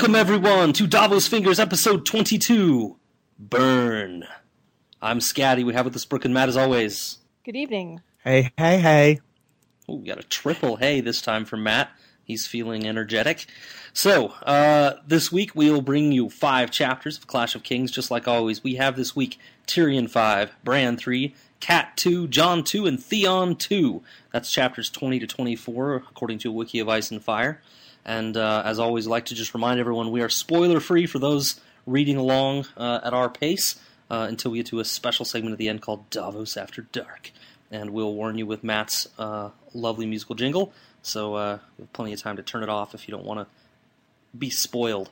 Welcome, everyone, to Davos Fingers episode 22 Burn. I'm Scatty. We have with us Brooke and Matt as always. Good evening. Hey, hey, hey. Oh, we got a triple hey this time from Matt. He's feeling energetic. So, uh, this week we'll bring you five chapters of Clash of Kings, just like always. We have this week Tyrion 5, Bran 3, Cat 2, Jon 2, and Theon 2. That's chapters 20 to 24, according to a wiki of Ice and Fire. And uh, as always, I'd like to just remind everyone we are spoiler free for those reading along uh, at our pace uh, until we get to a special segment at the end called Davos After Dark. And we'll warn you with Matt's uh, lovely musical jingle, so uh, we have plenty of time to turn it off if you don't want to be spoiled.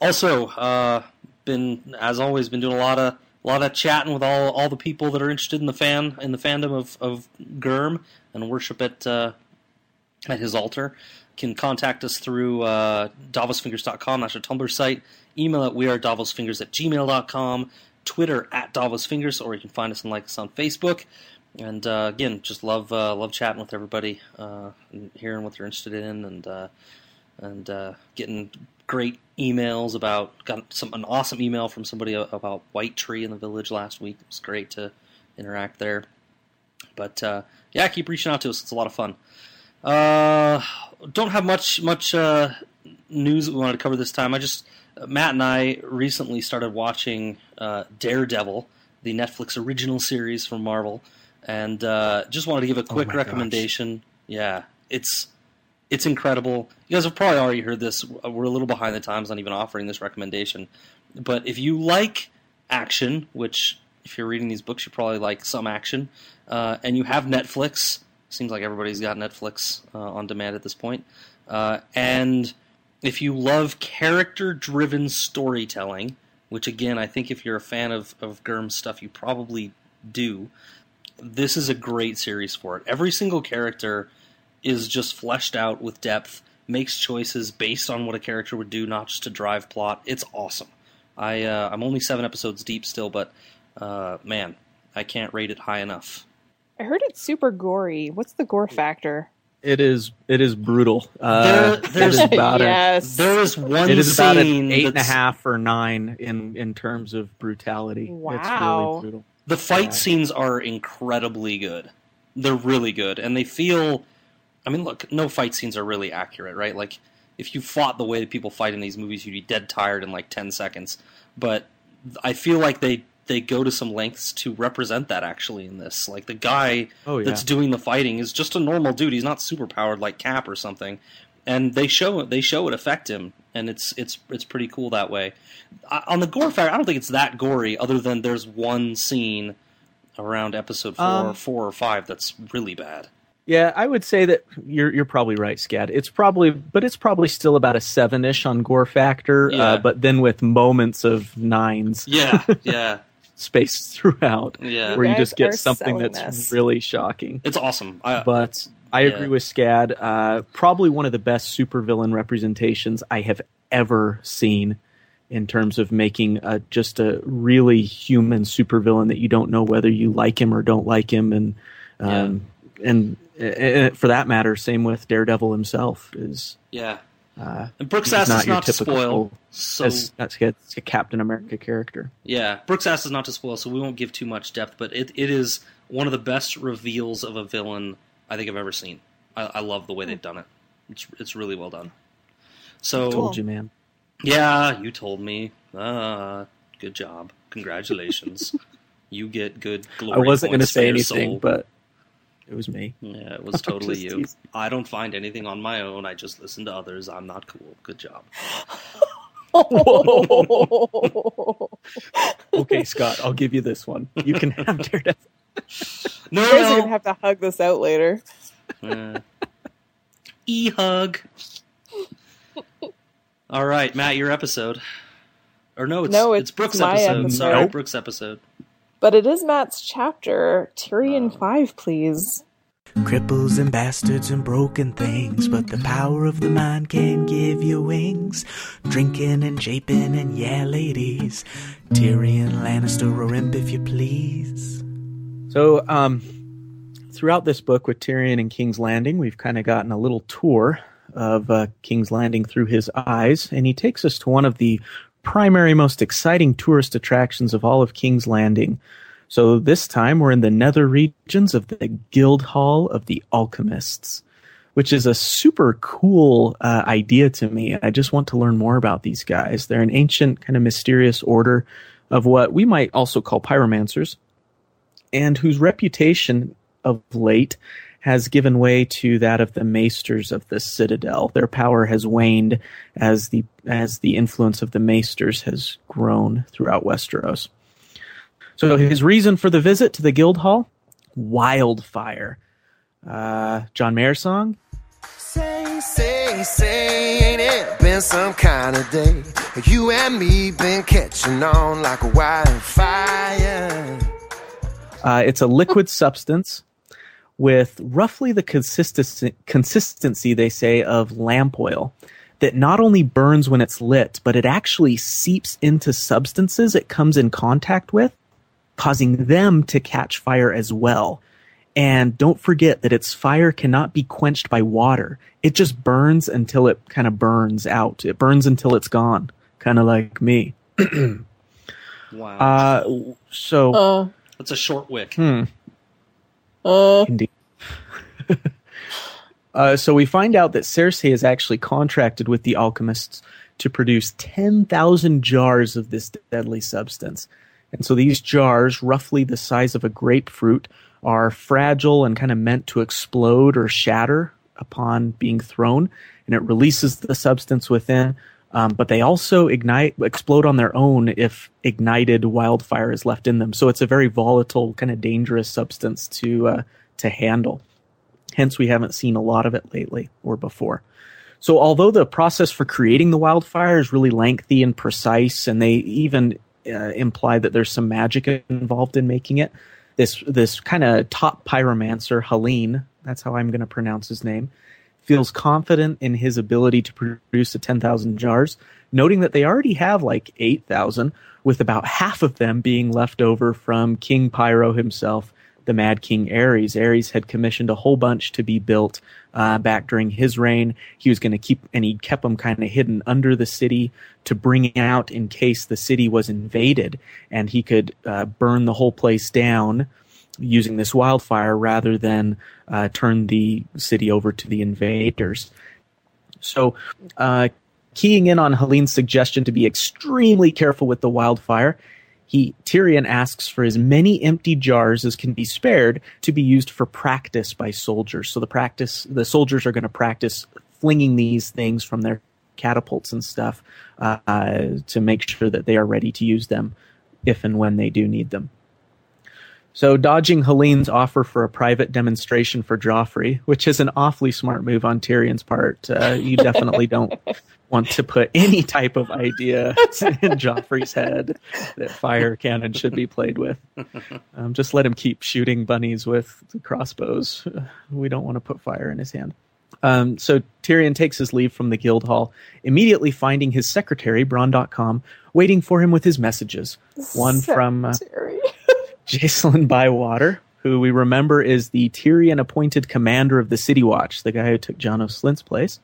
Also, uh, been as always been doing a lot of a lot of chatting with all all the people that are interested in the fan in the fandom of of Gurm and worship at uh, at his altar. Can contact us through uh, davosfingers.com. That's our Tumblr site. Email at wearedavosfingers at gmail.com. Twitter at davosfingers, or you can find us and like us on Facebook. And uh, again, just love uh, love chatting with everybody, uh, and hearing what they're interested in, and uh, and uh, getting great emails about got some an awesome email from somebody about White Tree in the village last week. It was great to interact there. But yeah, keep reaching out to us. It's a lot of fun. Uh, don't have much much uh, news we wanted to cover this time. I just Matt and I recently started watching uh, Daredevil, the Netflix original series from Marvel, and uh, just wanted to give a quick my recommendation. Yeah, it's it's incredible. You guys have probably already heard this. We're a little behind the times on even offering this recommendation, but if you like action, which if you're reading these books, you probably like some action, uh, and you have Netflix. Seems like everybody's got Netflix uh, on demand at this point. Uh, and if you love character-driven storytelling, which again I think if you're a fan of of Gurm's stuff, you probably do. This is a great series for it. Every single character is just fleshed out with depth, makes choices based on what a character would do, not just to drive plot. It's awesome. I uh, I'm only seven episodes deep still, but uh, man, I can't rate it high enough. I heard it's super gory. What's the gore factor? It is it is brutal. Uh, There- it there's- is about a. There is one it is about an scene eight and a half or nine in in terms of brutality. It's Wow. really brutal. The fight Yeah. scenes are incredibly good. They're really good, and they feel. I mean, look, no fight scenes are really accurate, right? Like, if you fought the way that people fight in these movies, you'd be dead tired in like ten seconds. But I feel like they they go to some lengths to represent that actually in this. Like the guy Oh yeah. that's doing the fighting is just a normal dude. He's not super powered like Cap or something, and they show they show it affect him, and it's it's it's pretty cool that way. I, on the gore factor, I don't think it's that gory, other than there's one scene around episode four, Um, four or five that's really bad. Yeah, I would say that you're you're probably right, Scad. It's probably, but it's probably still about a seven ish on gore factor. Yeah. Uh, but then with moments of nines Yeah, yeah, spaced throughout, yeah. where you guys just get something that's this. really shocking. It's awesome. I, But I yeah. agree with Scad. Uh, probably one of the best supervillain representations I have ever seen in terms of making a, just a really human supervillain that you don't know whether you like him or don't like him, and um, and, and for that matter, same with Daredevil himself is. yeah. Uh, And Brooks us your not to spoil, so as, that's it's a Captain America character. Yeah, Brooks asked us not to spoil, so we won't give too much depth. But it, it is one of the best reveals of a villain I think I've ever seen. I, I love the way they've done it. It's it's really well done. So Told you, man. yeah, you told me. Ah, good job. Congratulations. you get good glory. I wasn't going to say anything, soul. but it was me. yeah, it was totally you. teasing. I don't find anything on my own. I just listen to others. I'm not cool. Good job. Okay, Scott, I'll give you this one. You can have Daredevil. No, You guys are gonna have to hug this out later. Uh, e hug. All right, Matt, your episode. Or no, it's No, it's, it's Brooks' my episode. episode. Sorry, Nope. Brooks' episode. But it is Matt's chapter. Tyrion Oh. five, please. Cripples and bastards and broken things, but the power of the mind can give you wings. Drinking and japing and yeah, ladies. Tyrion Lannister or imp if you please. So, um, throughout this book with Tyrion and King's Landing, we've kind of gotten a little tour of uh, King's Landing through his eyes, and he takes us to one of the primary, most exciting tourist attractions of all of King's Landing. So this time we're in the nether regions of the Guild Hall of the Alchemists, which is a super cool uh, idea to me. I just want to learn more about these guys. They're an ancient, kind of mysterious order of what we might also call pyromancers, and whose reputation of late has given way to that of the maesters of the citadel. Their power has waned as the as the influence of the maesters has grown throughout Westeros. So his reason for the visit to the guild hall, wildfire. Uh, John Mayer song. Say, say, say, ain't it been some kind of day? You and me been catching on like a wildfire. Uh, it's a liquid substance with roughly the consistency, consistency, they say, of lamp oil that not only burns when it's lit, but it actually seeps into substances it comes in contact with, causing them to catch fire as well. And don't forget that its fire cannot be quenched by water. It just burns until it kind of burns out. It burns until it's gone, kind of like me. Wow. Uh, so, Uh, That's a short wick. hmm. Uh, Indeed. uh, so we find out that Cersei is actually contracted with the alchemists to produce 10,000 jars of this deadly substance. And so these jars, roughly the size of a grapefruit, are fragile and kind of meant to explode or shatter upon being thrown. And it releases the substance within. Um, but they also ignite, explode on their own if ignited wildfire is left in them. So it's a very volatile, kind of dangerous substance to uh, to handle. Hence, we haven't seen a lot of it lately or before. So, although the process for creating the wildfire is really lengthy and precise, and they even uh, imply that there's some magic involved in making it, this this kind of top pyromancer, Hallyne, that's how I'm going to pronounce his name, feels confident in his ability to produce the 10,000 jars, noting that they already have like 8,000, with about half of them being left over from King Pyro himself, the Mad King Aerys. Aerys had commissioned a whole bunch to be built uh, back during his reign. He was going to keep, and he kept them kind of hidden under the city to bring out in case the city was invaded, and he could uh, burn the whole place down using this wildfire rather than uh, turn the city over to the invaders. So, uh, keying in on Hallyne's suggestion to be extremely careful with the wildfire, he Tyrion asks for as many empty jars as can be spared to be used for practice by soldiers. So the practice, the soldiers are going to practice flinging these things from their catapults and stuff uh, to make sure that they are ready to use them if and when they do need them. So, dodging Hallyne's offer for a private demonstration for Joffrey, which is an awfully smart move on Tyrion's part, uh, you definitely don't want to put any type of idea in Joffrey's head that fire cannon should be played with. Um, just let him keep shooting bunnies with the crossbows. We don't want to put fire in his hand. Um, so Tyrion takes his leave from the guild hall, immediately finding his secretary, Bron.com, waiting for him with his messages. One from uh. Jacelyn Bywater, who we remember is the Tyrion appointed commander of the City Watch, the guy who took Janos Slynt's place,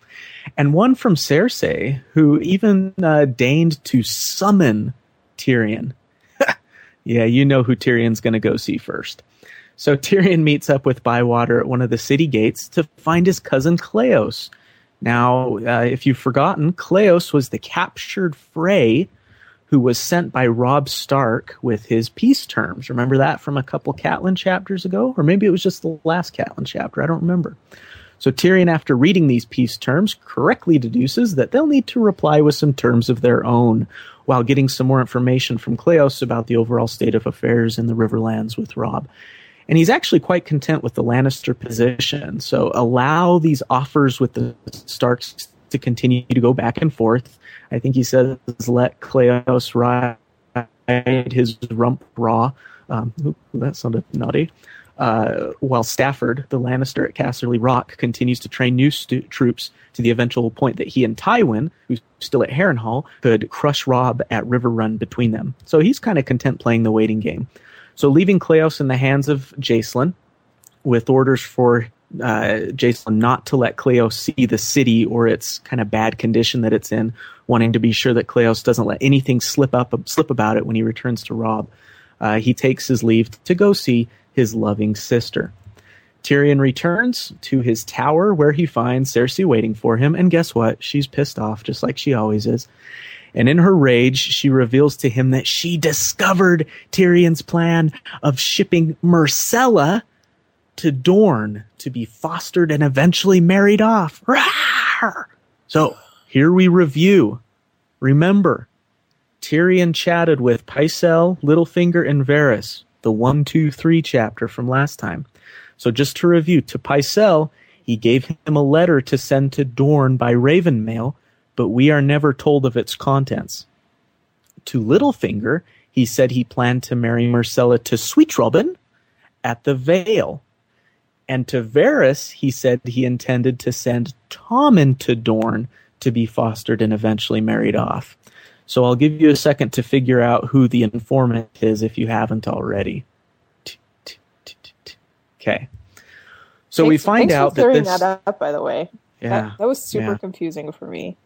and one from Cersei, who even uh, deigned to summon Tyrion. yeah, you know who Tyrion's going to go see first. So Tyrion meets up with Bywater at one of the city gates to find his cousin Cleos. Now, uh, if you've forgotten, Cleos was the captured Frey who was sent by Robb Stark with his peace terms. Remember that from a couple Catelyn chapters ago? Or maybe it was just the last Catelyn chapter. I don't remember. So Tyrion, after reading these peace terms, correctly deduces that they'll need to reply with some terms of their own, while getting some more information from Cleos about the overall state of affairs in the Riverlands with Robb. And he's actually quite content with the Lannister position. So allow these offers with the Starks to continue to go back and forth. I think he says let Cleos ride his rump raw. Um, ooh, that sounded naughty. Uh, while Stafford, the Lannister at Casterly Rock, continues to train new stu- troops to the eventual point that he and Tywin, who's still at Harrenhal, could crush Robb at Riverrun between them. So he's kind of content playing the waiting game. So leaving Cleos in the hands of Jacelyn, with orders for uh, Jason not to let Cleos see the city or its kind of bad condition that it's in, wanting to be sure that Cleos doesn't let anything slip up slip about it when he returns to Robb. Uh, he takes his leave to go see his loving sister. Tyrion returns to his tower where he finds Cersei waiting for him, and guess what? She's pissed off, just like she always is. And in her rage, she reveals to him that she discovered Tyrion's plan of shipping Myrcella to Dorne to be fostered and eventually married off. Rawr! So here we review. Remember, Tyrion chatted with Pycelle, Littlefinger, and Varys, the one, two, three chapter from last time. So just to review, to Pycelle, he gave him a letter to send to Dorne by Raven Mail, but we are never told of its contents. To Littlefinger, he said he planned to marry Myrcella to Sweet Robin at the Vale. And to Varys, he said he intended to send Tommen to Dorne to be fostered and eventually married off. So I'll give you a second to figure out who the informant is if you haven't already. Okay. So we find out that this. that up, by the way. yeah. That, that was super yeah. confusing for me.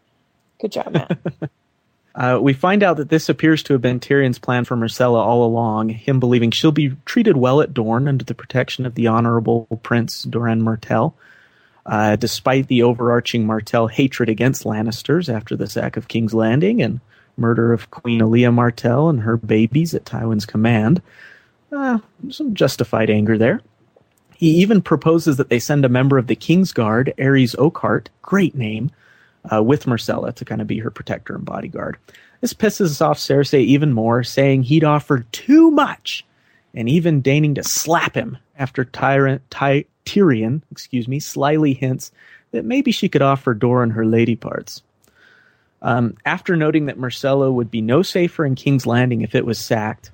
Good job, Matt. Uh, we find out that this appears to have been Tyrion's plan for Myrcella all along, him believing she'll be treated well at Dorne under the protection of the honorable Prince Doran Martell. Uh, despite the overarching Martell hatred against Lannisters after the sack of King's Landing and murder of Queen Elia Martell and her babies at Tywin's command, uh, some justified anger there. He even proposes that they send a member of the King's Guard, Arys Oakheart, great name, uh, with Myrcella to kind of be her protector and bodyguard. This pisses off Cersei even more, saying he'd offered too much, and even deigning to slap him after Tyrant, Ty, Tyrion, excuse me, slyly hints that maybe she could offer Doran her lady parts. Um, after noting that Myrcella would be no safer in King's Landing if it was sacked,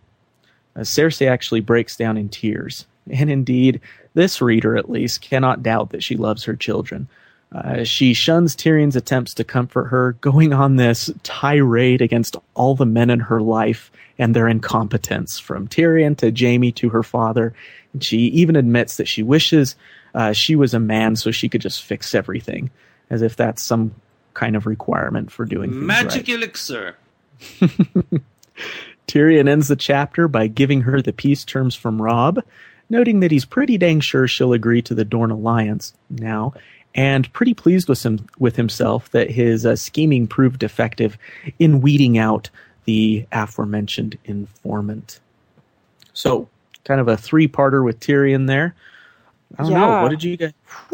uh, Cersei actually breaks down in tears. And indeed, this reader at least cannot doubt that she loves her children. Uh, she shuns Tyrion's attempts to comfort her, going on this tirade against all the men in her life and their incompetence, from Tyrion to Jaime to her father. And she even admits that she wishes uh, she was a man so she could just fix everything, as if that's some kind of requirement for doing things Magic right. elixir. Tyrion ends the chapter by giving her the peace terms from Robb, noting that he's pretty dang sure she'll agree to the Dorne alliance now, and pretty pleased with, him, with himself that his uh, scheming proved effective in weeding out the aforementioned informant. So, kind of a three-parter with Tyrion there. I don't know. What did you guys?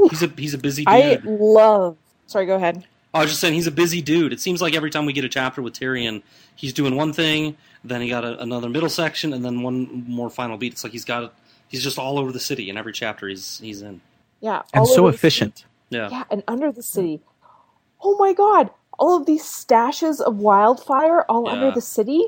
He's a he's a busy dude. I love. Sorry, go ahead. I was just saying he's a busy dude. It seems like every time we get a chapter with Tyrion, he's doing one thing, then he got a, another middle section, and then one more final beat. It's like he's got he's just all over the city in every chapter he's he's in. Yeah, And so over the efficient. Yeah. Yeah, and under the city. Oh my god! All of these stashes of wildfire all Yeah. under the city.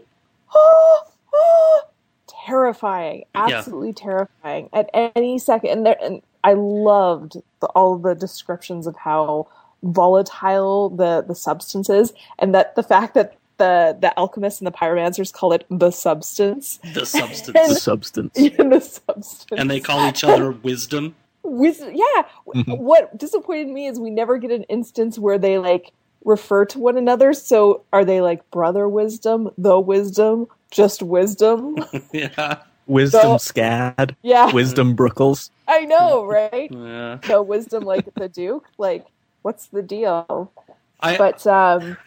Oh, oh, terrifying! Yeah. Absolutely terrifying. At any second, and there, and I loved the, all of the descriptions of how volatile the the substance is, and that the fact that the the alchemists and the pyromancers call it the substance. The substance. The substance. the substance. and they call each other wisdom. With yeah, Mhm. what disappointed me is we never get an instance where they like refer to one another. So are they like brother wisdom, the wisdom, just wisdom? yeah. Wisdom So- Scad. yeah, Wisdom Brookles. I know, right? Yeah. The wisdom like the Duke. Like, what's the deal? I But um,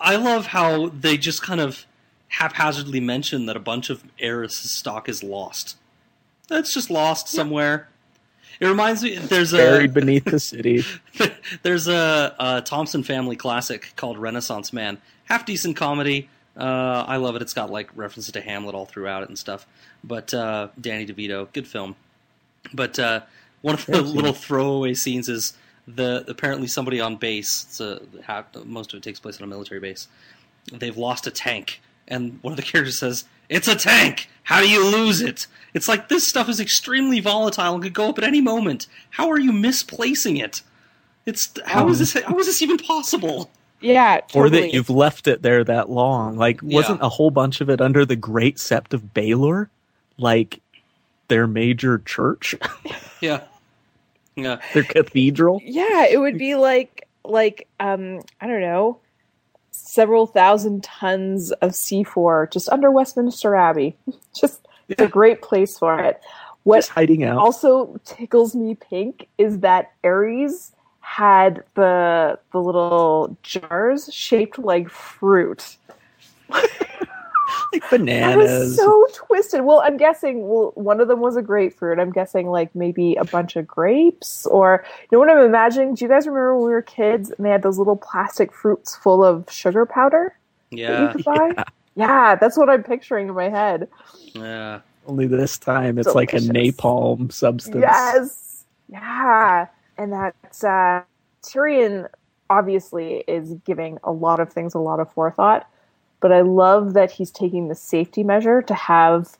I love how they just kind of haphazardly mention that a bunch of Aerys' stock is lost. That's just lost somewhere. It reminds me. There's a Buried beneath the city. There's a, a Thompson family classic called Renaissance Man. Half decent comedy. Uh, I love it. It's got like references to Hamlet all throughout it and stuff. But uh, Danny DeVito, good film. But uh, one of the little throwaway scenes is the apparently somebody on base. It's a, most of it takes place on a military base. They've lost a tank, and one of the characters says, "It's a tank. How do you lose it?" It's like this stuff is extremely volatile and could go up at any moment. How are you misplacing it? It's how is this how is this even possible? yeah, totally. or that you've left it there that long. Like, wasn't Yeah. a whole bunch of it under the Great Sept of Baelor, like their major church? Yeah. Yeah. Their cathedral. Yeah, it would be like like um I don't know, several thousand tons of C4 just under Westminster Abbey. Just it's a great place for it. What Just hiding out. also tickles me pink is that Aerys had the the little jars shaped like fruit. like That bananas. was so twisted. Well, I'm guessing well one of them was a grapefruit. I'm guessing like maybe a bunch of grapes or you know what I'm imagining? Do you guys remember when we were kids and they had those little plastic fruits full of sugar powder that you Yeah. could buy? Yeah. that's what I'm picturing in my head. Yeah. Only this time it's like a napalm substance. Yes. Yeah. And that uh, Tyrion obviously is giving a lot of things a lot of forethought, but I love that he's taking the safety measure to have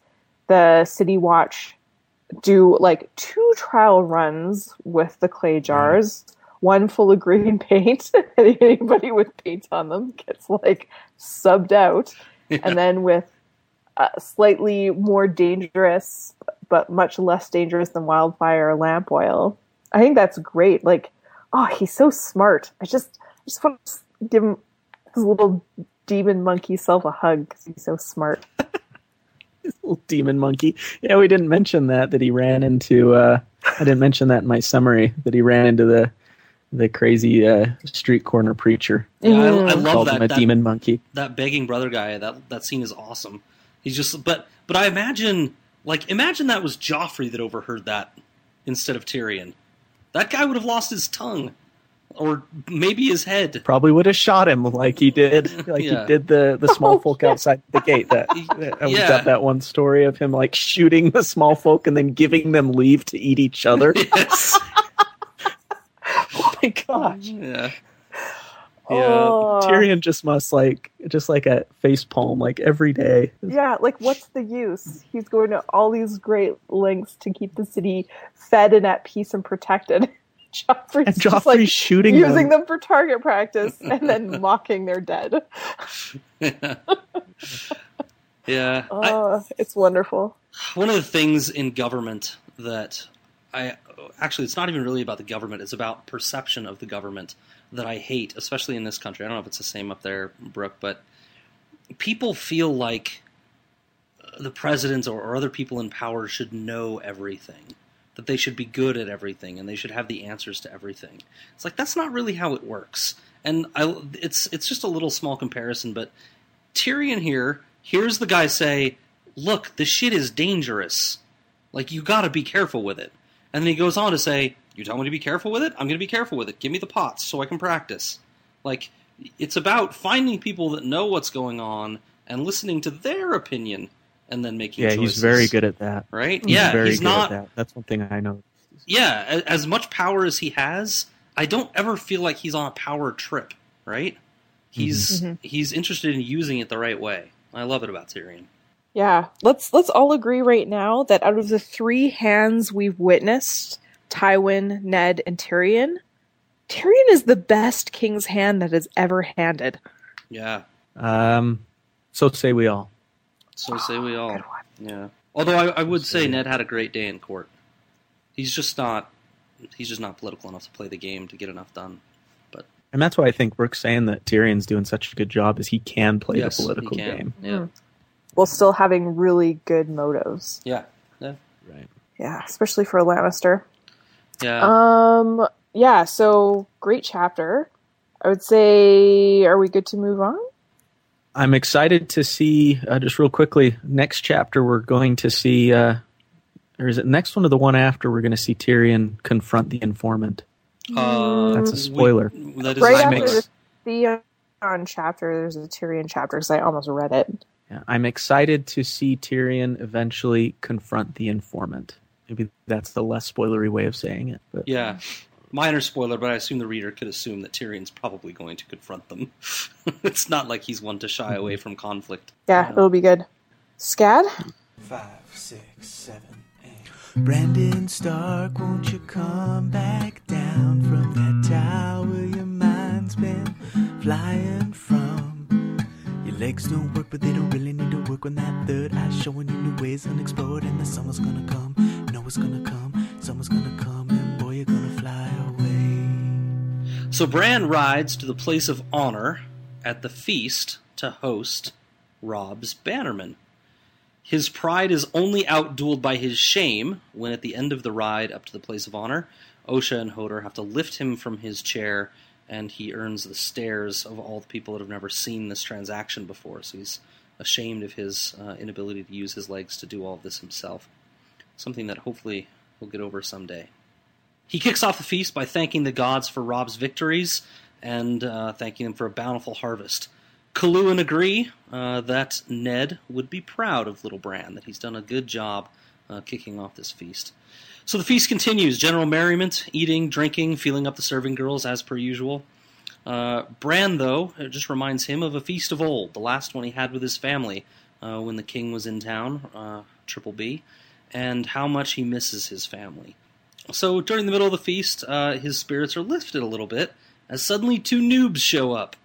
the City Watch do like two trial runs with the clay jars. One full of green paint, and anybody with paint on them gets like subbed out. And then with uh, slightly more dangerous, but much less dangerous than wildfire lamp oil. I think that's great. Like, oh, he's so smart. I just, I just want to give him his little demon monkey self a hug because he's so smart. Little demon monkey. Yeah, we didn't mention that that he ran into. uh I didn't mention that in my summary that he ran into the the crazy uh, street corner preacher. Yeah, I, I Mhm. love Called that. him a that, demon monkey. that begging brother guy. That that scene is awesome. He's just, but but I imagine, like, imagine that was Joffrey that overheard that instead of Tyrion. That guy would have lost his tongue, or maybe his head. Probably would have shot him like he did, like Yeah. he did the the small Oh, folk yeah. outside the gate. That, that we Yeah. got that one story of him like shooting the small folk and then giving them leave to eat each other. Yes. oh my gosh! yeah. Oh. Tyrion just must like just like a face palm like every day. Yeah, like what's the use? He's going to all these great lengths to keep the city fed and at peace and protected. Joffrey's And just Joffrey's like shooting using them. them for target practice and then mocking their dead. yeah. I, Oh, it's wonderful. one of the things in government that I actually it's not even really about the government it's about perception of the government that I hate especially in this country I don't know if it's the same up there Brooke but people feel like the president or, or other people in power should know everything that they should be good at everything and they should have the answers to everything it's like that's not really how it works and I it's it's just a little small comparison but Tyrion here hears the guy say look, this shit is dangerous. Like, you gotta be careful with it. And then he goes on to say, You tell me to be careful with it? I'm gonna be careful with it. Give me the pots so I can practice. Like, it's about finding people that know what's going on and listening to their opinion and then making Yeah, choices. he's very good at that. Right? He's yeah, very he's good not. at that. That's one thing I know. Yeah, as much power as he has, I don't ever feel like he's on a power trip, right? He's Mhm. he's interested in using it the right way. I love it about Tyrion. Yeah, let's let's all agree right now that out of the three hands we've witnessed, Tywin, Ned, and Tyrion, Tyrion is the best king's hand that has ever handed. Yeah. Um, so say we all. So say we all. Good one. Yeah. Although I, I would say Ned had a great day in court. He's just not. He's just not political enough to play the game to get enough done. But and that's why I think Brooke's saying that Tyrion's doing such a good job is he can play yes, the political he can. game. Yeah. Mm. While still having really good motives. Yeah. Yeah. Right. Yeah, especially for a Lannister. Yeah. Um yeah, so great chapter. I would say are we good to move on? I'm excited to see, uh, just real quickly, next chapter we're going to see, uh, or is it next one or the one after we're going to see Tyrion confront the informant? Uh, That's a we- spoiler. that is right a after spoiler. the Theon chapter, there's a Tyrion chapter because I almost read it. Yeah, I'm excited to see Tyrion eventually confront the informant. Maybe that's the less spoilery way of saying it. But Yeah. Minor spoiler, but I assume the reader could assume that Tyrion's probably going to confront them. it's not like he's one to shy away from conflict. Yeah, um, it'll be good. Scad? Five, six, seven, eight. Brandon Stark, won't you come back down from that tower your mind's been flying from? Your legs don't work, but they don't really need to work when that third eye's showing you new ways unexplored. And the summer's gonna come, know it's gonna come, summer's gonna come, So Bran rides to the place of honor at the feast to host Robb's Bannerman. His pride is only outdueled by his shame when, at the end of the ride up to the place of honor, Osha and Hodor have to lift him from his chair, and he earns the stares of all the people that have never seen this transaction before. So he's ashamed of his uh, inability to use his legs to do all of this himself. Something that hopefully he'll get over someday. He kicks off the feast by thanking the gods for Robb's victories and uh, thanking them for a bountiful harvest. Coluan agree uh, that Ned would be proud of Little Bran, that he's done a good job uh, kicking off this feast. So the feast continues. General merriment, eating, drinking, feeling up the serving girls as per usual. Uh, Bran, though, just reminds him of a feast of old, the last one he had with his family uh, when the king was in town, uh, Triple B, and how much he misses his family. So during the middle of the feast, uh, his spirits are lifted a little bit as suddenly two noobs show up.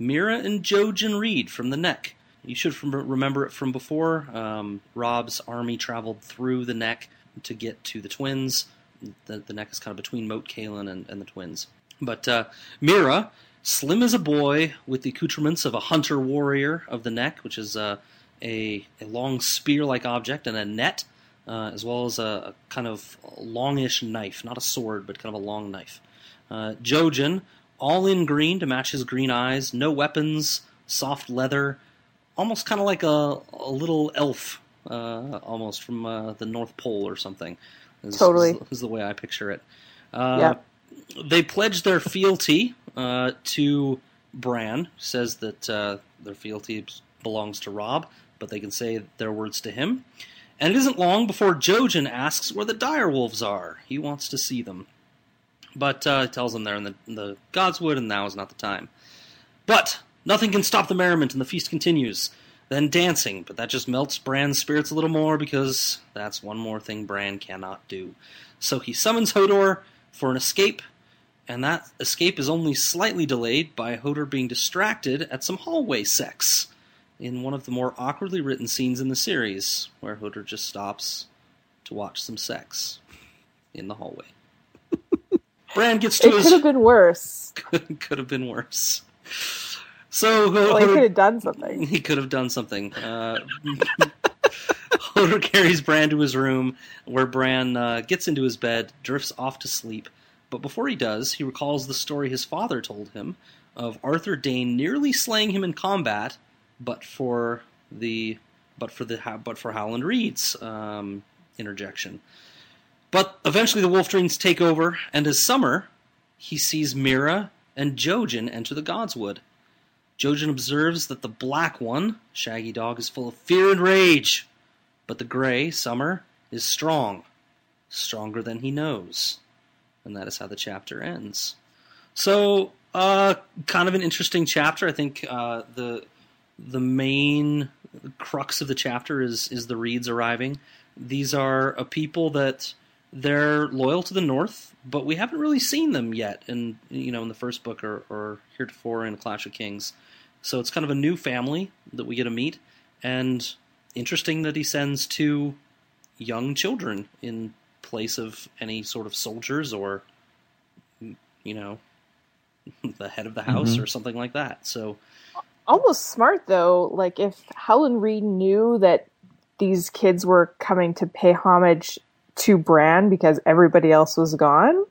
Meera and Jojen Reed from the Neck. You should remember it from before. Um, Robb's army traveled through the Neck to get to the Twins. The, the Neck is kind of between Moat Cailin and, and the Twins. But uh, Meera, slim as a boy, with the accoutrements of a hunter warrior of the Neck, which is uh, a, a long spear-like object and a net, uh, as well as a, a, kind of longish knife, not a sword, but kind of a long knife. Uh, Jojen, all in green to match his green eyes, no weapons, soft leather, almost kind of like a, a little elf, uh, almost from uh, the North Pole or something. Is, Totally. is, is the way I picture it. Uh, They pledge their fealty uh, to Bran. Says that uh, their fealty belongs to Robb, but they can say their words to him. And it isn't long before Jojen asks where the direwolves are. He wants to see them. But uh, he tells them they're in the, in the Godswood, and now is not the time. But nothing can stop the merriment, and the feast continues. Then dancing, but that just melts Bran's spirits a little more because that's one more thing Bran cannot do. So he summons Hodor for an escape, and that escape is only slightly delayed by Hodor being distracted at some hallway sex in one of the more awkwardly written scenes in the series, where Hodor just stops to watch some sex in the hallway. Bran gets to It his could have been worse. could, could have been worse. So Well, he could have done something. he could have done something. Uh, Hodor carries Bran to his room, where Bran uh, gets into his bed, drifts off to sleep. But before he does, he recalls the story his father told him of Arthur Dayne nearly slaying him in combat, but for the but for the but for Howland Reed's um, interjection. But eventually, the Wolfdreams take over, and as summer, he sees Meera and Jojen enter the Godswood. Jojen observes that the black one, Shaggy Dog, is full of fear and rage, but the gray, Summer, is strong, stronger than he knows. And that is how the chapter ends. So, uh, kind of an interesting chapter. I think uh, the the main crux of the chapter is is the Reeds arriving. These are a people that they're loyal to the North, but we haven't really seen them yet in you know in the first book or, or heretofore in Clash of Kings. So it's kind of a new family that we get to meet, and interesting that he sends two young children in place of any sort of soldiers or you know the head of the house Mhm. or something like that. So Almost smart though. Like if Howland Reed knew that these kids were coming to pay homage to Bran because everybody else was gone,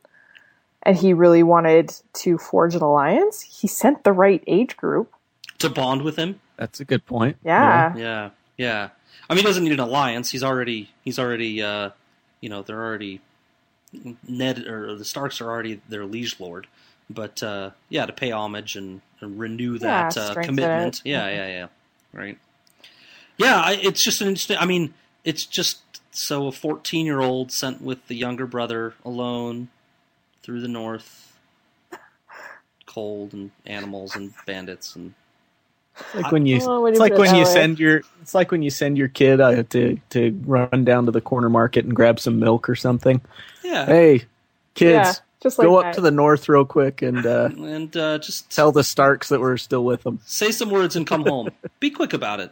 and he really wanted to forge an alliance, he sent the right age group. to bond with him, That's a good point. Yeah. yeah, yeah. I mean, he doesn't need an alliance. He's already he's already uh, you know they're already Ned or the Starks are already their liege lord. But uh, yeah, to pay homage and, and renew Yeah, that uh, commitment. it. Yeah, yeah, yeah. Right. Yeah, I, it's just an interesting. I mean, it's just so a fourteen-year-old sent with the younger brother alone through the north, cold and animals and bandits and It's like when you Oh, it's like when you send your it's like when you send your kid uh, to to run down to the corner market and grab some milk or something. yeah, Hey, kids, Yeah, just like go up that. to the north real quick and uh, and uh, just tell the Starks that we're still with them. say some words and come home. Be quick about it.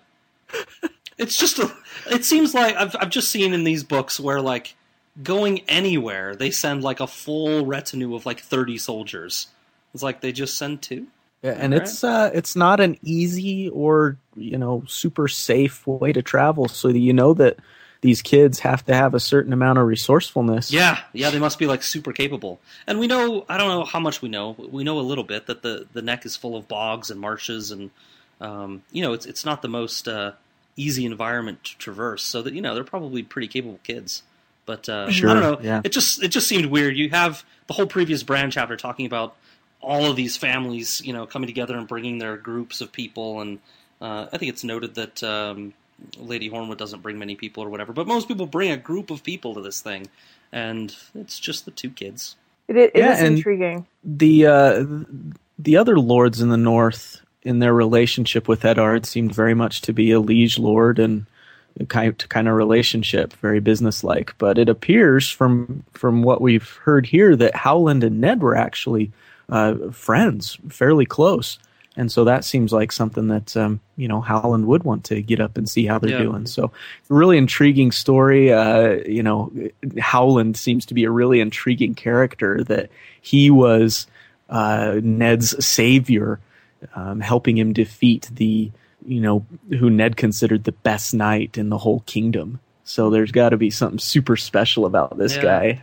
It's just a, it seems like I've I've just seen in these books where like going anywhere they send like a full retinue of like 30 soldiers It's like they just send two. Yeah, and Right. it's uh, it's not an easy or you know super safe way to travel. So that you know that these kids have to have a certain amount of resourcefulness. Yeah, yeah, they must be like super capable. And we know, I don't know how much we know. We know a little bit that the the neck is full of bogs and marshes, and um, you know, it's it's not the most uh, easy environment to traverse. So that you know, they're probably pretty capable kids. But uh, I don't know. yeah. It just it just seemed weird. You have the whole previous Bran chapter talking about all of these families, you know, coming together and bringing their groups of people, and uh, I think it's noted that um, Lady Hornwood doesn't bring many people or whatever, but most people bring a group of people to this thing, and it's just the two kids. It, it Yeah, is intriguing. the uh, the other lords in the north in their relationship with Eddard seemed very much to be a liege lord and kind kind of relationship, very businesslike. But it appears from from what we've heard here that Howland and Ned were actually uh, friends, fairly close. And so that seems like something that um, you know Howland would want to get up and see how they're Yeah. doing. So, really intriguing story. Uh, you know, Howland seems to be a really intriguing character. That he was uh, Ned's savior, um, helping him defeat the you know who Ned considered the best knight in the whole kingdom. So there's got to be something super special about this Yeah. guy.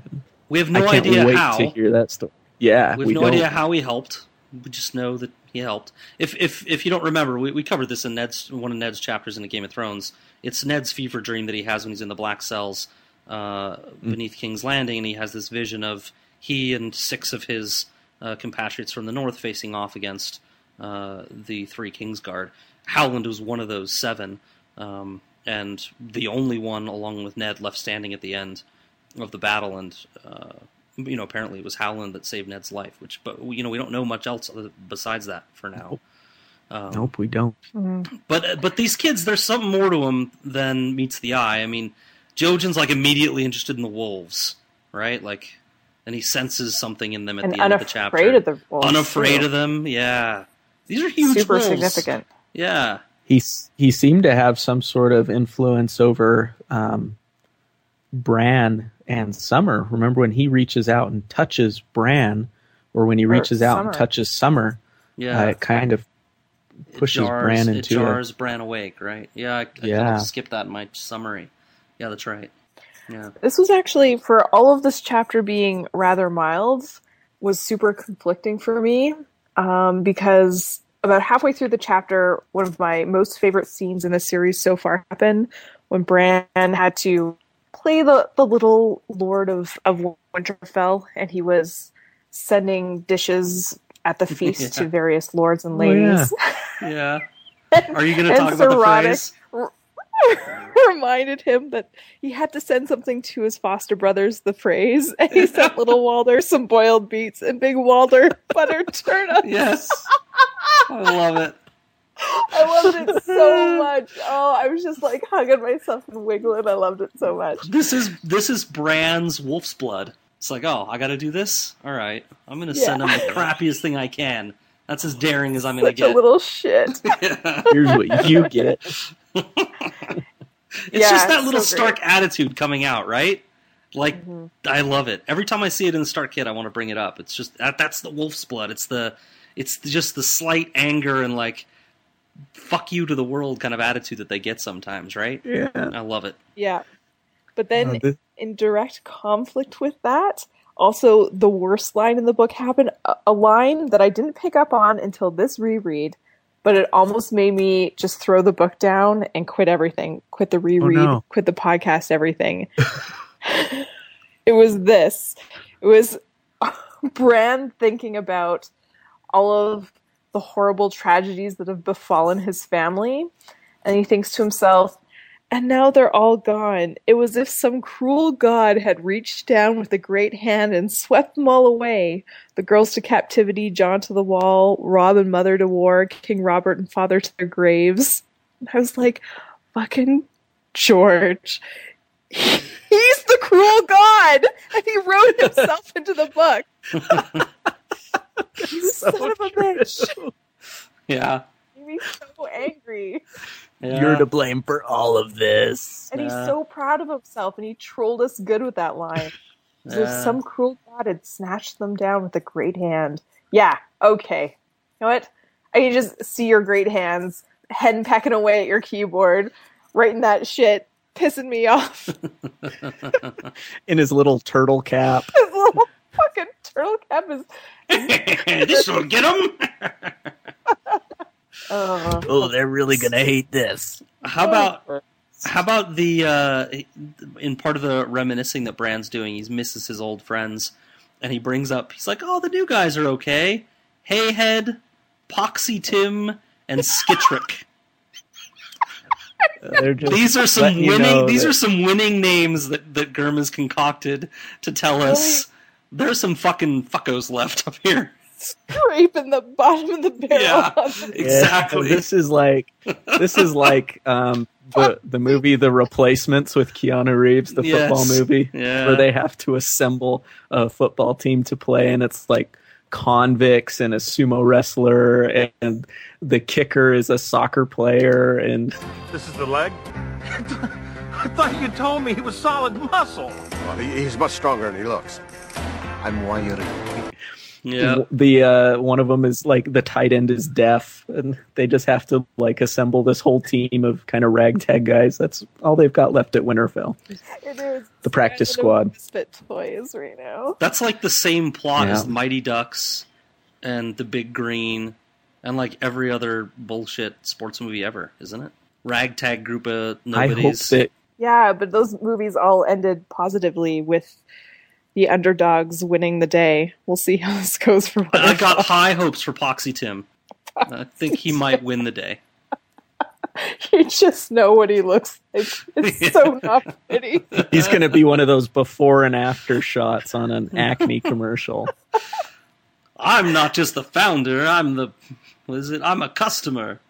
We have no I can't idea wait how. to hear that story. Yeah, we have we no don't. idea how he helped. We just know that he helped. If if if you don't remember, we, we covered this in Ned's one of Ned's chapters in the Game of Thrones. It's Ned's fever dream that he has when he's in the black cells uh, Mm. beneath King's Landing, and he has this vision of he and six of his uh, compatriots from the north facing off against uh, the three Kingsguard. Howland was one of those seven, um, and the only one, along with Ned, left standing at the end of the battle. And uh, you know, apparently it was Howland that saved Ned's life. Which, but you know, we don't know much else besides that for now. Um, Nope, we don't. but but these kids, there's something more to them than meets the eye. I mean, Jojen's like immediately interested in the wolves, right? Like, and he senses something in them at And the end of the chapter. unafraid of the wolves. unafraid too. of them, yeah. These are huge Super wolves. significant. Yeah, He he seemed to have some sort of influence over um, Bran and Summer. Remember when he reaches out and touches Bran, or when he Or reaches out and touches Summer, yeah. uh, it kind of It pushes jars, Bran it into a- jars Bran awake, right? Yeah, I, I kind Yeah. of skipped that in my summary. Yeah, that's right. Yeah, This was actually for all of this chapter being rather mild was super conflicting for me um, because about halfway through the chapter, one of my most favorite scenes in the series so far happened when Bran had to play the, the little Lord of, of Winterfell and he was sending dishes at the feast Yeah. to various lords and Oh, yeah. ladies. yeah. Are you going to talk about the phrase? reminded him that he had to send something to his foster brothers, the phrase, and he sent little Walder some boiled beets and big Walder butter turnip. Yes, I love it. I loved it so much. Oh, I was just like hugging myself and wiggling. I loved it so much. This is this is Bran's wolf's blood. It's like, oh, I got to do this. All right, I'm going to send him the crappiest thing I can. That's as daring as I'm going to Such a get. little shit. here's what you get. It's Yeah, just that it's little so. Stark attitude coming out, right? Like Mm-hmm. I love it. Every time I see it in the Stark kid, I want to bring it up. It's just that that's the wolf's blood. It's the it's just the slight anger and like fuck you to the world kind of attitude that they get sometimes, right? Yeah. I love it. Yeah. But then Uh, this- in direct conflict with that, also the worst line in the book happened a, a line that I didn't pick up on until this reread, but it almost made me just throw the book down and quit everything, quit the reread, no. quit the podcast, everything. it was this. It was Bran thinking about all of the horrible tragedies that have befallen his family, and he thinks to himself, and now they're all gone. It was as if some cruel god had reached down with a great hand and swept them all away. The girls to captivity, Jon to the wall, Robb and Mother to war, King Robert and Father to their graves. And I was like, fucking George. He's the cruel god! And he wrote himself into the book. you son of a bitch. Yeah. Made me so angry. yeah. You're to blame for all of this. And he's Yeah. so proud of himself, and he trolled us good with that line. As if some cruel god had snatched them down with a great hand. Yeah, okay. You know what? I can just see your great hands, hen pecking away at your keyboard, writing that shit, pissing me off. In his little turtle cap. His little fucking turtle cap is. this will get him. Uh, Oh, they're really gonna hate this. How about how about the uh, in part of the reminiscing that Bran's doing? He misses his old friends, and he brings up. He's like, "Oh, the new guys are okay. Hayhead, Poxy Tim, and Skittrick. They're These are some letting you winning. know These that- are some winning names that that Gurm has concocted to tell us there's some fucking fuckos left up here. scraping the bottom of the barrel. Yeah. on the- Yeah, Exactly. this is like this is like um, the the movie The Replacements with Keanu Reeves, the Yes. football movie, Yeah. where they have to assemble a football team to play, and it's like convicts and a sumo wrestler, and the kicker is a soccer player, and This is the leg? I thought you told me he was solid muscle. Well, he, he's much stronger than he looks. I'm wiry. yeah. the uh, one of them is like the tight end is deaf, and they just have to like assemble this whole team of kind of ragtag guys. That's all they've got left at Winterfell. It is The practice squad. Misfit toys right now. That's like the same plot Yeah. as Mighty Ducks and The Big Green and like every other bullshit sports movie ever, isn't it? Ragtag group of I hope that Yeah, but those movies all ended positively with the underdogs winning the day. We'll see how this goes for But I got high hopes for Poxy Tim. I think he might win the day. you just know what he looks like. It's so not pretty. he's going to be one of those before and after shots on an Acme commercial. I'm not just the founder. I'm the. What is it? I'm a customer.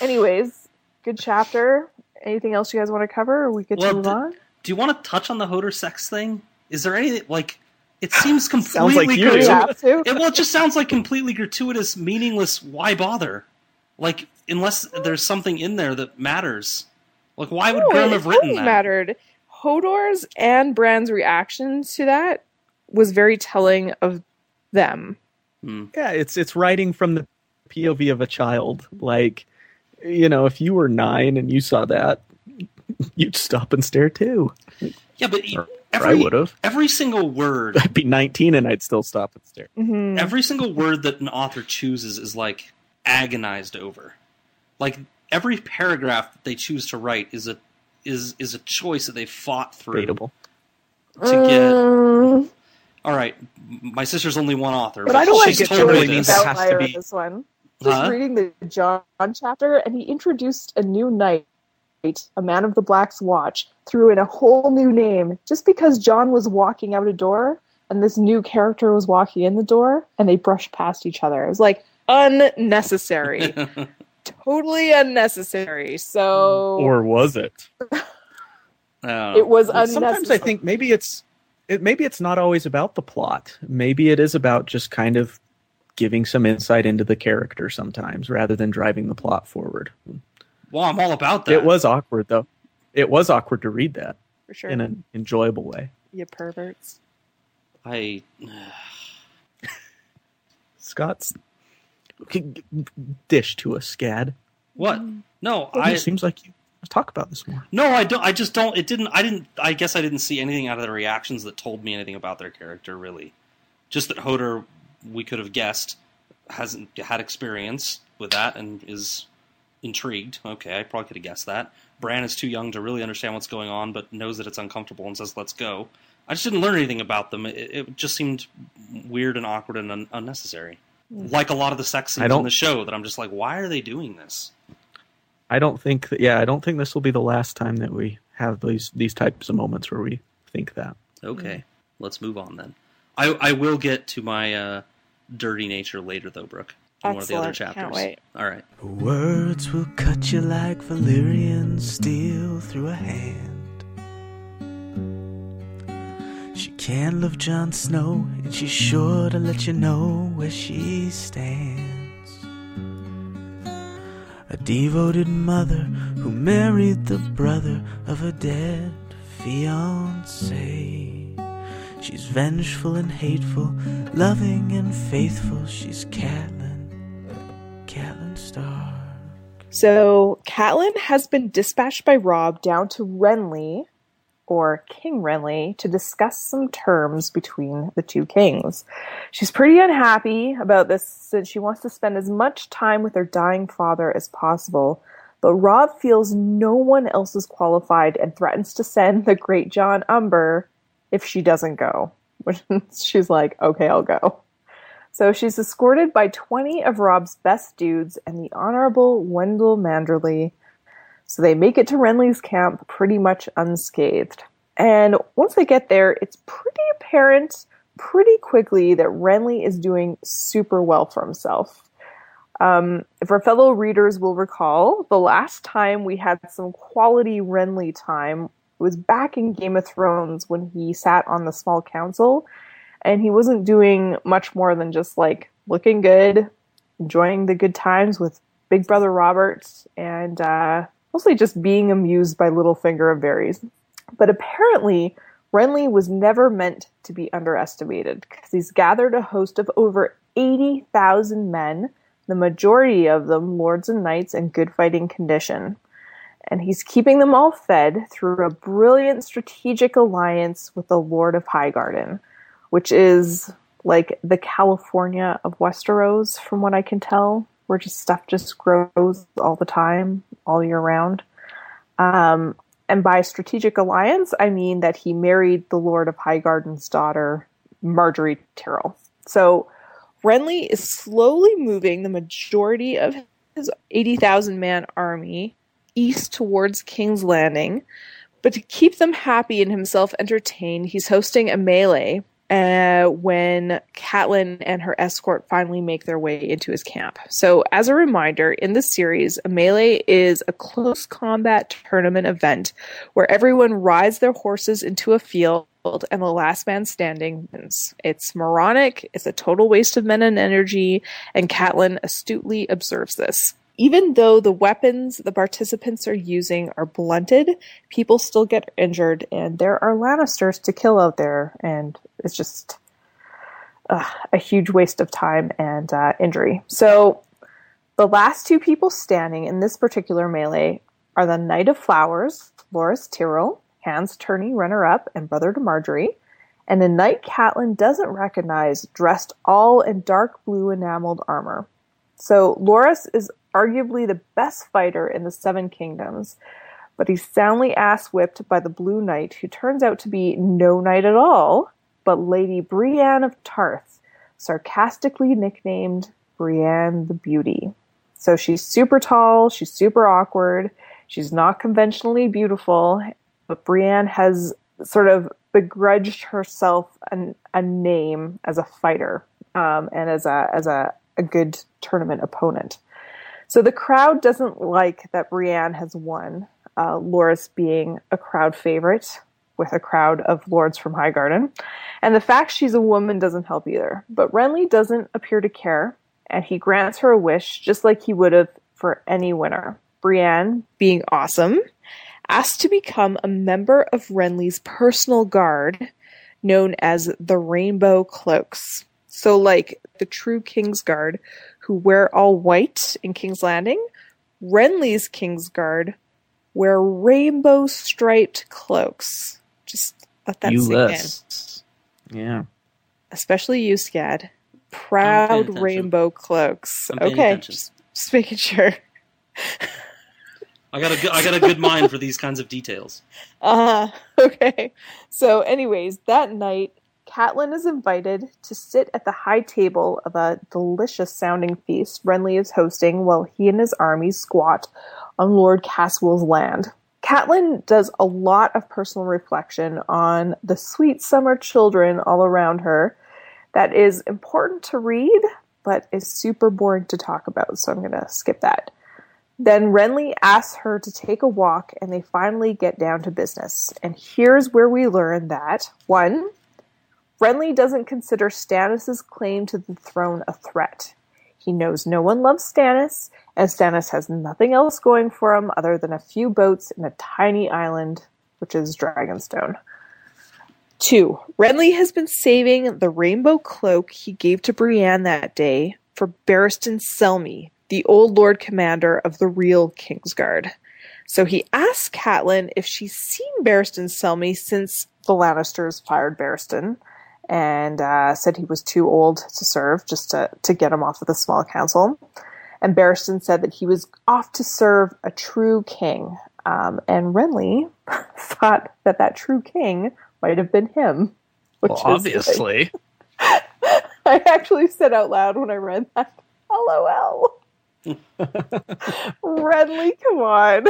Anyways, good chapter. Anything else you guys want to cover, or we could Well, move th- on? Do you want to touch on the Hodor sex thing? Is there anything like? It seems Sounds completely. like you Do we do. gratu- have to? it, well, it just sounds like completely gratuitous, meaningless. Why bother? Like, unless there's something in there that matters. Like, why would No, Grimm have written totally that? mattered. Hodor's and Bran's reaction to that was very telling of them. Hmm. Yeah, it's it's writing from the POV of a child. Like, you know, if you were nine and you saw that, you'd stop and stare too. Yeah, but Or- or every, I would have. Every single word, I'd be 19 and I'd still stop and stare. Mhm. every single word that an author chooses is like agonized over. Like every paragraph that they choose to write is a is is a choice that they fought through Debatable. to get. Mm, All right, my sister's only one author, but I don't like she's it totally me means this. it has to be- this one. Just Huh? reading the Jon chapter, and he introduced a new knight, a man of the Black's Watch, threw in a whole new name just because Jon was walking out a door and this new character was walking in the door, and they brushed past each other. It was like unnecessary, totally unnecessary. So Or was it? It was Sometimes. I think maybe it's it, maybe it's not always about the plot. Maybe it is about just kind of giving some insight into the character sometimes rather than driving the plot forward. Well, I'm all about that. It was awkward though. It was awkward to read that for sure. in an enjoyable way. you perverts. I. Scott's dish to a scad. What? Mm. No, It I. seems like you let's talk about this more. No, I don't. I just don't. It didn't. I didn't. I guess I didn't see anything out of the reactions that told me anything about their character. Really, just that Hodor, we could have guessed, hasn't had experience with that and is intrigued. Okay, I probably could have guessed that. Bran is too young to really understand what's going on, but knows that it's uncomfortable and says, "Let's go." I just didn't learn anything about them. It, it just seemed weird and awkward and un- unnecessary. Like a lot of the sex I scenes in don't- the show, that I'm just like, why are they doing this? I don't think that yeah, I don't think this will be the last time that we have these these types of moments where we think that. Okay, let's move on then. I I will get to my uh, dirty nature later, though, Brooke. In One of the other Excellent. chapters. Can't wait. All right. Words will cut you like Valyrian steel through a hand. She can't love Jon Snow, and she's sure to let you know where she stands. A devoted mother who married the brother of a dead fiance. She's vengeful and hateful, loving and faithful. She's Catelyn, Catelyn Stark. So Catelyn has been dispatched by Robb down to Renly, or King Renly, to discuss some terms between the two kings. She's pretty unhappy about this since she wants to spend as much time with her dying father as possible. But Robb feels no one else is qualified and threatens to send the great Jon Umber if she doesn't go. Which she's like, okay, I'll go. So she's escorted by 20 of Robb's best dudes and the Honorable Wendell Manderly. So they make it to Renly's camp pretty much unscathed. And once they get there, it's pretty apparent pretty quickly that Renly is doing super well for himself. Um, if our fellow readers will recall, the last time we had some quality Renly time was back in Game of Thrones when he sat on the small council and he wasn't doing much more than just like looking good, enjoying the good times with Big Brother Robert, and uh, mostly just being amused by Littlefinger of Varys. But apparently, Renly was never meant to be underestimated because he's gathered a host of over 80,000 men, the majority of them lords and knights in good fighting condition. And he's keeping them all fed through a brilliant strategic alliance with the Lord of Highgarden, which is like the California of Westeros, from what I can tell, where just stuff just grows all the time, all year round. Um, and by strategic alliance, I mean that he married the Lord of Highgarden's daughter, Margaery Tyrell. So Renly is slowly moving the majority of his 80,000 man army east towards King's Landing. But to keep them happy and himself entertained, he's hosting a melee uh, when Catelyn and her escort finally make their way into his camp. So, as a reminder, in this series, a melee is a close combat tournament event where everyone rides their horses into a field and the last man standing wins. It's moronic, it's a total waste of men and energy, and Catelyn astutely observes this even though the weapons the participants are using are blunted, people still get injured, and there are Lannisters to kill out there, and it's just uh, a huge waste of time and uh, injury. So, the last two people standing in this particular melee are the Knight of Flowers, Loras Tyrell, Hans Turney, runner up, and brother to Margaery, and a knight Catelyn doesn't recognize, dressed all in dark blue enameled armor. So Loras is arguably the best fighter in the Seven Kingdoms, but he's soundly ass whipped by the Blue Knight, who turns out to be no knight at all, but Lady Brienne of Tarth, sarcastically nicknamed Brienne the Beauty. So she's super tall, she's super awkward, she's not conventionally beautiful, but Brienne has sort of begrudged herself an, a name as a fighter um, and as a as a, a good tournament opponent. So the crowd doesn't like that Brienne has won, uh, Loras being a crowd favorite with a crowd of lords from Highgarden. And the fact she's a woman doesn't help either. But Renly doesn't appear to care, and he grants her a wish just like he would have for any winner. Brienne, being awesome, asked to become a member of Renly's personal guard, known as the Rainbow Cloaks. So, like the true King's Guard, who wear all white in King's Landing, Renly's King's Guard wear rainbow striped cloaks. Just let that sink in. Yeah. Especially you, Scad. Proud rainbow cloaks. Okay, just, just making sure. I got a good, I got a good mind for these kinds of details. Uh okay. So, anyways, that night Catelyn is invited to sit at the high table of a delicious sounding feast Renly is hosting while he and his army squat on Lord Caswell's land. Catelyn does a lot of personal reflection on the sweet summer children all around her that is important to read, but is super boring to talk about, so I'm going to skip that. Then Renly asks her to take a walk, and they finally get down to business. And here's where we learn that one, Renly doesn't consider Stannis' claim to the throne a threat. He knows no one loves Stannis, and Stannis has nothing else going for him other than a few boats and a tiny island, which is Dragonstone. Two, Renly has been saving the rainbow cloak he gave to Brienne that day for Barristan Selmy, the old Lord Commander of the real Kingsguard. So he asks Catelyn if she's seen Barristan Selmy since the Lannisters fired Barristan and uh, said he was too old to serve, just to, to get him off of the small council. And Barristan said that he was off to serve a true king. Um, and Renly thought that that true king might have been him. Which Well, obviously. like- I actually said out loud when I read that. LOL. Renly, come on.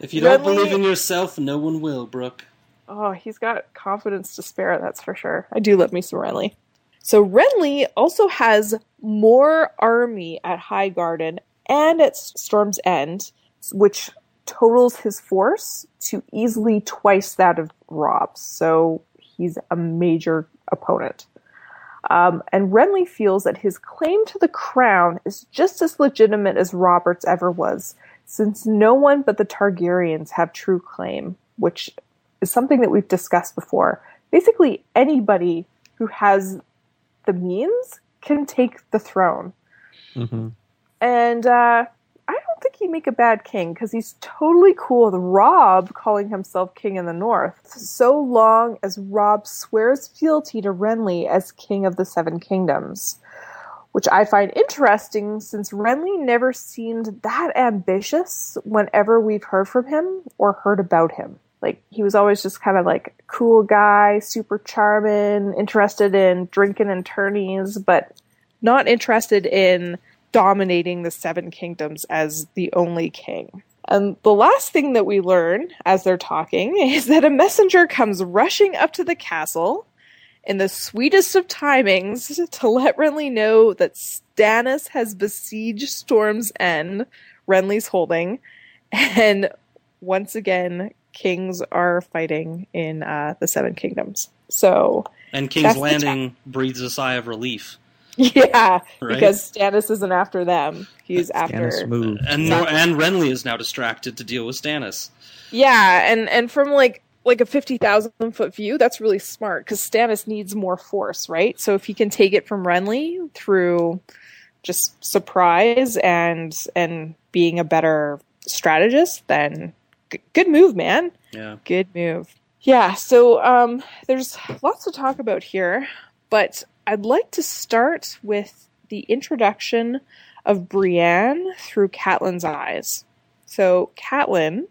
If you don't Renly- believe in yourself, no one will, Brooke. Oh, he's got confidence to spare, that's for sure. I do love me some Renly. So Renly also has more army at Highgarden and at Storm's End, which totals his force to easily twice that of Robb's. So he's a major opponent. Um, and Renly feels that his claim to the crown is just as legitimate as Robert's ever was, since no one but the Targaryens have true claim, which is something that we've discussed before. Basically, anybody who has the means can take the throne. hmm And uh, I don't think he'd make a bad king because he's totally cool with Robb calling himself king in the north, so long as Robb swears fealty to Renly as king of the Seven Kingdoms. Which I find interesting since Renly never seemed that ambitious whenever we've heard from him or heard about him. Like, he was always just kind of like cool guy, super charming, interested in drinking and tourneys, but not interested in dominating the seven kingdoms as the only king. And the last thing that we learn as they're talking is that a messenger comes rushing up to the castle in the sweetest of timings to let Renly know that Stannis has besieged Storm's End, Renly's holding, and once again, kings are fighting in uh, the Seven Kingdoms. So, And King's That's the Landing breathes a sigh of relief. yeah, Right. because Stannis isn't after them; he's after Stannis moved. And Nor- and Renly is now distracted to deal with Stannis. Yeah, and and from like like a fifty thousand foot view, that's really smart because Stannis needs more force, right? So if he can take it from Renly through just surprise and and being a better strategist, then g- good move, man. Yeah. Good move. Yeah, so um, there's lots to talk about here, but I'd like to start with the introduction of Brienne through Catelyn's eyes. So, Catelyn,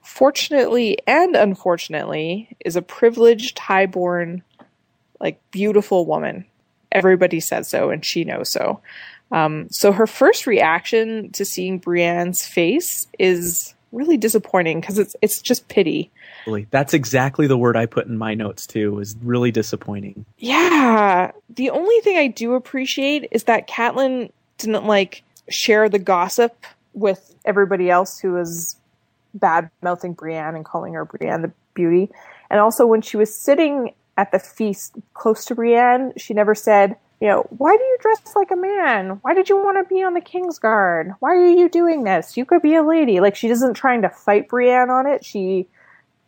fortunately and unfortunately, is a privileged, highborn, like beautiful woman. Everybody says so, and she knows so. Um, so her first reaction to seeing Brienne's face is really disappointing because it's it's just pity. That's exactly the word I put in my notes too. Was really disappointing. Yeah. The only thing I do appreciate is that Catelyn didn't like share the gossip with everybody else who was bad mouthing Brienne and calling her Brienne the beauty. And also when she was sitting at the feast close to Brienne, she never said, you know, why do you dress like a man? Why did you want to be on the King's Guard? Why are you doing this? You could be a lady. Like she isn't trying to fight Brienne on it. She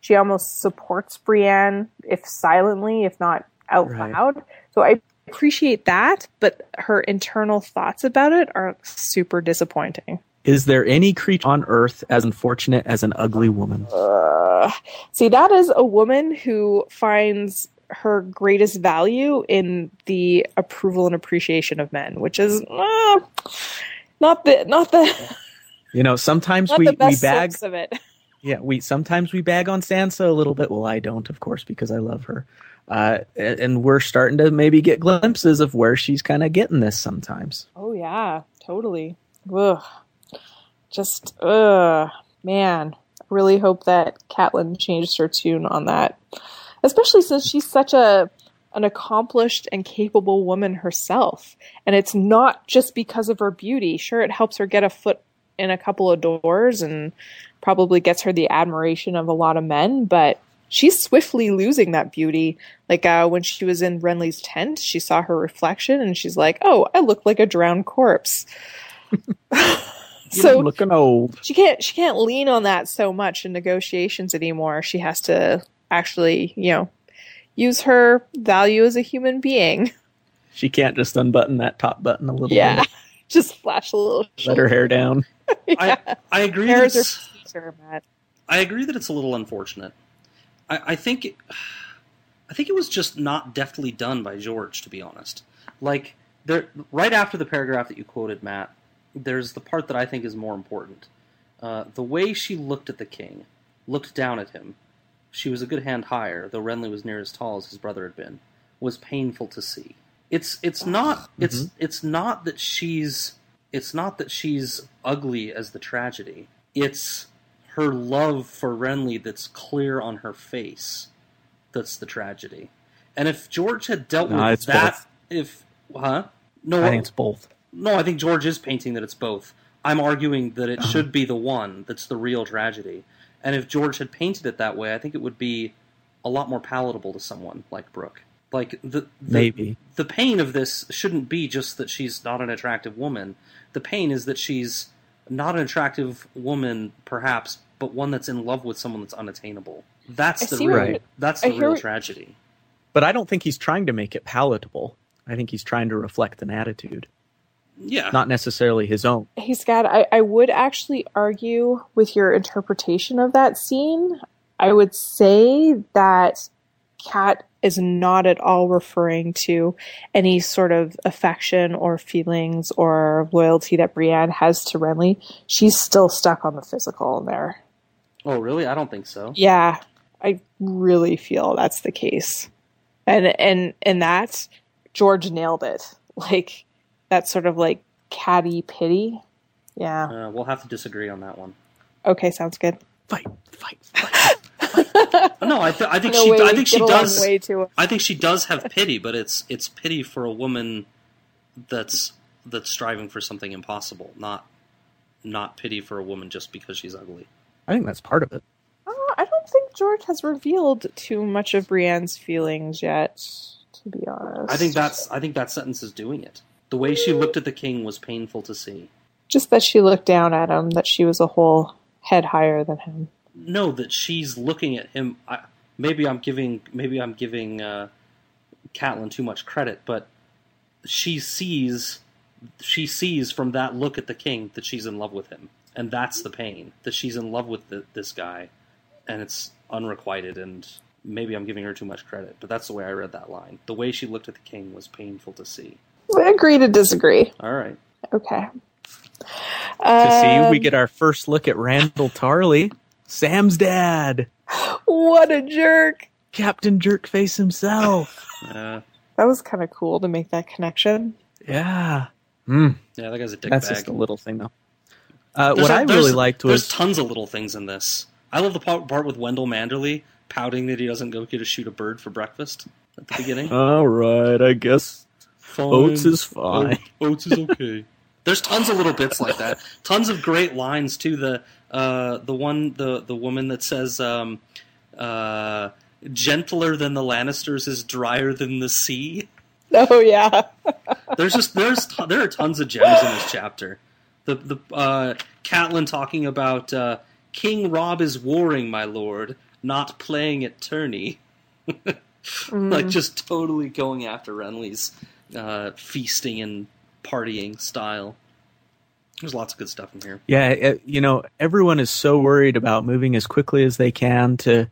she almost supports Brienne, if silently, if not out Right. loud. So I appreciate that, but her internal thoughts about it are super disappointing. Is there any creature on Earth as unfortunate as an ugly woman? Uh, see, that is a woman who finds her greatest value in the approval and appreciation of men, which is uh, not the not the You know, sometimes we, we bag of it. Yeah, we sometimes we bag on Sansa a little bit. Well, I don't, of course, because I love her. Uh, and we're starting to maybe get glimpses of where she's kind of getting this sometimes. Oh yeah, totally. Ugh. Just ugh, man. Really hope that Catelyn changed her tune on that, especially since she's such a an accomplished and capable woman herself, and it's not just because of her beauty. Sure, it helps her get a foot in a couple of doors and probably gets her the admiration of a lot of men, but she's swiftly losing that beauty. Like uh, when she was in Renly's tent, she saw her reflection and she's like, "Oh, I look like a drowned corpse." so looking old. she can't she can't lean on that so much in negotiations anymore. She has to actually, you know, use her value as a human being. She can't just unbutton that top button a little Yeah. bit, Just flash a little. let her hair down. I, I agree. Hairs are it's, Matt. I agree that it's a little unfortunate. I, I think, it, I think it was just not deftly done by George, to be honest. Like there, right after the paragraph that you quoted, Matt, there's the part that I think is more important. Uh, the way she looked at the king, looked down at him. She was a good hand higher, though Renly was near as tall as his brother had been. Was painful to see. It's it's not mm-hmm. it's it's not that she's it's not that she's ugly as the tragedy. It's her love for Renly that's clear on her face. That's the tragedy. And if George had dealt No, with that, both. if huh? No, I think it's both. no, I think George is painting that it's both. I'm arguing that it uh-huh. should be the one that's the real tragedy. And if George had painted it that way, I think it would be a lot more palatable to someone like Brooke. Like the, the Maybe. the pain of this shouldn't be just that she's not an attractive woman. The pain is that she's not an attractive woman, perhaps, but one that's in love with someone that's unattainable. That's I the see real. what you're- That's I the real what- tragedy. But I don't think he's trying to make it palatable. I think he's trying to reflect an attitude, Yeah. not necessarily his own. Hey, Scott, I, I would actually argue with your interpretation of that scene. I would say that Kat is not at all referring to any sort of affection or feelings or loyalty that Brienne has to Renly. She's still stuck on the physical in there. oh, really? I don't think so. Yeah, I really feel that's the case. And and and that George nailed it. Like that sort of like catty pity. Yeah. Uh, we'll have to disagree on that one. Okay, sounds good. Fight, fight, fight. No, I, th- I think No she. way, I think she does. I think she does have pity, but it's it's pity for a woman that's that's striving for something impossible, not not pity for a woman just because she's ugly. I think that's part of it. Uh, I don't think George has revealed too much of Brienne's feelings yet. To be honest, I think that's I think that sentence is doing it. The way she looked at the king was painful to see. just that she looked down at him. That she was a whole head higher than him. No, that she's looking at him. I, maybe I'm giving maybe I'm giving uh, Catelyn too much credit, but she sees she sees from that look at the king that she's in love with him, and that's the pain that she's in love with the, this guy, and it's unrequited. And maybe I'm giving her too much credit, but that's the way I read that line. The way she looked at the king was painful to see. We agree to disagree. All right, Okay. To see, we Um, get our first look at Randyll Tarly, Sam's dad, what a jerk. Captain Jerkface himself. uh, That was kind of cool to make that connection. yeah. Mm, yeah, that guy's a dick that's bag. just a little thing, though. Uh, what a- I really liked was there's tons of little things in this. I love the part, part with Wendell Manderly pouting that he doesn't go get to shoot a bird for breakfast at the beginning. all right. I guess Fine. Oats is fine. O- Oats is okay. There's tons of little bits like that. Tons of great lines too. The uh, the one the the woman that says um, uh, gentler than the Lannisters is drier than the sea. Oh yeah. There's just there's t- there are tons of gems in this chapter. The the uh, Catelyn talking about uh, King Robb is warring, my lord, not playing at tourney. like just totally going after Renly's uh, feasting and partying style. There's lots of good stuff in here. Yeah, it, you know, everyone is so worried about moving as quickly as they can to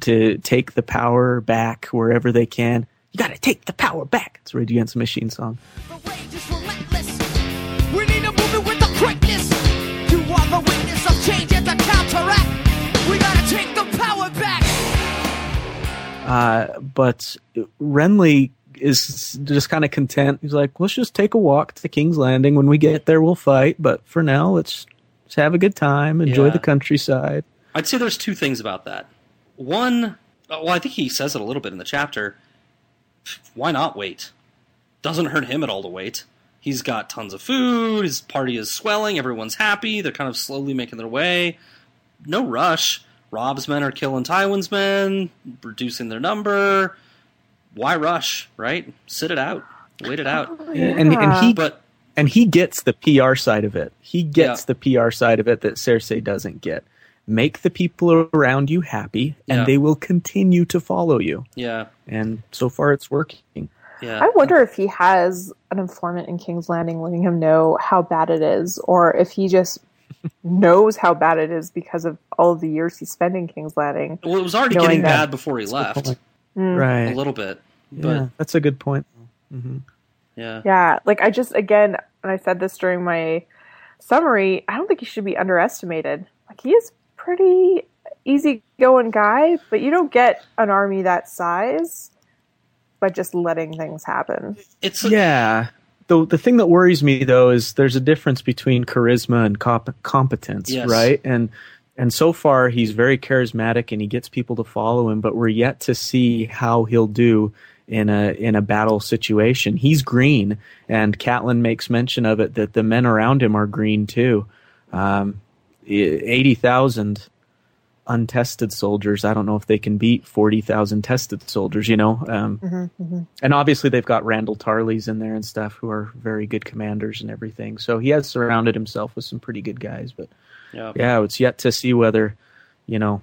to take the power back wherever they can. You got to take the power back. It's a Rage Against the Machine song. The rage is relentless. We need to move it with the quickness. You are the witness of change and the counteract. We gotta take the power back. Uh, but Renly is just kind of content. He's like, let's just take a walk to King's Landing. When we get there, we'll fight. But for now, let's just have a good time, enjoy Yeah. the countryside. I'd say there's two things about that. One, uh, well, I think he says it a little bit in the chapter. Why not wait? Doesn't hurt him at all to wait. He's got tons of food. His party is swelling. Everyone's happy. They're kind of slowly making their way. No rush. Robb's men are killing Tywin's men, reducing their number. Why rush? Right? Sit it out. Wait it out. And and he But and he gets the PR side of it. He gets Yeah. the PR side of it that Cersei doesn't get. make the people around you happy, and Yeah. they will continue to follow you. Yeah, And so far, it's working. yeah. I wonder if he has an informant in King's Landing letting him know how bad it is, or if he just knows how bad it is because of all of the years he spent in King's Landing. well, it was already getting bad before he left point. Mm. a little bit. But yeah, that's a good point. hmm yeah, Yeah, like I just again, and I said this during my summary. I don't think he should be underestimated. Like he is pretty easygoing guy, but you don't get an army that size by just letting things happen. it's Yeah. The, the thing that worries me though is there's a difference between charisma and comp- competence, Yes. right? And and so far he's very charismatic and he gets people to follow him, but we're yet to see how he'll do in a in a battle situation. He's green, and Catelyn makes mention of it that the men around him are green too. Um, Eighty thousand untested soldiers. I don't know if they can beat forty thousand tested soldiers. You know, um, and obviously they've got Randyll Tarlys in there and stuff who are very good commanders and everything. So he has surrounded himself with some pretty good guys. But yeah. yeah, it's yet to see whether, you know.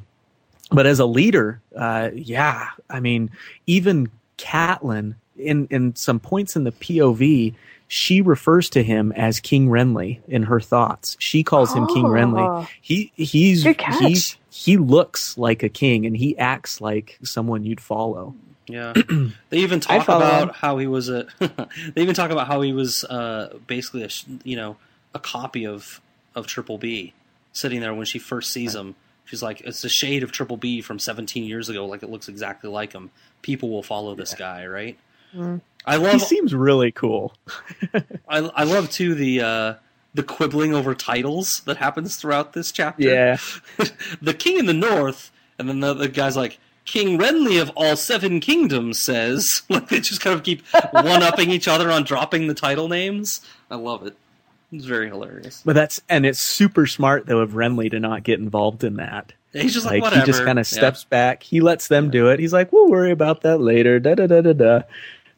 But as a leader, uh, yeah, I mean, even Catelyn, in in some points in the POV, she refers to him as King Renly in her thoughts. She calls him King Oh. Renly. He he's Good catch. he he looks like a king and he acts like someone you'd follow. Yeah, they even talk about him. how he was a. they even talk about how he was uh, basically a you know a copy of of Triple B, sitting there when she first sees him. She's like, it's a shade of Triple B from 17 years ago. Like it looks exactly like him. People will follow this guy, right? Mm. I love. He seems really cool. I, I love too the uh, the quibbling over titles that happens throughout this chapter. Yeah. the king in the north, and then the, the guy's like, King Renly of all seven kingdoms says, like they just kind of keep one upping each other on dropping the title names. I love it. It's very hilarious. But that's and it's super smart though of Renly to not get involved in that. He's just like, Like whatever. he just kind of steps back. He lets them do it. He's like, "We'll worry about that later." Da da da da da.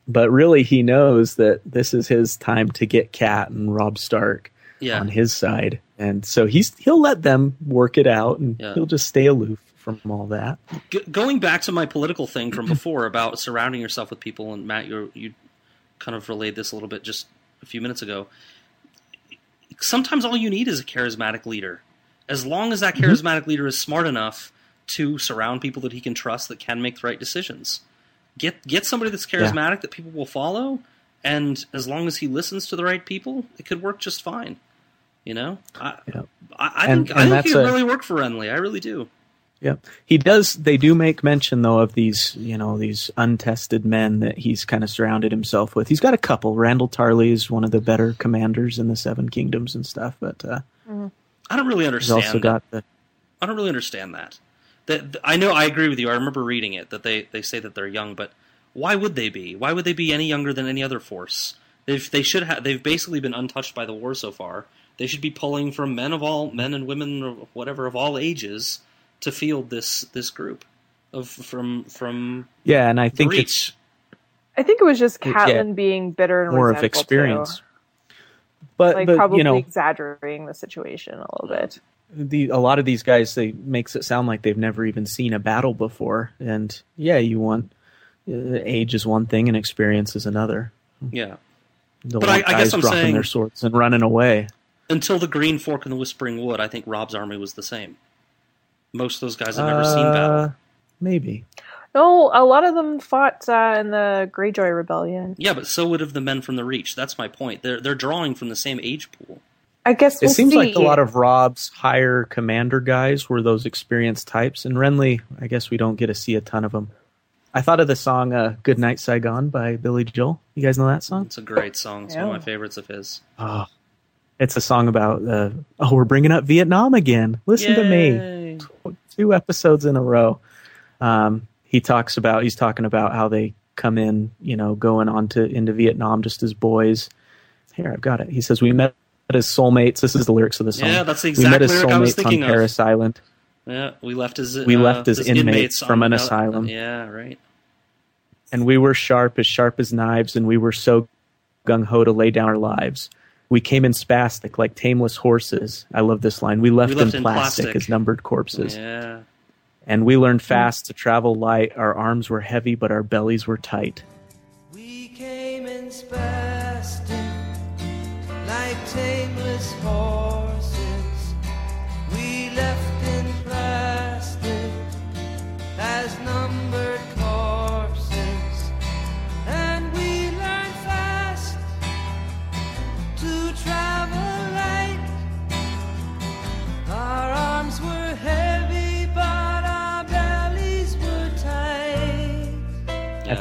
But really, he knows that this is his time to get Cat and Robb Stark Yeah. on his side, and so he's he'll let them work it out, and Yeah. he'll just stay aloof from all that. G- going back to my political thing from before about surrounding yourself with people, and Matt, you you kind of relayed this a little bit just a few minutes ago. Sometimes all you need is a charismatic leader. As long as that mm-hmm. charismatic leader is smart enough to surround people that he can trust that can make the right decisions. Get get somebody that's charismatic that people will follow, and as long as he listens to the right people, it could work just fine. You know, I Yeah. I, I And- think I and think that's it a- really work for Renly. I really do. Yeah, he does. They do make mention though of these, you know, these untested men that he's kind of surrounded himself with. He's got a couple. Randyll Tarly is one of the better commanders in the Seven Kingdoms and stuff, but uh, I don't really understand. he's understand. also got the I don't really understand that. That I know I agree with you. I remember reading it that they, they say that they're young, but why would they be? Why would they be any younger than any other force? They've they should have they've basically been untouched by the war so far. They should be pulling from men of all men and women or whatever of all ages to field this this group of from from yeah, and I think Breach. it's I think it was just Yeah. Being bitter and more of experience. too. But Like but probably you know, exaggerating the situation a little bit. the a lot of these guys they makes it sound like they've never even seen a battle before, and yeah, you want uh, age is one thing and experience is another. yeah. The But I- I guess guys I'm dropping saying- their swords and running away. Until the Green Fork and the Whispering Wood, I think Robb's army was the same. Most of those guys have never seen battle. Uh, Maybe. No, a lot of them fought uh, in the Greyjoy Rebellion. Yeah, but so would have the men from the Reach. That's my point. They're they're drawing from the same age pool. I guess It we'll seems see. like a lot of Robb's higher commander guys were those experienced types, and Renly, I guess we don't get to see a ton of them. I thought of the song uh, "Good Night Saigon" by Billy Joel. You guys know that song? It's a great song. It's one of my favorites of his. Oh, it's a song about uh, oh, we're bringing up Vietnam again. Listen to me. Two episodes in a row. Um, he talks about he's talking about how they come in, you know, going on to into Vietnam just as boys. Here, I've got it. He says we met as soulmates. This is the lyrics of the song. Yeah, that's the we met exact as lyric I was soulmates on thinking of. Parris Island. Yeah, we left as We uh, left as inmates from on an asylum. Yeah, right. and we were sharp as sharp as knives, and we were so gung ho to lay down our lives. We came in spastic like tameless horses. I love this line. We left, left in, in plastic, plastic. as numbered corpses. Yeah. And we learned hmm. fast to travel light. Our arms were heavy, but our bellies were tight. We came in spastic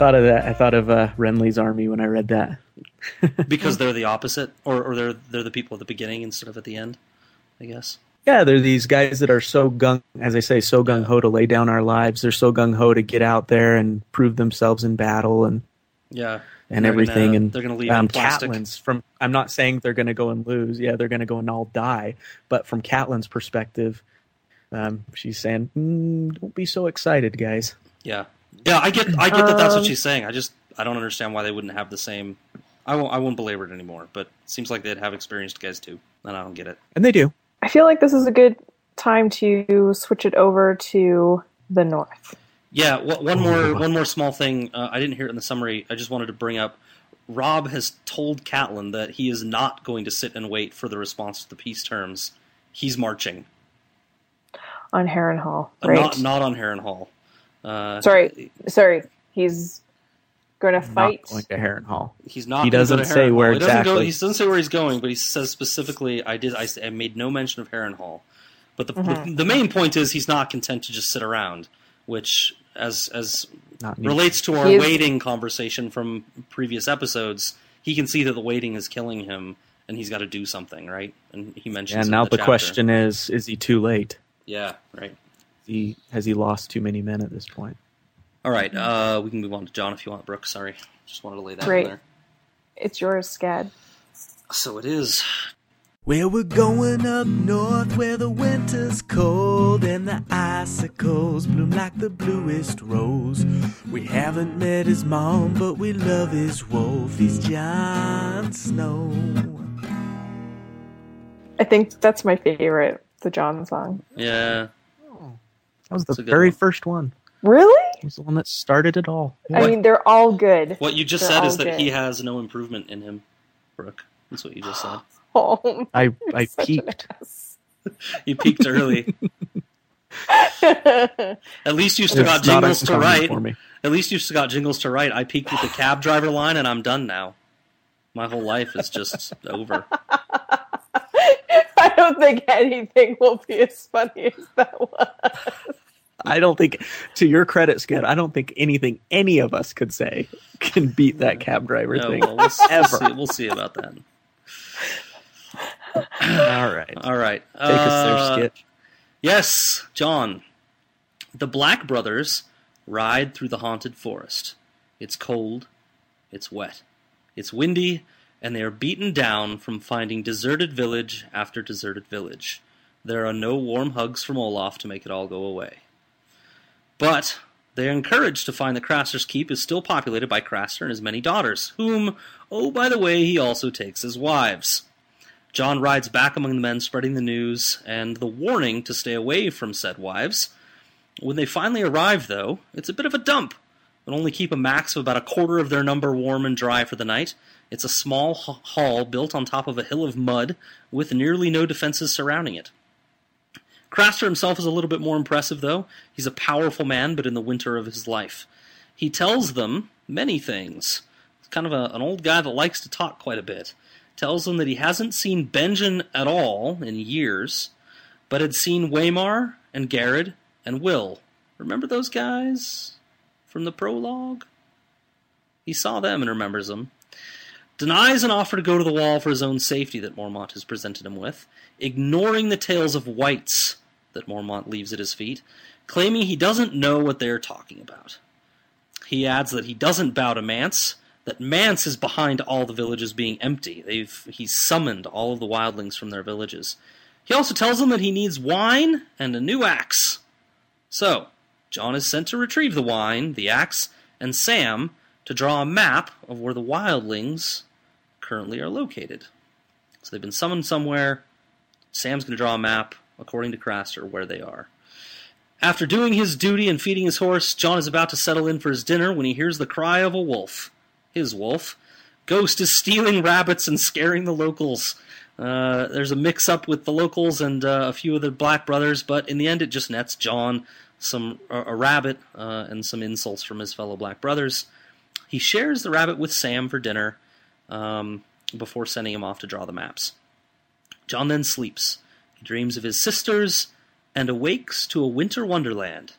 thought of that. I thought of uh, Renly's army when I read that. because they're the opposite, or, or they're they're the people at the beginning instead of at the end. I guess. Yeah, they're these guys that are so gung, as I say, so gung ho to lay down our lives. They're so gung ho to get out there and prove themselves in battle and Yeah. and They're everything. gonna- and they're gonna leave um. Catelyn's from. I'm not saying they're going to go and lose. Yeah, they're going to go and all die. But from Catelyn's perspective, um, she's saying, mm, "Don't be so excited, guys." Yeah, yeah, I get, I get that. That's what Um, she's saying. I just, I don't understand why they wouldn't have the same. I won't, I won't belabor it anymore. But it seems like they'd have experienced guys too, and I don't get it. And they do. I feel like this is a good time to switch it over to the north. Yeah, wh- one more, one more small thing. Uh, I didn't hear it in the summary. I just wanted to bring up. Robb has told Catelyn that he is not going to sit and wait for the response to the peace terms. He's marching, on Harrenhal, Uh, right? not not on Harrenhal. Uh, Sorry, sorry. He's going to fight. Not going to Harrenhal. He's not. He gonna doesn't to say Harrenhal. where he doesn't Go, exactly. he doesn't say where he's going, but he says specifically, "I did. I made no mention of Harrenhal." But the, Mm-hmm. the the main point is he's not content to just sit around, which as as Not relates to our He is- waiting conversation from previous episodes. He can see that the waiting is killing him, and he's got to do something, right? And he mentions. And it now the chapter. question is: Is he too late? Yeah. Right. He has he lost too many men at this point? All right. Uh, we can move on to Jon if you want, Brooke. Sorry, just wanted to lay that Great. in there. It's yours, Scad. So it is. Well, we're going up north where the winter's cold and the icicles bloom like the bluest rose. We haven't met his mom, but we love his wolf. He's Jon Snow. I think that's my favorite, the Jon song. Yeah. That was the That's a good very one. first one. Really? It was the one that started it all. I mean, they're all good. What you just They're said all is that good. he has no improvement in him, Brooke. That's what you just said. Oh, I I peaked. You peaked early. At least you still got It's not jingles to write. for me. At least you still got jingles to write. I peaked with the cab driver line, and I'm done now. My whole life is just over. I don't think anything will be as funny as that was. I don't think, to your credit, Skid, I don't think anything any of us could say can beat that cab driver No, thing. well, we'll, s- we'll Ever. see, we'll see about that. All right. All right. Take us there, Uh, Skit. Yes, Jon. The Black Brothers ride through the haunted forest. It's cold, it's wet, it's windy, and they are beaten down from finding deserted village after deserted village. There are no warm hugs from Olaf to make it all go away. But they are encouraged to find that Craster's keep is still populated by Craster and his many daughters, whom, oh, by the way, he also takes as wives. Jon rides back among the men, spreading the news and the warning to stay away from said wives. When they finally arrive, though, it's a bit of a dump. But only keep a max of about a quarter of their number warm and dry for the night. It's a small hall built on top of a hill of mud with nearly no defenses surrounding it. Craster himself is a little bit more impressive, though. He's a powerful man, but in the winter of his life. He tells them many things. He's kind of a, an old guy that likes to talk quite a bit. Tells them that he hasn't seen Benjen at all in years, but had seen Waymar and Garrett and Will. Remember those guys from the prologue? He saw them and remembers them. Denies an offer to go to the wall for his own safety that Mormont has presented him with, ignoring the tales of whites that Mormont leaves at his feet, claiming he doesn't know what they're talking about. He adds that he doesn't bow to Mance, that Mance is behind all the villages being empty. They've he's summoned all of the wildlings from their villages. He also tells them that he needs wine and a new axe. So, Jon is sent to retrieve the wine, the axe, and Sam to draw a map of where the wildlings currently are located. So they've been summoned somewhere. Sam's going to draw a map, according to Craster, where they are. After doing his duty and feeding his horse, Jon is about to settle in for his dinner when he hears the cry of a wolf. His wolf. Ghost is stealing rabbits and scaring the locals. Uh, there's a mix up with the locals and uh, a few of the black brothers, but in the end, it just nets Jon some a, rabbit uh, and some insults from his fellow black brothers. He shares the rabbit with Sam for dinner um, before sending him off to draw the maps. Jon then sleeps. He dreams of his sisters and awakes to a winter wonderland,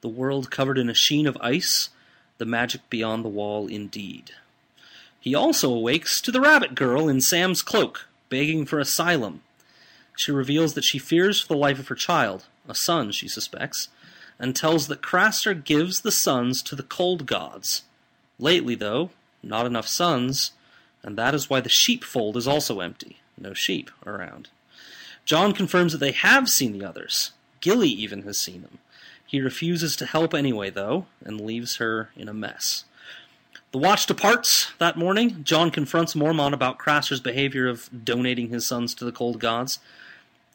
the world covered in a sheen of ice, the magic beyond the wall indeed. He also awakes to the rabbit girl in Sam's cloak, begging for asylum. She reveals that she fears for the life of her child, a son, she suspects, and tells that Craster gives the sons to the cold gods. Lately, though, not enough sons, and that is why the sheepfold is also empty. No sheep around. Jon confirms that they have seen the others. Gilly even has seen them. He refuses to help anyway, though, and leaves her in a mess. The watch departs that morning. Jon confronts Mormont about Craster's behavior of donating his sons to the cold gods,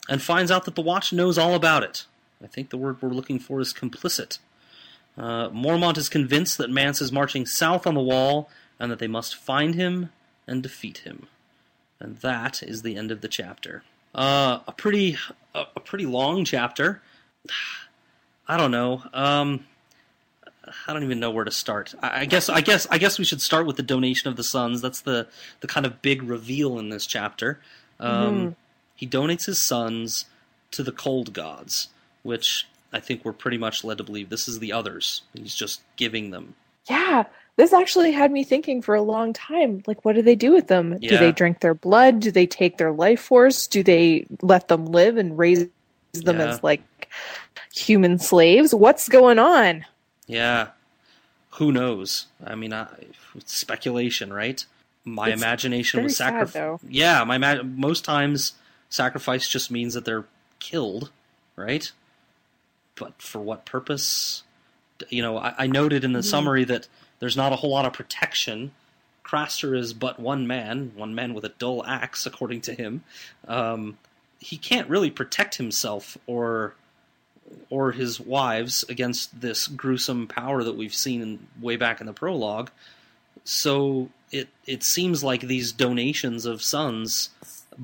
and finds out that the watch knows all about it. I think the word we're looking for is complicit. Uh, Mormont is convinced that Mance is marching south on the wall, and that they must find him and defeat him. And that is the end of the chapter. Uh, a pretty, a, a pretty long chapter. I don't know. Um, I don't even know where to start. I, I guess, I guess, I guess we should start with the donation of the sons. That's the the kind of big reveal in this chapter. Um, He donates his sons to the cold gods, which I think we're pretty much led to believe this is the others. He's just giving them. Yeah, this actually had me thinking for a long time. Like, what do they do with them? Do they drink their blood? Do they take their life force? Do they let them live and raise them Yeah. as like human slaves? What's going on? Yeah. Who knows? I mean, I, speculation, right? My It's imagination was sacrificed. Yeah, my ma- most times sacrifice just means that they're killed, right? But for what purpose? You know, I, I noted in the summary that there's not a whole lot of protection. Craster is but one man, one man with a dull axe, according to him. Um, he can't really protect himself or or his wives against this gruesome power that we've seen in, way back in the prologue. So it it seems like these donations of sons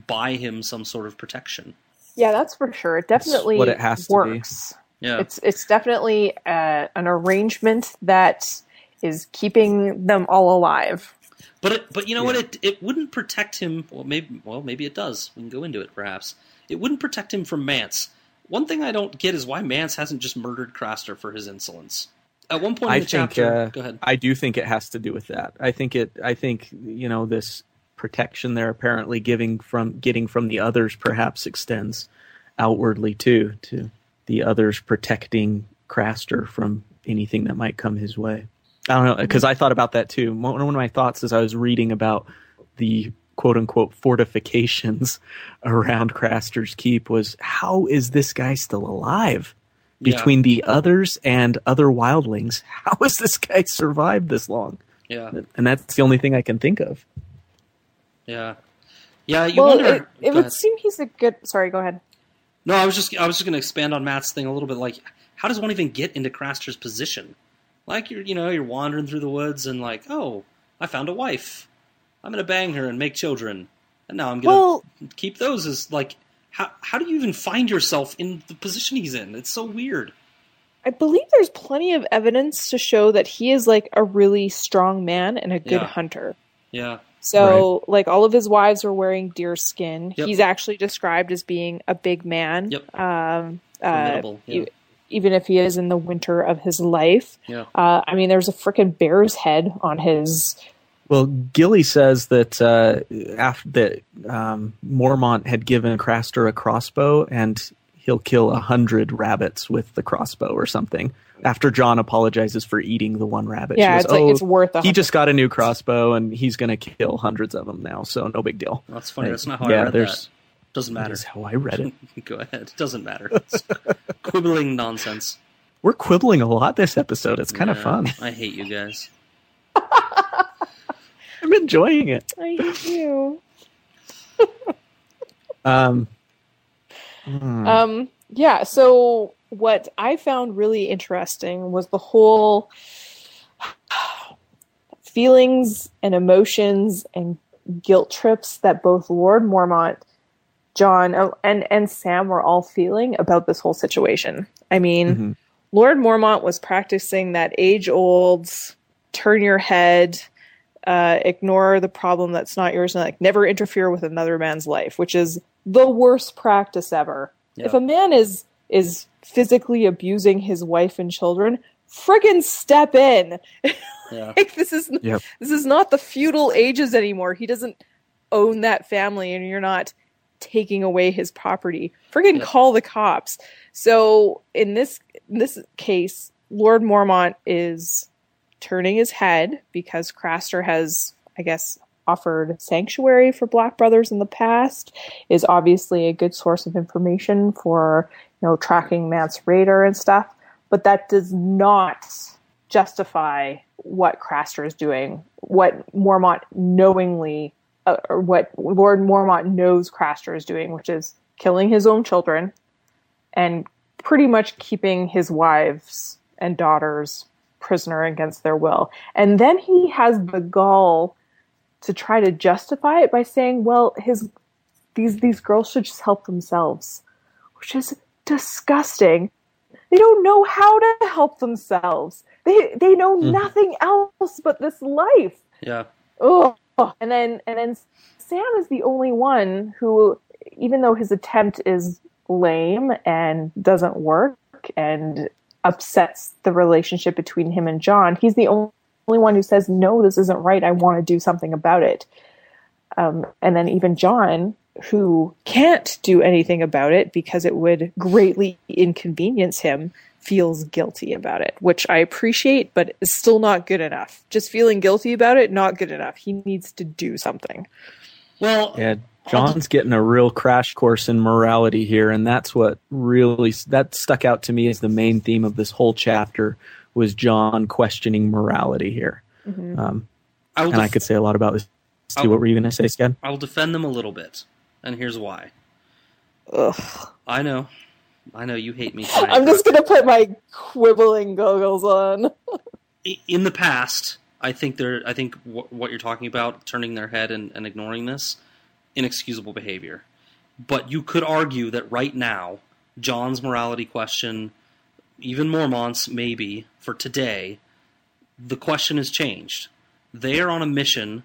buy him some sort of protection. Yeah, that's for sure. It definitely what it has to be. works. Yeah, It's it's definitely uh, an arrangement that is keeping them all alive. but it, but you know what? It it wouldn't protect him. Well, maybe well maybe it does. We can go into it perhaps. It wouldn't protect him from Mance. One thing I don't get is why Mance hasn't just murdered Craster for his insolence. At one point in I the think chapter, uh, go ahead. I do think it has to do with that. I think it. I think you know this protection they're apparently giving from getting from the others perhaps extends outwardly too to the others protecting Craster from anything that might come his way. I don't know because I thought about that too. One one of my thoughts as I was reading about the quote unquote fortifications around Craster's keep was how is this guy still alive? Yeah. between the others and other wildlings. How has this guy survived this long? Yeah, And that's the only thing I can think of. yeah, yeah. You well, wonder. it, it would seem he's a good. Sorry, go ahead. No, I was just I was just going to expand on Matt's thing a little bit. Like, how does one even get into Craster's position? Like you're you know you're wandering through the woods and like oh I found a wife, I'm going to bang her and make children, and now I'm going to Well, keep those as like how how do you even find yourself in the position he's in? It's so weird. I believe there's plenty of evidence to show that he is like a really strong man and a good Yeah. hunter. Yeah, So, like, all of his wives were wearing deer skin. Yep. He's actually described as being a big man. Yep. Um, uh. Yeah, e- even if he is in the winter of his life. yeah, Uh, I mean, there's a freaking bear's head on his. Well, Gilly says that uh, after that um, Mormont had given Craster a crossbow, and he'll kill a hundred rabbits with the crossbow or something. After Jon apologizes for eating the one rabbit, she Yeah, goes, it's like "Oh, it's worth he just got a new crossbow, and he's going to kill hundreds of them now, so no big deal." that's funny. That's not how yeah, I read there's that. Doesn't matter. is how I read it. Go ahead. It Doesn't matter. It's quibbling nonsense. We're quibbling a lot this episode. It's kind of fun. I hate you guys. I'm enjoying it. I hate you. Um, hmm. Um, yeah, so what I found really interesting was the whole feelings and emotions and guilt trips that both Lord Mormont, Jon, oh, and and Sam were all feeling about this whole situation. I mean, Mhm. Lord Mormont was practicing that age old turn your head, uh, ignore the problem that's not yours, and like never interfere with another man's life, which is the worst practice ever. Yeah. If a man is is physically abusing his wife and children, friggin' step in. Yeah. like this is Yep. this is not the feudal ages anymore. He doesn't own that family, and you're not taking away his property. Friggin' Yep. call the cops. So in this in this case, Lord Mormont is turning his head because Craster has, I guess, offered sanctuary for Black Brothers in the past. Is obviously a good source of information for you know tracking Mance Rayder and stuff, but that does not justify what Craster is doing, what Mormont knowingly, uh, or what Lord Mormont knows Craster is doing, which is killing his own children and pretty much keeping his wives and daughters prisoner against their will. And then he has the gall to try to justify it by saying, well, his these these girls should just help themselves, which is disgusting. They don't know how to help themselves. They they know Mhm. nothing else but this life. Yeah. Oh, and then and then Sam is the only one who, even though his attempt is lame and doesn't work and upsets the relationship between him and Jon, he's the only only one who says no, this isn't right. I want to do something about it. Um, and then even Jon, who can't do anything about it because it would greatly inconvenience him, feels guilty about it, which I appreciate, but is still not good enough. Just feeling guilty about it, not good enough. He needs to do something. Well, Yeah, Jon's getting a real crash course in morality here, and that's what really that stuck out to me as the main theme of this whole chapter was Jon questioning morality here. Um, I will and I could say a lot about this too. What were you going to say, Sked? I will defend them a little bit, and here's why. Ugh. I know, I know you hate me. Tonight, I'm just gonna put my quibbling goggles on. in the past, I think they're. I think wh- what you're talking about, turning their head and, and ignoring this, inexcusable behavior. But you could argue that right now, Jon's morality question, even Mormont's maybe for today, the question has changed. They are on a mission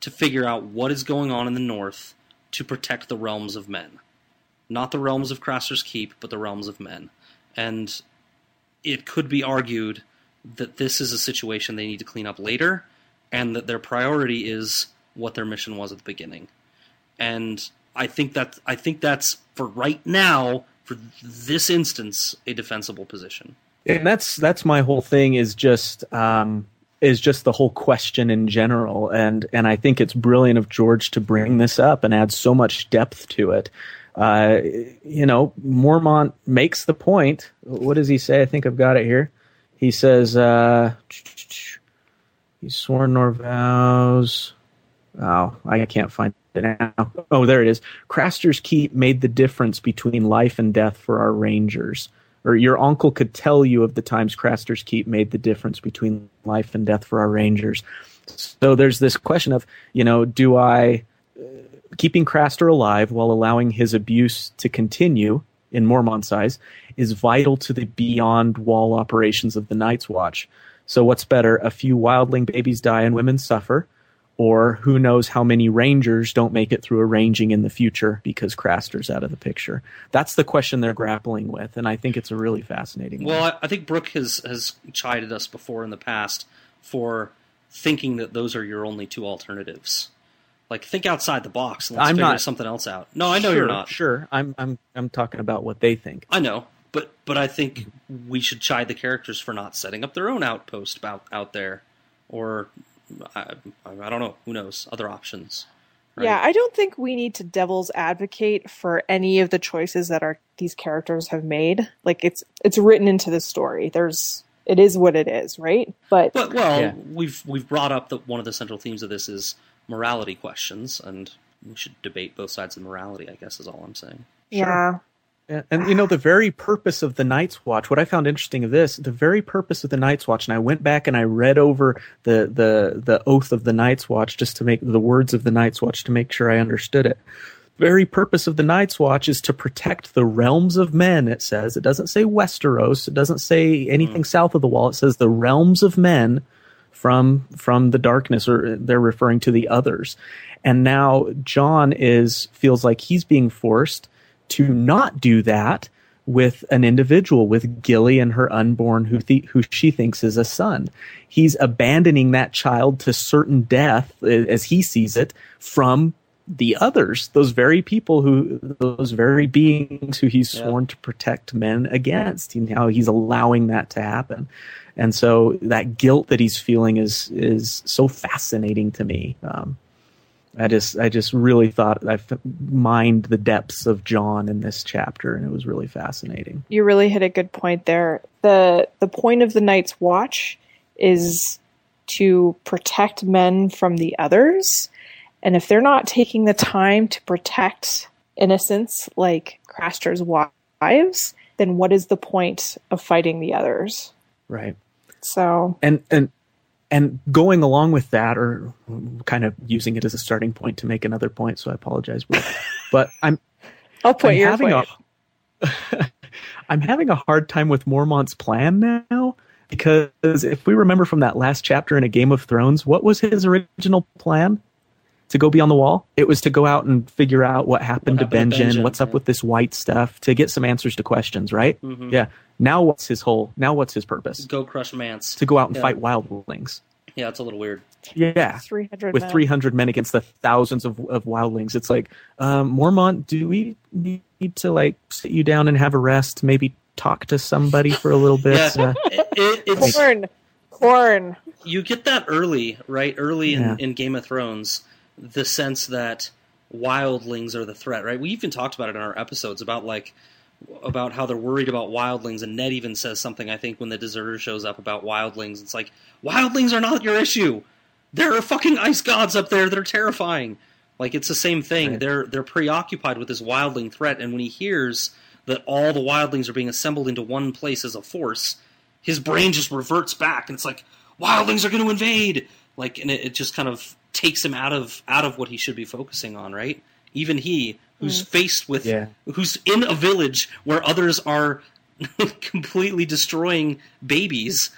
to figure out what is going on in the North to protect the realms of men. Not the realms of Craster's Keep, but the realms of men. And it could be argued that this is a situation they need to clean up later, and that their priority is what their mission was at the beginning. And I think that I think that's for right now, for this instance, a defensible position. and that's that's my whole thing is just um, is just the whole question in general and and I think it's brilliant of George to bring this up and add so much depth to it. Uh, you know, Mormont makes the point. What does he say? I think I've got it here. He says, uh, "He's sworn nor vows." Oh, I can't find it now. Oh, there it is. Craster's Keep made the difference between life and death for our rangers. Or your uncle could tell you of the times Craster's Keep made the difference between life and death for our rangers. So there's this question of, you know, do I uh, keeping Craster alive while allowing his abuse to continue in Mormont's eyes is vital to the beyond wall operations of the Night's Watch. So what's better, a few wildling babies die and women suffer, or who knows how many rangers don't make it through a ranging in the future because Craster's out of the picture. That's the question they're grappling with, and I think it's a really fascinating. Well, I, I think Brooke has has chided us before in the past for thinking that those are your only two alternatives. Like, think outside the box and let's I'm figure not- something else out. No, I know sure, you're not. Sure, I'm I'm I'm talking about what they think. I know, but but I think we should chide the characters for not setting up their own outpost about out there, or I, I don't know, who knows, other options. right? Yeah, I don't think we need to devil's advocate for any of the choices that our these characters have made. Like it's it's written into the story. There's it is what it is, right? But But well, Yeah. we've we've brought up that one of the central themes of this is morality questions, and we should debate both sides of morality. I guess is all I'm saying. Yeah. And, and you know the very purpose of the Night's Watch. What I found interesting of this, the very purpose of the Night's Watch, and I went back and I read over the the the oath of the Night's Watch just to make the words of the Night's Watch to make sure I understood it. The very purpose of the Night's Watch is to protect the realms of men. It says it doesn't say Westeros. It doesn't say anything hmm. south of the Wall. It says the realms of men from from the darkness, or they're referring to the others. And now Jon is feels like he's being forced to not do that with an individual, with Gilly and her unborn, who th- who she thinks is a son. He's abandoning that child to certain death, as he sees it, from the others, those very people who, those very beings who he's Yeah. sworn to protect men against. And how he's allowing that to happen, and so that guilt that he's feeling is is so fascinating to me. Um, I just I just really thought I mined the depths of Jon in this chapter, and it was really fascinating. You really hit a good point there. The the point of the Night's Watch is to protect men from the others. And if they're not taking the time to protect innocents like Craster's wives, then what is the point of fighting the others? Right. So And and and going along with that, or kind of using it as a starting point to make another point. So I apologize, Will. but I'm I'll I'm your having point. a I'm having a hard time with Mormont's plan now because if we remember from that last chapter in a Game of Thrones, what was his original plan? To go beyond the wall? It was to go out and figure out what happened What to happened to Benjen, Benjen, what's up yeah. with this white stuff, to get some answers to questions, right? Mhm. Yeah. Now what's his whole now what's his purpose? Go crush Mance. To go out and Yeah. fight wildlings. Yeah, it's a little weird. Yeah. Three hundred With 300 men against the thousands of, of wildlings. It's like, um, Mormont, do we need to like sit you down and have a rest? Maybe talk to somebody for a little bit? Yeah. Uh, It, it, it's corn. Corn. you get that early, right? Early Yeah. in, in Game of Thrones, the sense that wildlings are the threat, right? We even talked about it in our episodes about like about how they're worried about wildlings, and Ned even says something I think when the deserter shows up about wildlings. It's like wildlings are not your issue. There are fucking ice gods up there that are terrifying. Like it's the same thing. Right. They're they're preoccupied with this wildling threat, and when he hears that all the wildlings are being assembled into one place as a force, his brain just reverts back, and it's like wildlings are going to invade. Like, and it, it just kind of takes him out of out of what he should be focusing on. Right? Even he, who's mm. faced with, Yeah. who's in a village where others are completely destroying babies,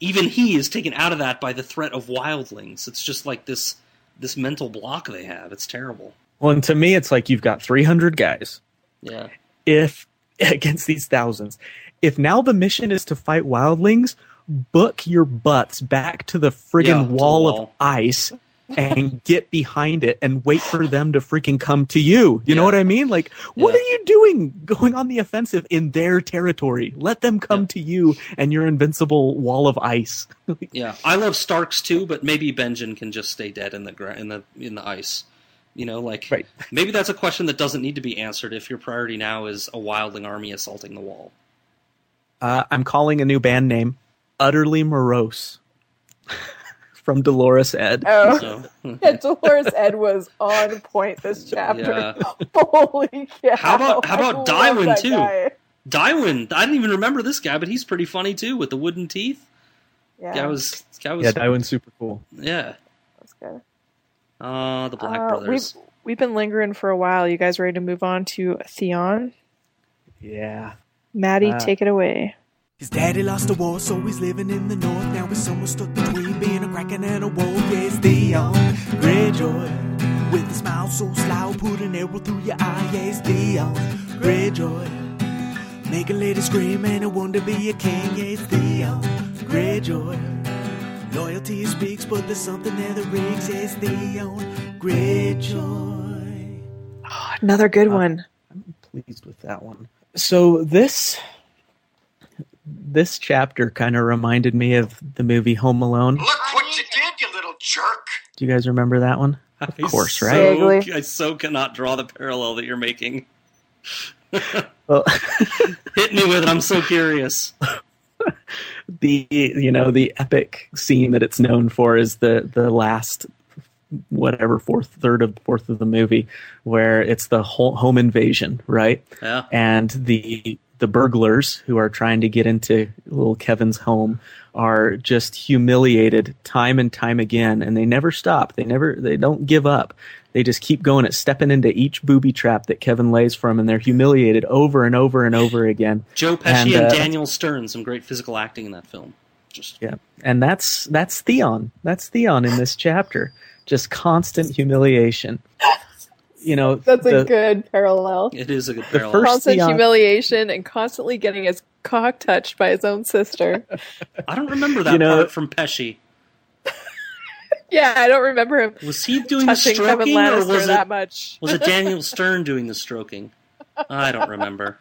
even he is taken out of that by the threat of wildlings. It's just like this this mental block they have. It's terrible. well, and to me, it's like you've got 300 guys. Yeah. If against these thousands, if now the mission is to fight wildlings, book your butts back to the friggin' Yeah, to the wall, of ice and get behind it and wait for them to freaking come to you. You know what I mean? Like, what Yeah. are you doing going on the offensive in their territory? Let them come Yeah. to you and your invincible wall of ice. Yeah, I love Starks too, but maybe Benjen can just stay dead in the gra- in the in the ice. You know, like Right. maybe that's a question that doesn't need to be answered if your priority now is a wildling army assaulting the wall. Uh, I'm calling a new band name Utterly Morose from Dolorous Edd. Oh, So yeah, Dolorous Edd was on point this chapter. yeah, Holy cow! How about- how about love Dywen, that too? guy. Dywen. I didn't even remember this guy, but he's pretty funny too with the wooden teeth. Yeah, Guy was guy was Yeah, Dywen's super cool. yeah. that's good. Uh, the Black Uh, Brothers. We've we've been lingering for a while. You guys ready to move on to Theon? Yeah. Maddie, Uh, take it away. His daddy lost the war, so he's living in the north. Now he's somewhere stuck between being a kraken and a wolf. Yeah, it's Theon Greyjoy. With a smile so sly, put an arrow through your eye. Yeah, it's Theon Greyjoy. Make a lady scream and a one to be a king. Yeah, it's Theon Greyjoy. Loyalty speaks, but there's something there that rigs. Yeah, it's Theon Greyjoy. Another good Uh, one. I'm pleased with that one. So this this chapter kind of reminded me of the movie Home Alone. Look what you did, you little jerk. Do you guys remember that one? Of I course, so- right? Vaguely. I so cannot draw the parallel that you're making. Well, Hit me with it. I'm so curious. the you know the epic scene that it's known for is the the last whatever fourth third of fourth of the movie where it's the whole home invasion, right? Yeah. and the the burglars who are trying to get into little Kevin's home are just humiliated time and time again and they never stop. They never they don't give up. They just keep going at stepping into each booby trap that Kevin lays for them and they're humiliated over and over and over again. Joe Pesci And, and, uh, Daniel Stern, some great physical acting in that film. Just yeah. And that's that's Theon. That's Theon in this chapter. Just constant humiliation you know That's a good parallel. it is a good The parallel. first- Constant Theon- humiliation and constantly getting his cock touched by his own sister. I don't remember that You know- part from Pesci. yeah, I don't remember him Was he doing the touching Kevin stroking, or Lannister was that it much. was it Daniel Stern doing the stroking? I don't remember.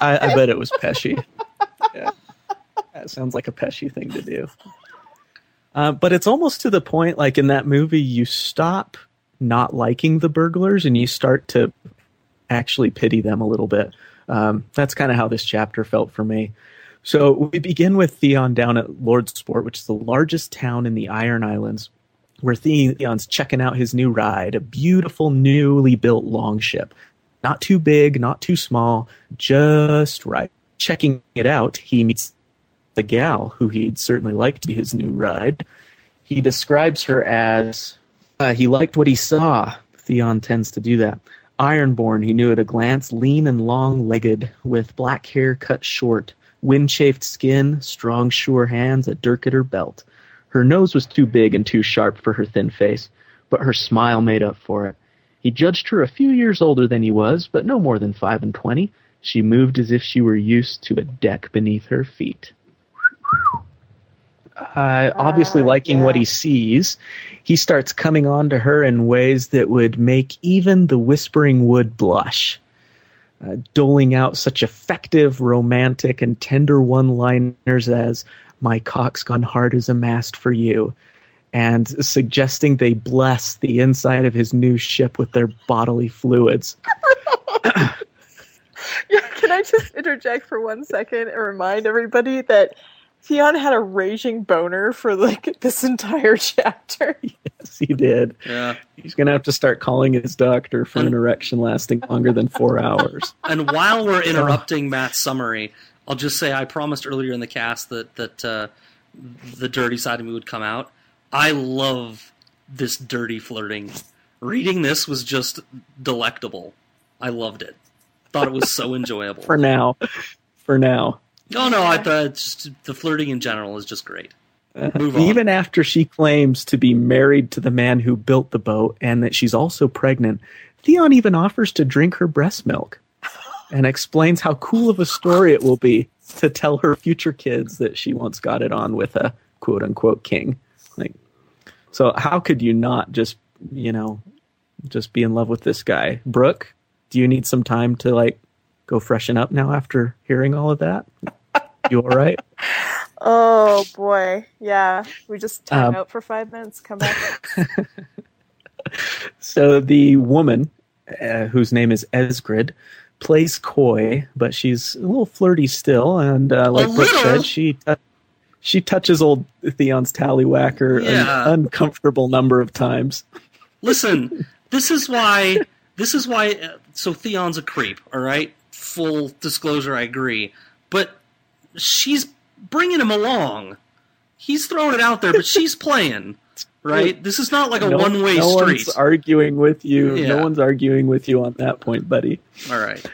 I, I bet it was Pesci. yeah. That sounds like a Pesci thing to do. Uh, but it's almost to the point, like in that movie, you stop not liking the burglars and you start to actually pity them a little bit. Um, that's kind of how this chapter felt for me. So we begin with Theon down at Lordsport, which is the largest town in the Iron Islands, where Theon's checking out his new ride, a beautiful, newly built longship. Not too big, not too small, just right. Checking it out, he meets the gal who he'd certainly like to be his new ride. He describes her as uh, he liked what he saw. Theon tends to do that. Ironborn, he knew at a glance, lean and long legged, with black hair cut short, wind chafed skin, strong, sure hands, a dirk at her belt. Her nose was too big and too sharp for her thin face, but her smile made up for it. He judged her a few years older than he was, but no more than five and twenty. She moved as if she were used to a deck beneath her feet. Uh, obviously, Ah, liking what he sees, he starts coming on to her in ways that would make even the Whispering Wood blush. Uh, doling out such effective, romantic, and tender one liners as, My cock's gone hard as a mast for you, and suggesting they bless the inside of his new ship with their bodily fluids. Can I just interject for one second and remind everybody that Theon had a raging boner for like this entire chapter. Yes, he did. Yeah. He's going to have to start calling his doctor for an erection lasting longer than four hours. And while we're interrupting Matt's summary, I'll just say I promised earlier in the cast that that uh, the dirty side of me would come out. I love this dirty flirting. Reading this was just delectable. I loved it. Thought it was so enjoyable. For now. For now. No, no, I thought just the flirting in general is just great. Uh, Move on. Even after she claims to be married to the man who built the boat and that she's also pregnant, Theon even offers to drink her breast milk and explains how cool of a story it will be to tell her future kids that she once got it on with a quote unquote king. Like, so how could you not just, you know, just be in love with this guy? Brooke, do you need some time to like go freshen up now after hearing all of that? You all right? Oh boy, yeah. We just time Um, out for five minutes. Come back. So the woman, uh, whose name is Esgred, plays coy, but she's a little flirty still. And uh, like Brooke said, she tou- she touches old Theon's tallywhacker Yeah. an uncomfortable number of times. Listen, this is why. This is why. Uh, so Theon's a creep. All right. Full disclosure, I agree. But she's bringing him along. He's throwing it out there, but she's playing. Right. This is not like a no, one-way no street. one's arguing with you. Yeah. No one's arguing with you on that point, buddy. All right.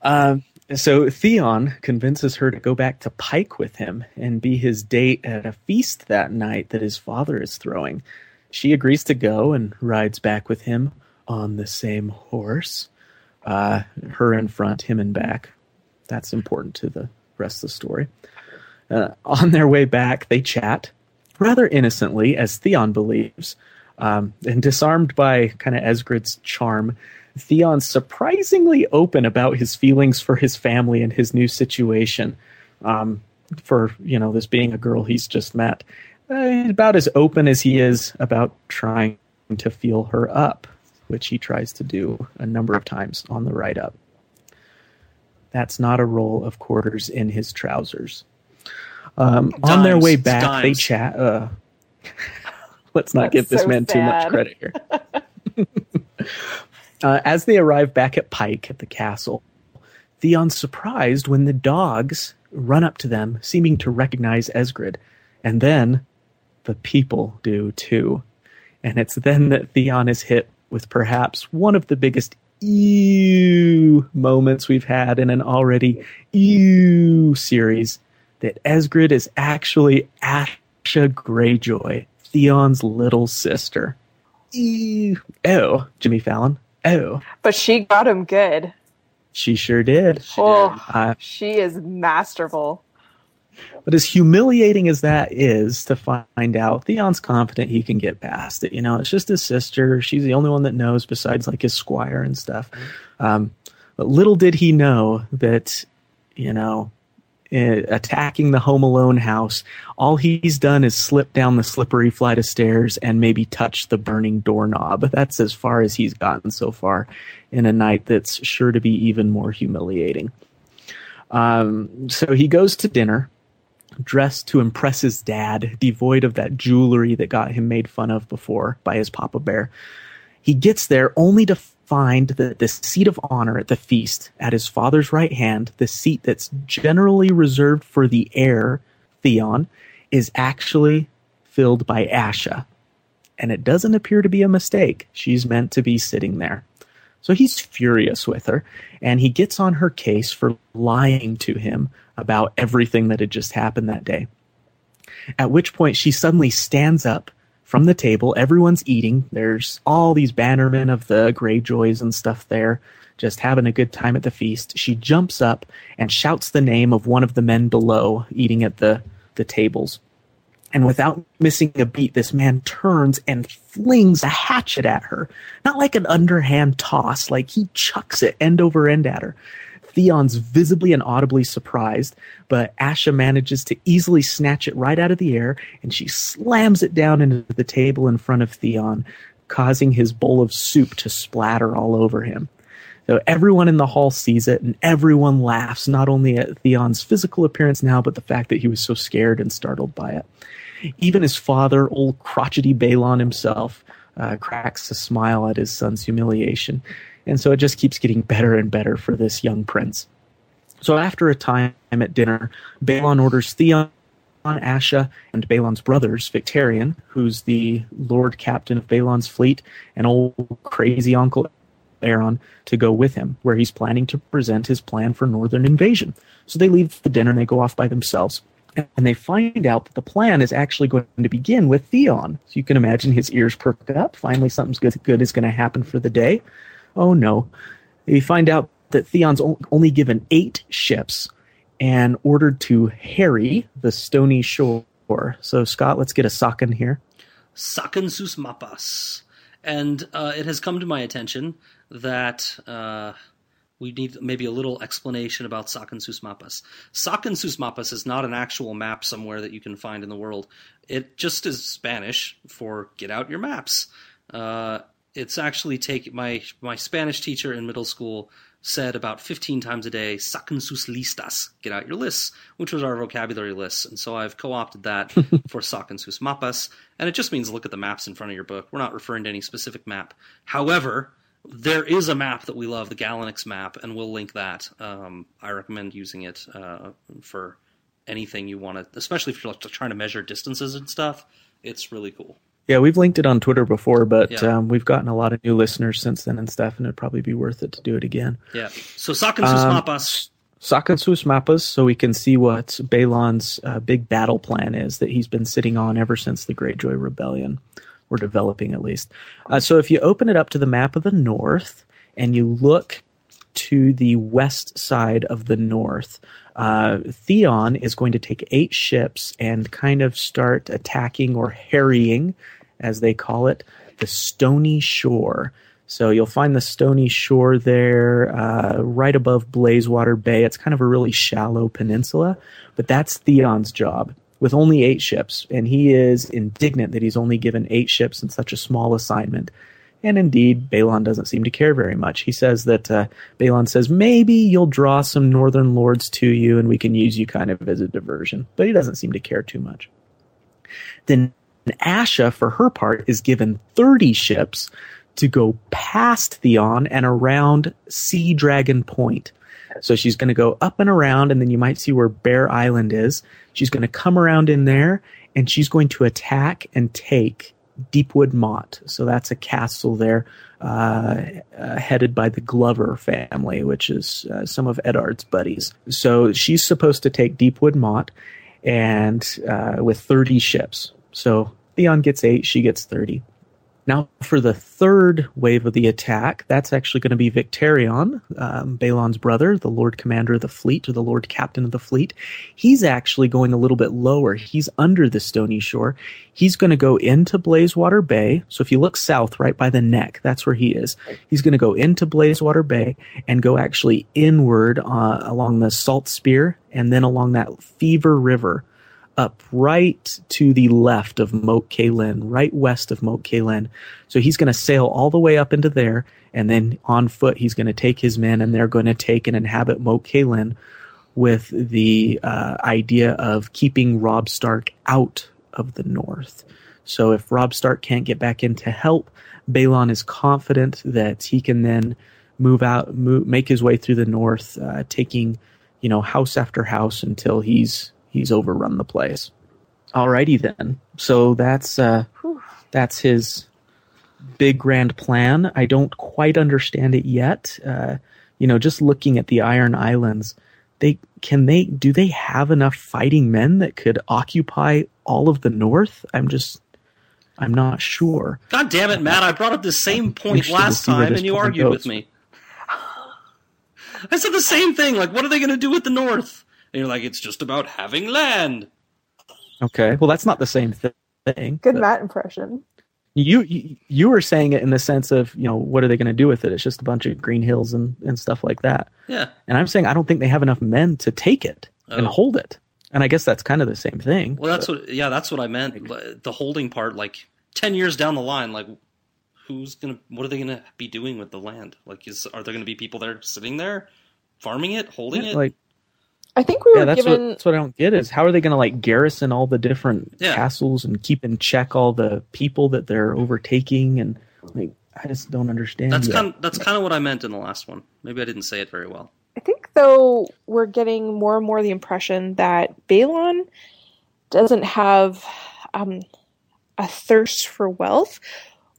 Um, so Theon convinces her to go back to Pike with him and be his date at a feast that night that his father is throwing. She agrees to go and rides back with him on the same horse. Uh, her in front, him in back. That's important to the rest of the story. Uh, on their way back, they chat rather innocently, as Theon believes. Um, and disarmed by kind of Esgred's charm, Theon's surprisingly open about his feelings for his family and his new situation. Um, for you know this being a girl he's just met, uh, about as open as he is about trying to feel her up, which he tries to do a number of times on the ride up. That's not a roll of quarters in his trousers. Um, on their way It's back, they chat. Uh, Let's not That's give this so man too much credit here. uh, as they arrive back at Pike at the castle, Theon's surprised when the dogs run up to them, seeming to recognize Esgred. And then the people do too. And it's then that Theon is hit with perhaps one of the biggest ew moments we've had in an already ew series that Esgred is actually Asha Greyjoy, Theon's little sister. Ew. Oh, Jimmy Fallon. Oh, But she got him good. she sure did. oh, Uh, she is masterful. But as humiliating as that is to find out, Theon's confident he can get past it. You know, it's just his sister. She's the only one that knows besides like his squire and stuff. Um, but little did he know that, you know, eh, attacking the Home Alone house, all he's done is slip down the slippery flight of stairs and maybe touch the burning doorknob. That's as far as he's gotten so far in a night that's sure to be even more humiliating. Um, so he goes to dinner dressed to impress his dad, devoid of that jewelry that got him made fun of before by his papa bear. He gets there only to find that the seat of honor at the feast at his father's right hand, the seat that's generally reserved for the heir, Theon, is actually filled by Asha. And it doesn't appear to be a mistake. She's meant to be sitting there. So he's furious with her, and he gets on her case for lying to him about everything that had just happened that day. At which point she suddenly stands up from the table. Everyone's eating. There's all these bannermen of the Greyjoys and stuff there, just having a good time at the feast. She jumps up and shouts the name of one of the men below eating at the, the tables. And without missing a beat, this man turns and flings a hatchet at her. Not like an underhand toss, like he chucks it end over end at her. Theon's visibly and audibly surprised, but Asha manages to easily snatch it right out of the air, and she slams it down into the table in front of Theon, causing his bowl of soup to splatter all over him. So everyone in the hall sees it, and everyone laughs, not only at Theon's physical appearance now, but the fact that he was so scared and startled by it. Even his father, old crotchety Balon himself, uh, cracks a smile at his son's humiliation. And so it just keeps getting better and better for this young prince. So after a time at dinner, Balon orders Theon, Asha, and Balon's brothers, Victarion, who's the lord captain of Balon's fleet, and old crazy uncle Aeron, to go with him, where he's planning to present his plan for northern invasion. So they leave the dinner and they go off by themselves. And they find out that the plan is actually going to begin with Theon. So you can imagine his ears perk up. Finally, something good, good is going to happen for the day. Oh no. They find out that Theon's only given eight ships and ordered to harry the stony shore. So, Scott, let's get a sock in here. Saquen sus mapas. And uh, it has come to my attention that uh, we need maybe a little explanation about Saquen sus mapas. Saquen sus mapas is not an actual map somewhere that you can find in the world. It just is Spanish for get out your maps. Uh, it's actually take my my Spanish teacher in middle school said about 15 times a day, saquen sus listas, get out your lists, which was our vocabulary lists. And so I've co opted that for saquen sus mapas. And it just means look at the maps in front of your book. We're not referring to any specific map. However, there is a map that we love, the Galanix map, and we'll link that. Um, I recommend using it uh, for anything you want to, especially if you're trying to measure distances and stuff. It's really cool. Yeah, we've linked it on Twitter before, but Yeah. um, we've gotten a lot of new listeners since then and stuff, and it'd probably be worth it to do it again. Yeah. So saquen sus Um, mapas. Saquen sus mapas, so we can see what Balon's uh, big battle plan is that he's been sitting on ever since the Greyjoy Rebellion, or developing at least. Uh, so if you open it up to the map of the north and you look to the west side of the north, uh, Theon is going to take eight ships and kind of start attacking or harrying, as they call it, the Stony Shore. So you'll find the Stony Shore there, uh, right above Blazewater Bay. It's kind of a really shallow peninsula, but that's Theon's job with only eight ships, and he is indignant that he's only given eight ships in such a small assignment. And indeed, Balon doesn't seem to care very much. He says that uh, Balon says maybe you'll draw some northern lords to you, and we can use you kind of as a diversion. But he doesn't seem to care too much. The Asha, for her part, is given 30 ships to go past Theon and around Sea Dragon Point. So she's going to go up and around, and then you might see where Bear Island is. She's going to come around in there, and she's going to attack and take Deepwood Motte. So that's a castle there, uh, uh, headed by the Glover family, which is uh, some of Eddard's buddies. So she's supposed to take Deepwood Motte, and uh, with 30 ships. So Theon gets eight, she gets 30. Now, for the third wave of the attack, that's actually going to be Victarion, um, Balon's brother, the Lord Commander of the fleet, or the Lord Captain of the fleet. He's actually going a little bit lower. He's under the Stony Shore. He's going to go into Blazewater Bay. So if you look south, right by the neck, that's where he is. He's going to go into Blazewater Bay and go actually inward uh, along the Salt Spear and then along that Fever River up right to the left of Moat Cailin, right west of Moat Cailin. So he's going to sail all the way up into there, and then on foot he's going to take his men, and they're going to take and inhabit Moat Cailin with the uh, idea of keeping Robb Stark out of the north. So if Robb Stark can't get back in to help, Balon is confident that he can then move out, move, make his way through the north, uh, taking you know house after house until he's he's overrun the place. Alrighty then. So that's uh, that's his big grand plan. I don't quite understand it yet. Uh, you know, just looking at the Iron Islands, they can they do they have enough fighting men that could occupy all of the North? I'm just I'm not sure. God damn it, Matt! I brought up the same point last time, and you plan argued goes. with me. I said the same thing. Like, what are they going to do with the North? And you're like, it's just about having land. Okay, well that's not the same thing. Good Matt impression. You, you you were saying it in the sense of you know what are they going to do with it? It's just a bunch of green hills and and stuff like that. Yeah. And I'm saying I don't think they have enough men to take it and Oh. hold it. And I guess that's kind of the same thing. Well, that's what. Yeah, that's what I meant. Like, The holding part, like ten years down the line, like who's gonna? What are they gonna be doing with the land? Like, is are there gonna be people there sitting there, farming it, holding it? like I think we yeah, were that's given. what that's what I don't get is how are they going to like garrison all the different Yeah. castles and keep in check all the people that they're overtaking and like I just don't understand. that's yet. kind. That's kind of what I meant in the last one. Maybe I didn't say it very well. I think though we're getting more and more the impression that Balon doesn't have um, a thirst for wealth.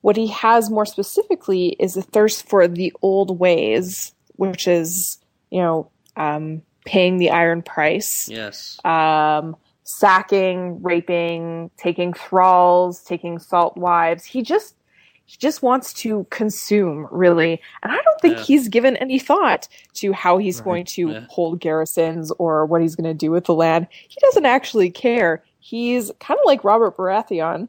What he has more specifically is a thirst for the old ways, which is you know um, paying the iron price, Yes. um, sacking, raping, taking thralls, taking salt wives. He just he just wants to consume, really. And I don't think Yeah. he's given any thought to how he's Right. going to Yeah. hold garrisons or what he's going to do with the land. He doesn't actually care. He's kind of like Robert Baratheon.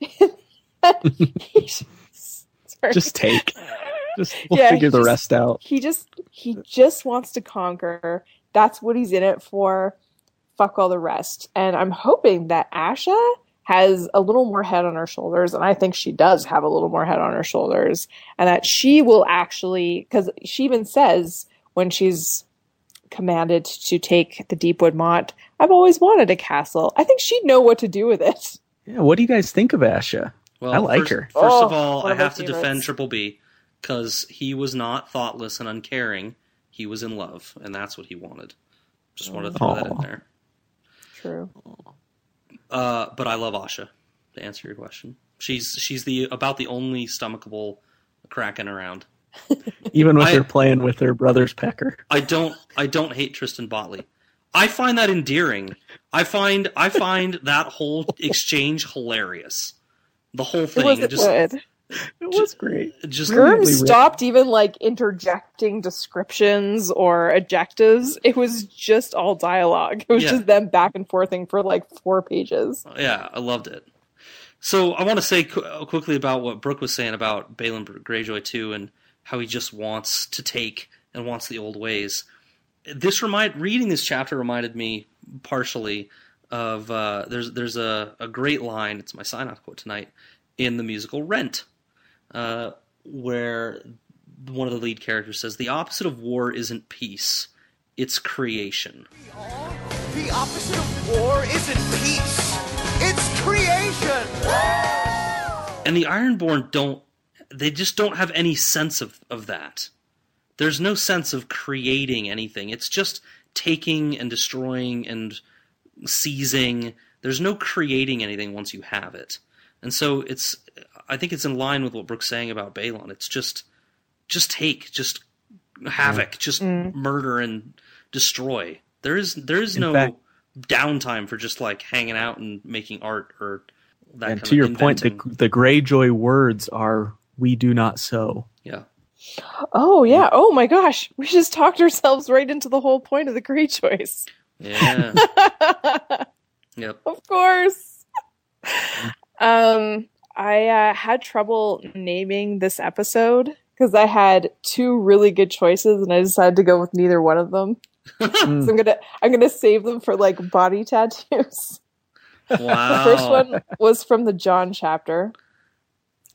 He's- just take. Just we'll Yeah, figure the just- rest out. he just he just wants to conquer. That's what he's in it for. Fuck all the rest. And I'm hoping that Asha has a little more head on her shoulders, and I think she does have a little more head on her shoulders, and that she will actually because she even says when she's commanded to take the Deepwood Motte, I've always wanted a castle. I think she'd know what to do with it. Yeah, what do you guys think of Asha? Well, I like first, her. First Oh, of all, I have to defend. Triple B because he was not thoughtless and uncaring. He was in love, and that's what he wanted. Just wanted to throw that in there. True. Uh, but I love Asha. To answer your question, she's she's the about the only stomachable kraken around. Even with I- her playing with her brother's pecker. I don't I don't hate Tristan Botley. I find that endearing. I find I find that whole exchange hilarious. The whole It thing was it just good. It was great. just written. stopped even like interjecting descriptions or adjectives. It was just all dialogue. It was Yeah. just them back and forthing for like four pages. yeah, I loved it. So I want to say qu- uh, quickly about what Brooke was saying about Balon Greyjoy too, and how he just wants to take and wants the old ways. This remind reading this chapter reminded me partially of uh, there's there's a, a great line. It's my sign off quote tonight in the musical Rent, uh, where one of the lead characters says, "The opposite of war isn't peace; it's creation." The opposite of war isn't peace. It's creation. And the Ironborn don't they just don't have any sense of, of that. There's no sense of creating anything. It's just taking and destroying and seizing. There's no creating anything once you have it. And so it's I think it's in line with what Brooke's saying about Balon. It's just just take, just havoc, mm. just mm. murder and destroy. There is there is In no fact- downtime for just like hanging out and making art or that and kind to of your point, the inventing. the Greyjoy words are "We do not sow." yeah. Oh yeah. Oh my gosh. We just talked ourselves right into the whole point of the great choice. Yeah. yep. of course. Mm. um, I uh, had trouble naming this episode because I had two really good choices, and I decided to go with neither one of them. Mm. So I'm gonna I'm gonna save them for like body tattoos. Wow. The first one was from the Jon chapter,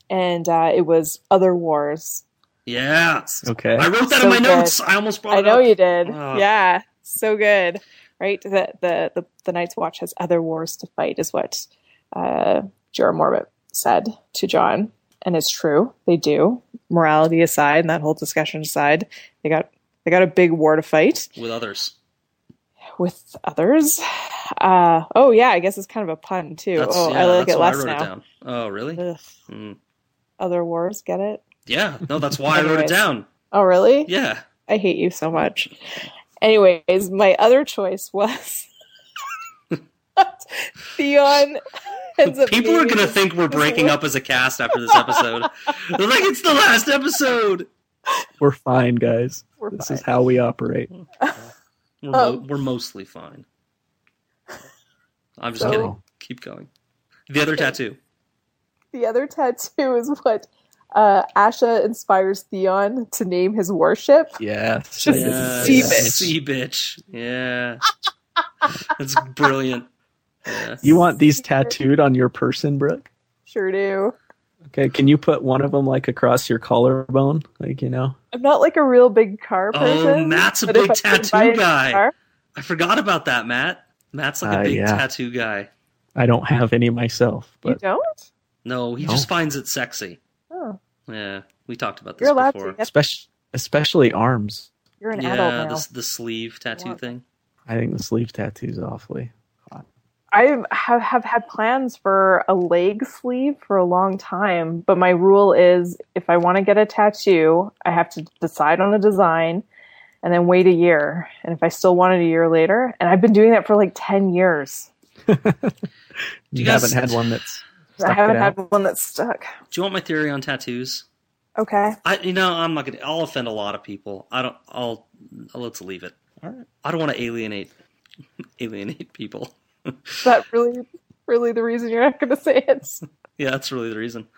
and uh, it was Other Wars. Yeah. Okay. I wrote that So in my good. notes. I almost brought I it know up. you did. Ah. Yeah, so good. Right? The, the the the Night's Watch has other wars to fight, is what uh, Jorah Mormont said to Jon, and it's true. They do. Morality aside, and that whole discussion aside, they got they got a big war to fight with others. with others. Uh, oh yeah, I guess it's kind of a pun too. That's, oh, yeah, I like it less wrote now. it down. Oh, really? Mm. Other wars, get it? Yeah. No, that's why I wrote it down. Oh really? Yeah. I hate you so much. Anyways, my other choice was Theon. ends up People are gonna think we're breaking up as a cast after this episode. They're like, it's the last episode. We're fine, guys. We're this fine. is how we operate. We're, mo- Um, we're mostly fine. I'm just So- kidding. Keep going. The other tattoo. The other tattoo is what uh, Asha inspires Theon to name his warship. Yes. Just Yeah, sea bitch. Sea bitch. Yeah. That's brilliant. Yeah. You want these tattooed on your person, Brooke? Sure do. Okay, can you put one of them like across your collarbone? Like, you know? I'm not like a real big car person. Oh, person. Matt's a big tattoo guy. car- I forgot about that, Matt. Matt's like a Uh, big yeah. tattoo guy. I don't have any myself, But... you don't? No, he No. just finds it sexy. Oh, Yeah, we talked about this you're before. to. Especially especially arms. You're an yeah, adult now. the, the sleeve tattoo Wow. thing. I think the sleeve tattoo's awfully. I have, have had plans for a leg sleeve for a long time, but my rule is if I want to get a tattoo, I have to decide on a design and then wait a year. And if I still want it a year later, and I've been doing that for like 10 years, You, you guys- haven't had one that's. I stuck haven't had out? one that's stuck. Do you want my theory on tattoos? Okay. I, you know, I'm not gonna. I'll offend a lot of people. I don't. I'll. I'll. Let's leave it. Alright. I don't want to alienate, alienate people. Is that really, really the reason you're not going to say it? Yeah, that's really the reason.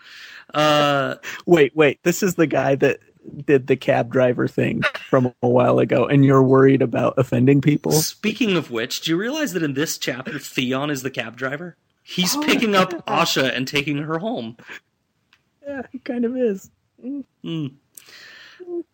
Uh, Wait, wait. This is the guy that did the cab driver thing from a while ago, and you're worried about offending people? speaking of which, do you realize that in this chapter, Theon is the cab driver? He's Oh, picking up yeah. Asha and taking her home. Yeah, he kind of is. Mm.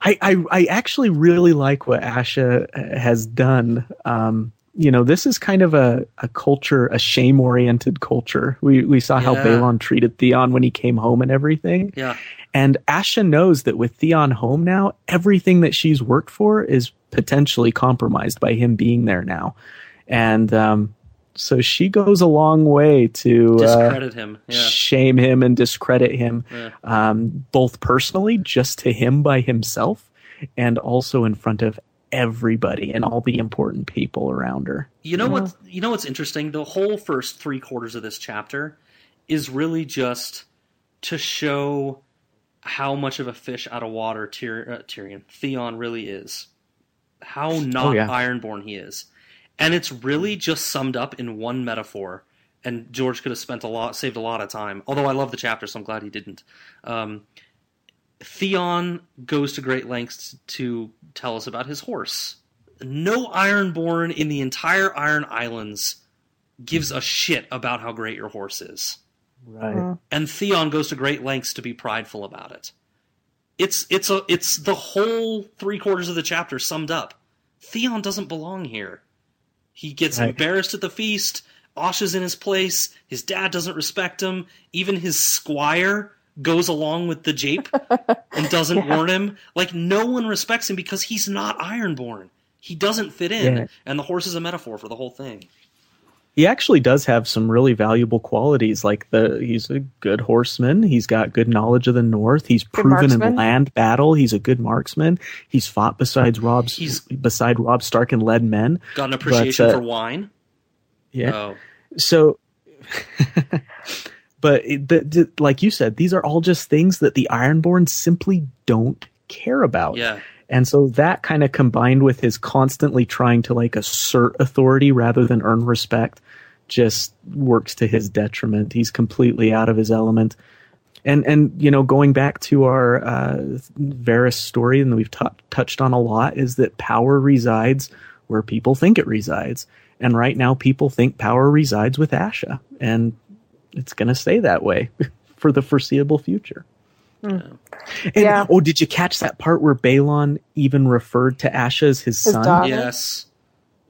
I, I, I actually really like what Asha uh, has done. Um, you know, this is kind of a, a culture, a shame oriented culture. We, we saw how Yeah. Balon treated Theon when he came home and everything. Yeah, And Asha knows that with Theon home now, everything that she's worked for is potentially compromised by him being there now. And um, so she goes a long way to uh, discredit him. Yeah, shame him and discredit him, Yeah. um, both personally, just to him by himself, and also in front of everybody and all the important people around her. You know what? You know what's interesting? The whole first three quarters of this chapter is really just to show how much of a fish out of water Tyr- uh, Tyrion Theon really is. How not Oh, yeah. Ironborn he is, and it's really just summed up in one metaphor. And George could have spent a lot, saved a lot of time. Although I love the chapter, so I'm glad he didn't. Um, Theon goes to great lengths to tell us about his horse. No Ironborn in the entire Iron Islands gives a shit about how great your horse is. Right. Hmm. And Theon goes to great lengths to be prideful about it. It's it's a it's the whole three quarters of the chapter summed up. Theon doesn't belong here. He gets Right. embarrassed at the feast. Asha's in his place. His dad doesn't respect him. Even his squire goes along with the jape and doesn't Yeah. warn him. Like no one respects him because he's not Ironborn. He doesn't fit in, Yeah. and the horse is a metaphor for the whole thing. He actually does have some really valuable qualities. Like the he's a good horseman. He's got good knowledge of the North. He's proven in land battle. He's a good marksman. He's fought besides Robb's He's- beside Robb Stark and led men. Got an appreciation uh, for wine. Yeah. Oh, So, but it, the, the, like you said, these are all just things that the Ironborn simply don't care about. yeah. And so that kind of combined with his constantly trying to like assert authority rather than earn respect just works to his detriment. He's completely out of his element. And and you know going back to our uh, Varys story and we've tou touched on a lot is that power resides where people think it resides. And right now people think power resides with Asha and it's going to stay that way for the foreseeable future. Hmm. And Yeah. oh, did you catch that part where Balon even referred to Asha as his, His son? daughter. Yes.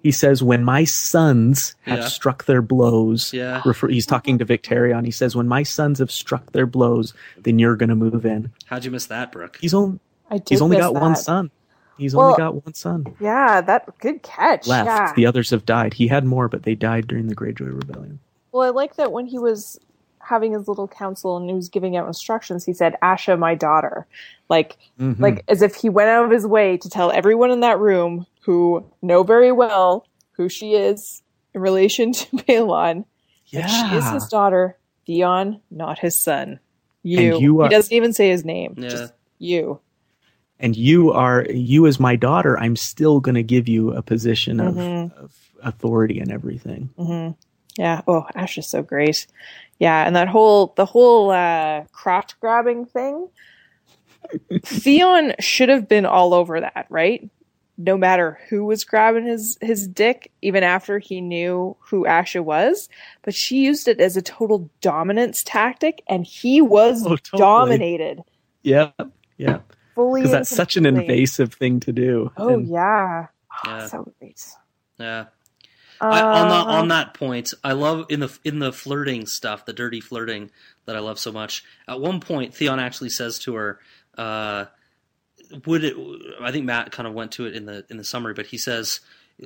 He says, "When my sons have Yeah. struck their blows," Yeah. refer, he's talking to Victarion. He says, "When my sons have struck their blows, then you're going to move in." How'd you miss that, Brooke? He's only I did he's only miss got one son. He's Well- only got one son Yeah, that good catch. left. Yeah. The others have died. He had more, but they died during the Greyjoy rebellion. Well, I like that when he was having his little council and he was giving out instructions, he said, Asha, my daughter. Like, Mhm. like as if he went out of his way to tell everyone in that room who know very well who she is in relation to Balon. yeah, that She is his daughter, Theon, not his son. You. You are- he doesn't even say his name. Yeah. Just you. and you are you as my daughter. I'm still going to give you a position of, Mhm. of authority and everything. hmm Yeah. Oh, Ash is so great. Yeah, and that whole the whole uh, crotch grabbing thing. Theon should have been all over that, right? No matter who was grabbing his his dick, even after he knew who Asha was, but she used it as a total dominance tactic, and he was Oh, totally. dominated Yeah, yeah. fully. because that's such an invasive thing to do. Oh And yeah. Oh, Yeah. so great. Yeah. I, on that Uh, on that point, I love in the in the flirting stuff, the dirty flirting that I love so much. At one point, Theon actually says to her, uh, "Would it?" I think Matt kind of went to it in the in the summary, but he says,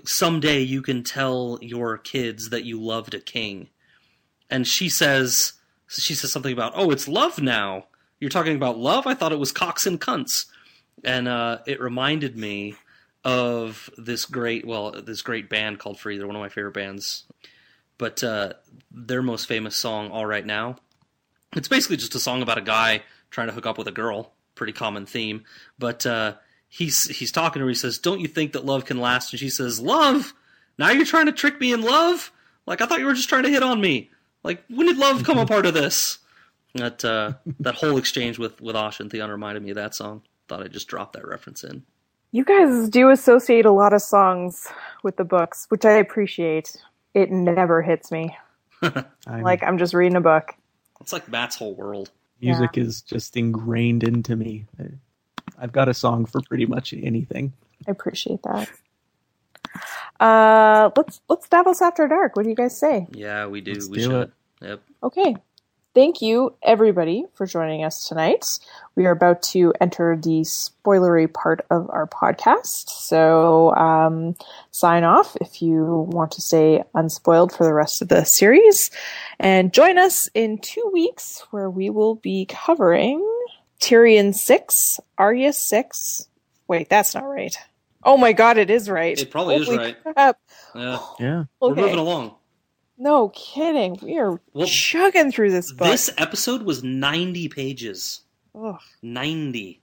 "Someday you can tell your kids that you loved a king," and she says, she says something about, "Oh, it's love now." You're talking about love? I thought it was cocks and cunts, and uh, it reminded me of this great well this great band called free. They're one of my favorite bands. But uh, their most famous song all right now it's basically just a song about a guy trying to hook up with a girl. Pretty common theme. But uh, he's he's talking to her. He says don't you think that love can last? And she says love? Now you're trying to trick me in love? Like i thought you were just trying to hit on me. Like when did love come a part of this? That uh, that whole exchange with with Ash and Theon reminded me of that song. Thought i'd just drop that reference in You guys do associate a lot of songs with the books, which I appreciate. It never hits me. I'm- Like I'm just reading a book. it's like matt's whole world music is just ingrained into me. I- I've got a song for pretty much anything. I appreciate that. Uh, let's let's Davos after dark. What do you guys say? Yeah, we do. Let's we do should. it. Yep. Okay. Thank you, everybody, for joining us tonight. We are about to enter the spoilery part of our podcast. So, um, sign off if you want to stay unspoiled for the rest of the series. And join us in two weeks where we will be covering Tyrion 6, Arya 6. Wait, that's not right. Oh my god, it is right. It probably is right. crap. Yeah. Yeah. We're moving along. No kidding. We are Well, chugging through this book. This episode was 90 pages. Ugh. 90.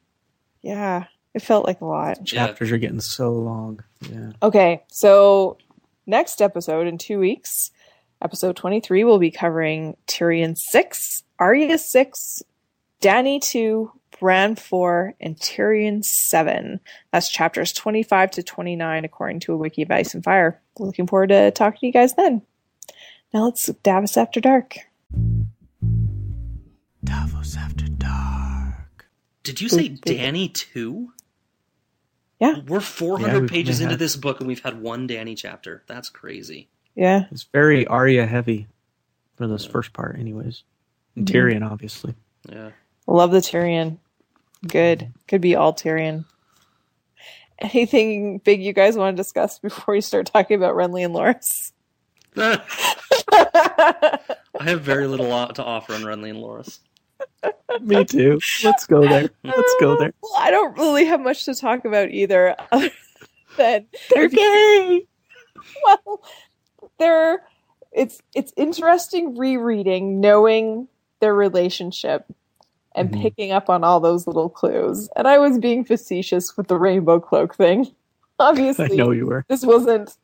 Yeah, it felt like a lot. Chapters are getting so long. Yeah. Okay, so next episode in two weeks, episode 23, we'll be covering Tyrion 6, Arya 6, Dany 2, Bran 4, and Tyrion 7. That's chapters 25 to 29, according to a wiki of Ice and Fire. Looking forward to talking to you guys then. Now let's Davos After Dark. Davos After Dark. Did you say Dany too? Yeah. We're 400 Yeah, pages into have- this book and we've had one Dany chapter. That's crazy. Yeah. It's very Arya heavy for this first part, anyways. And Mhm. Tyrion, obviously. Yeah. Love the Tyrion. Good. Could be all Tyrion. Anything big you guys want to discuss before you start talking about Renly and Loras? I have very little to offer on Renly and Loras. Me too. Let's go there. Let's go there. Well, I don't really have much to talk about either, other than They're gay. well, they're it's it's interesting rereading, knowing their relationship and Mhm. picking up on all those little clues. And I was being facetious with the rainbow cloak thing. Obviously, I Obviously, know you were. this wasn't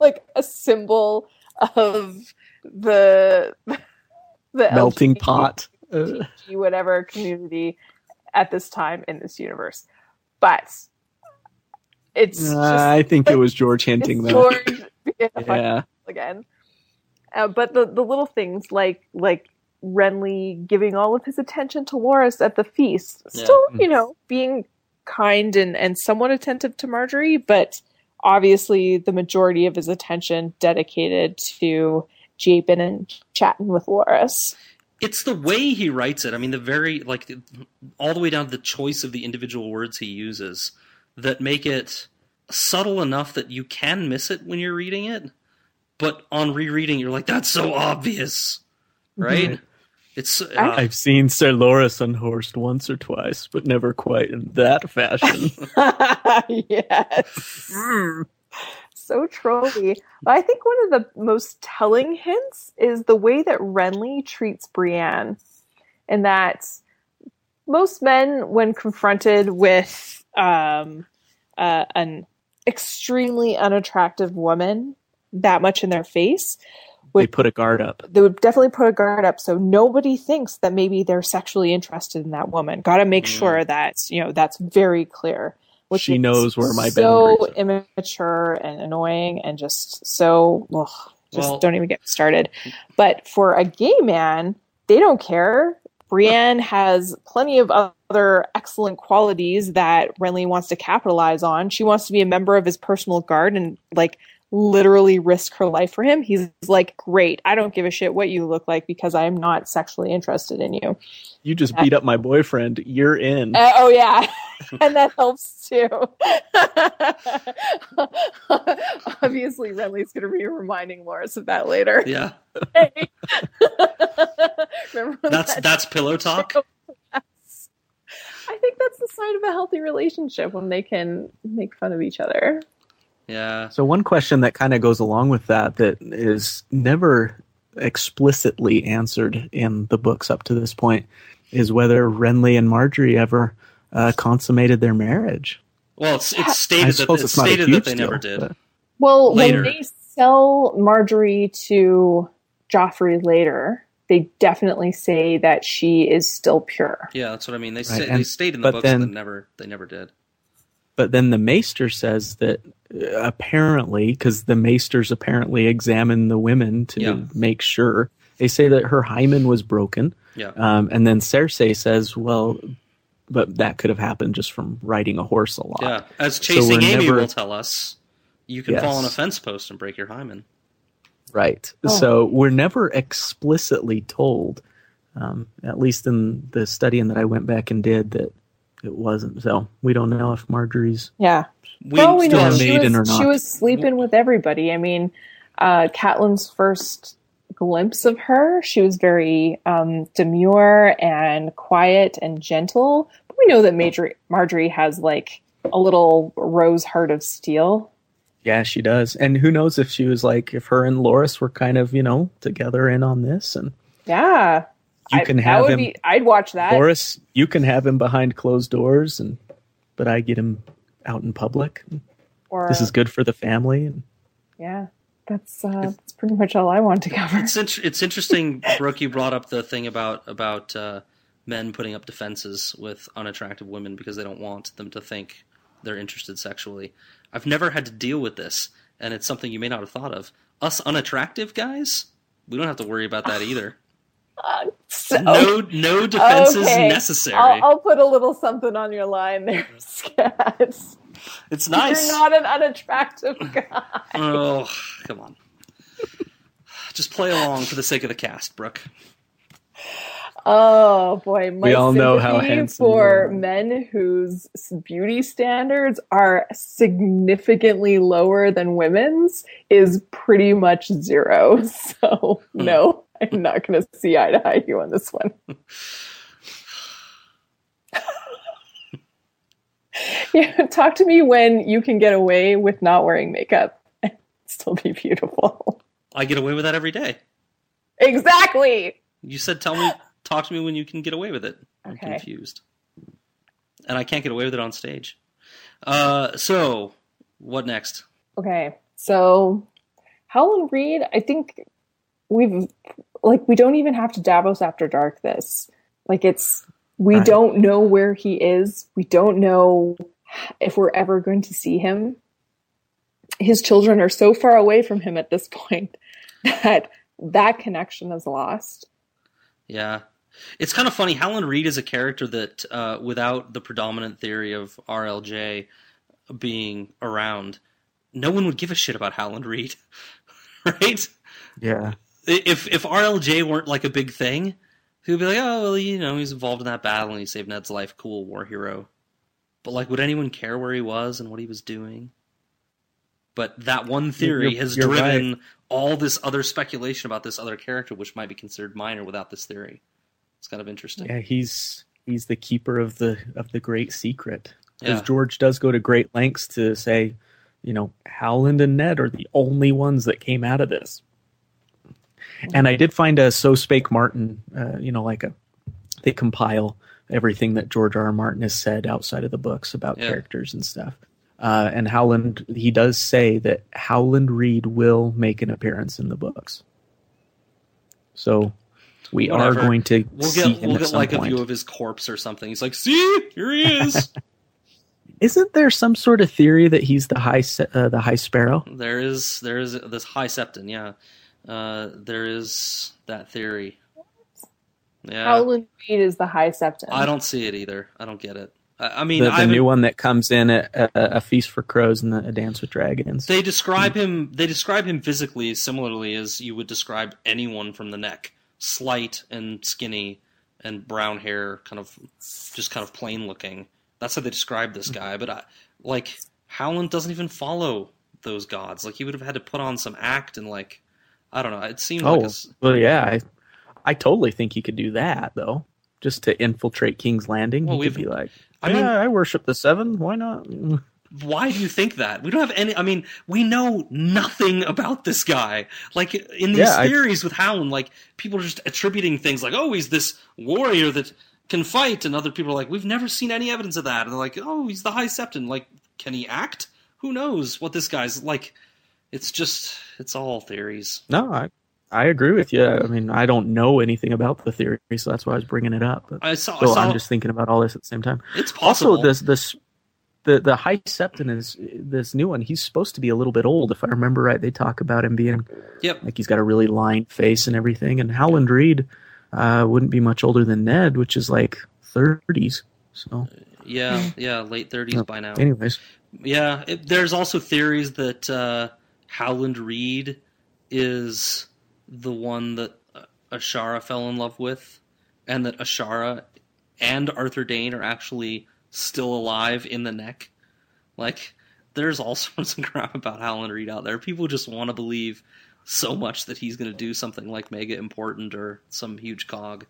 like a symbol of the the Melting LGBT pot. Uh, whatever community at this time in this universe. But it's just I think it was George hinting it's that. George being Yeah. again. Uh, but the the little things like like Renly giving all of his attention to Loras at the feast, Yeah. still you know being kind and and somewhat attentive to Margaery, but obviously the majority of his attention dedicated to Japin and chatting with Loras. It's the way he writes it. I mean, the very like the- all the way down to the choice of the individual words he uses that make it subtle enough that you can miss it when you're reading it, but on rereading you're like, that's so obvious, right? Right. It's uh, I've seen Sir Loras unhorsed once or twice, but never quite in that fashion. yes. So trolly. But I think one of the most telling hints is the way that Renly treats Brienne. And that most men, when confronted with um, uh, an extremely unattractive woman that much in their face, they put a guard up. they would definitely put a guard up so nobody thinks that maybe they're sexually interested in that woman. Got to make Mm. sure that you know that's very clear. Which She knows where my so boundaries So immature and annoying and just so ugh, just Well- don't even get started. But for a gay man, they don't care. Brienne has plenty of other excellent qualities that Renly wants to capitalize on. She wants to be a member of his personal guard and like literally risk her life for him. He's like, "Great, I don't give a shit what you look like because I am not sexually interested in you." You just beat up my boyfriend. You're in. Uh, oh yeah, and that helps too. Obviously, Renly's going to be reminding Loras of that later. yeah. Remember That's that that's pillow talk. I think that's the sign of a healthy relationship when they can make fun of each other. Yeah. So one question that kind of goes along with that that is never explicitly answered in the books up to this point is whether Renly and Margaery ever uh, consummated their marriage. Well, it's, it's stated that it's it's stated that they deal, never did. but- Well, Later. when they sell Margaery to Joffrey later, they definitely say that she is still pure. Yeah, that's what I mean. They Right, say, they and- state in the books then- that never they never did. But then the Maester says that uh, apparently, because the Maesters apparently examine the women to Yeah. make sure, they say that her hymen was broken. Yeah. Um, and then Cersei says, well, but that could have happened just from riding a horse a lot. Yeah, as chasing we're Amy never- will tell us, you can fall on a fence post and break your hymen. Right. Oh. So we're never explicitly told, um, at least in the studying that I went back and did, that it wasn't. So we don't know if Margaery's. Yeah. We, well, we still know she was, she was sleeping with everybody. I mean, uh, Catelyn's first glimpse of her, she was very um, demure and quiet and gentle. But we know that Margaery, Margaery has like a little rose heart of steel. Yeah, she does. And who knows if she was like, if her and Loras were kind of, you know, together in on this. And Yeah. You I- can that have would him, Be, I'd watch that. Loras, you can have him behind closed doors, and but I get him out in public. or, This is good for the family. And yeah. That's uh, that's pretty much all I want to cover. It's int- it's interesting, Brooke. You brought up the thing about about uh, men putting up defenses with unattractive women because they don't want them to think they're interested sexually. I've never had to deal with this, and it's something you may not have thought of. Us unattractive guys, we don't have to worry about that either. Uh, so, No, no defenses Okay. necessary. I'll, I'll put a little something on your line there, Scat. it's nice. You're not an unattractive guy. Oh, come on. Just play along for the sake of the cast, Brooke. Oh boy, my We all know how sympathy handsome for men whose beauty standards are significantly lower than women's is pretty much zero. So Hmm. no, I'm not going to see eye to eye you on this one. yeah, talk to me when you can get away with not wearing makeup and still be beautiful. I get away with that every day. exactly. You said, "Tell me, talk to me when you can get away with it." I'm Okay. confused, and I can't get away with it on stage. Uh, so what next? Okay, so Howland Reed, I think we've like we don't even have to Davos after dark this. Like it's we Right. don't know where he is. We don't know if we're ever going to see him. His children are so far away from him at this point that that connection is lost. Yeah. It's kind of funny. Howland Reed is a character that, uh, without the predominant theory of RLJ being around, no one would give a shit about Howland Reed, right? Yeah. If if RLJ weren't like a big thing, he'd be like, oh, well, you know, he's involved in that battle and he saved Ned's life. Cool, war hero. But like, would anyone care where he was and what he was doing? But that one theory You're- has you're driven all this other speculation about this other character, which might be considered minor without this theory. It's kind of interesting. Yeah, he's he's the keeper of the of the great secret. Because Yeah. George does go to great lengths to say, you know, Howland and Ned are the only ones that came out of this. And I did find a So Spake Martin, uh, you know, like a they compile everything that George R. R. Martin has said outside of the books about Yeah. characters and stuff. Uh, and Howland, he does say that Howland Reed will make an appearance in the books. So we are going to We'll see get him we'll at get some like a view of his corpse or something. He's like, see, here he is. Isn't there some sort of theory that he's the high uh, the high sparrow? there is there is this high septon, yeah. Uh, there is that theory. Yeah, Howland Reed is the High Septon. I don't see it either. I don't get it. I, I mean, The, the haven't- new one that comes in at a, a feast for crows and a dance with dragons. They describe him. They describe him physically similarly as you would describe anyone from the neck: slight and skinny, and brown hair, kind of just kind of plain looking. That's how they describe this guy. But I, like Howland doesn't even follow those gods. Like he would have had to put on some act and like I don't know. It seemed oh, like a well, yeah, I, I totally think he could do that though, just to infiltrate King's Landing. Well, he could be like, I yeah, mean- I worship the seven. Why not? why do you think that? We don't have any. I mean, we know nothing about this guy. Like in these Yeah, I- theories with Howland, like people are just attributing things like, "Oh, he's this warrior that can fight," and other people are like, "We've never seen any evidence of that." And they're like, "Oh, he's the High Septon. Like, can he act? Who knows what this guy's like?" It's just, it's all theories. No, I, I agree with you. I mean, I don't know anything about the theory, so that's why I was bringing it up. But I saw. so I I'm just thinking about all this at the same time. it's possible. Also, this this the the high septon is this new one. He's supposed to be a little bit old, if I remember right. They talk about him being Yep. like he's got a really lined face and everything. And Howland Reed uh, wouldn't be much older than Ned, which is like 30s. So, Yeah. Yeah. Late thirties Yeah. by now. anyways, Yeah, it, there's also theories that uh, Howland Reed is the one that uh, Ashara fell in love with, and that Ashara and Arthur Dayne are actually still alive in the neck. Like, there's all sorts of crap about Howland Reed out there. People just want to believe so much that he's going to do something like mega important or some huge cog.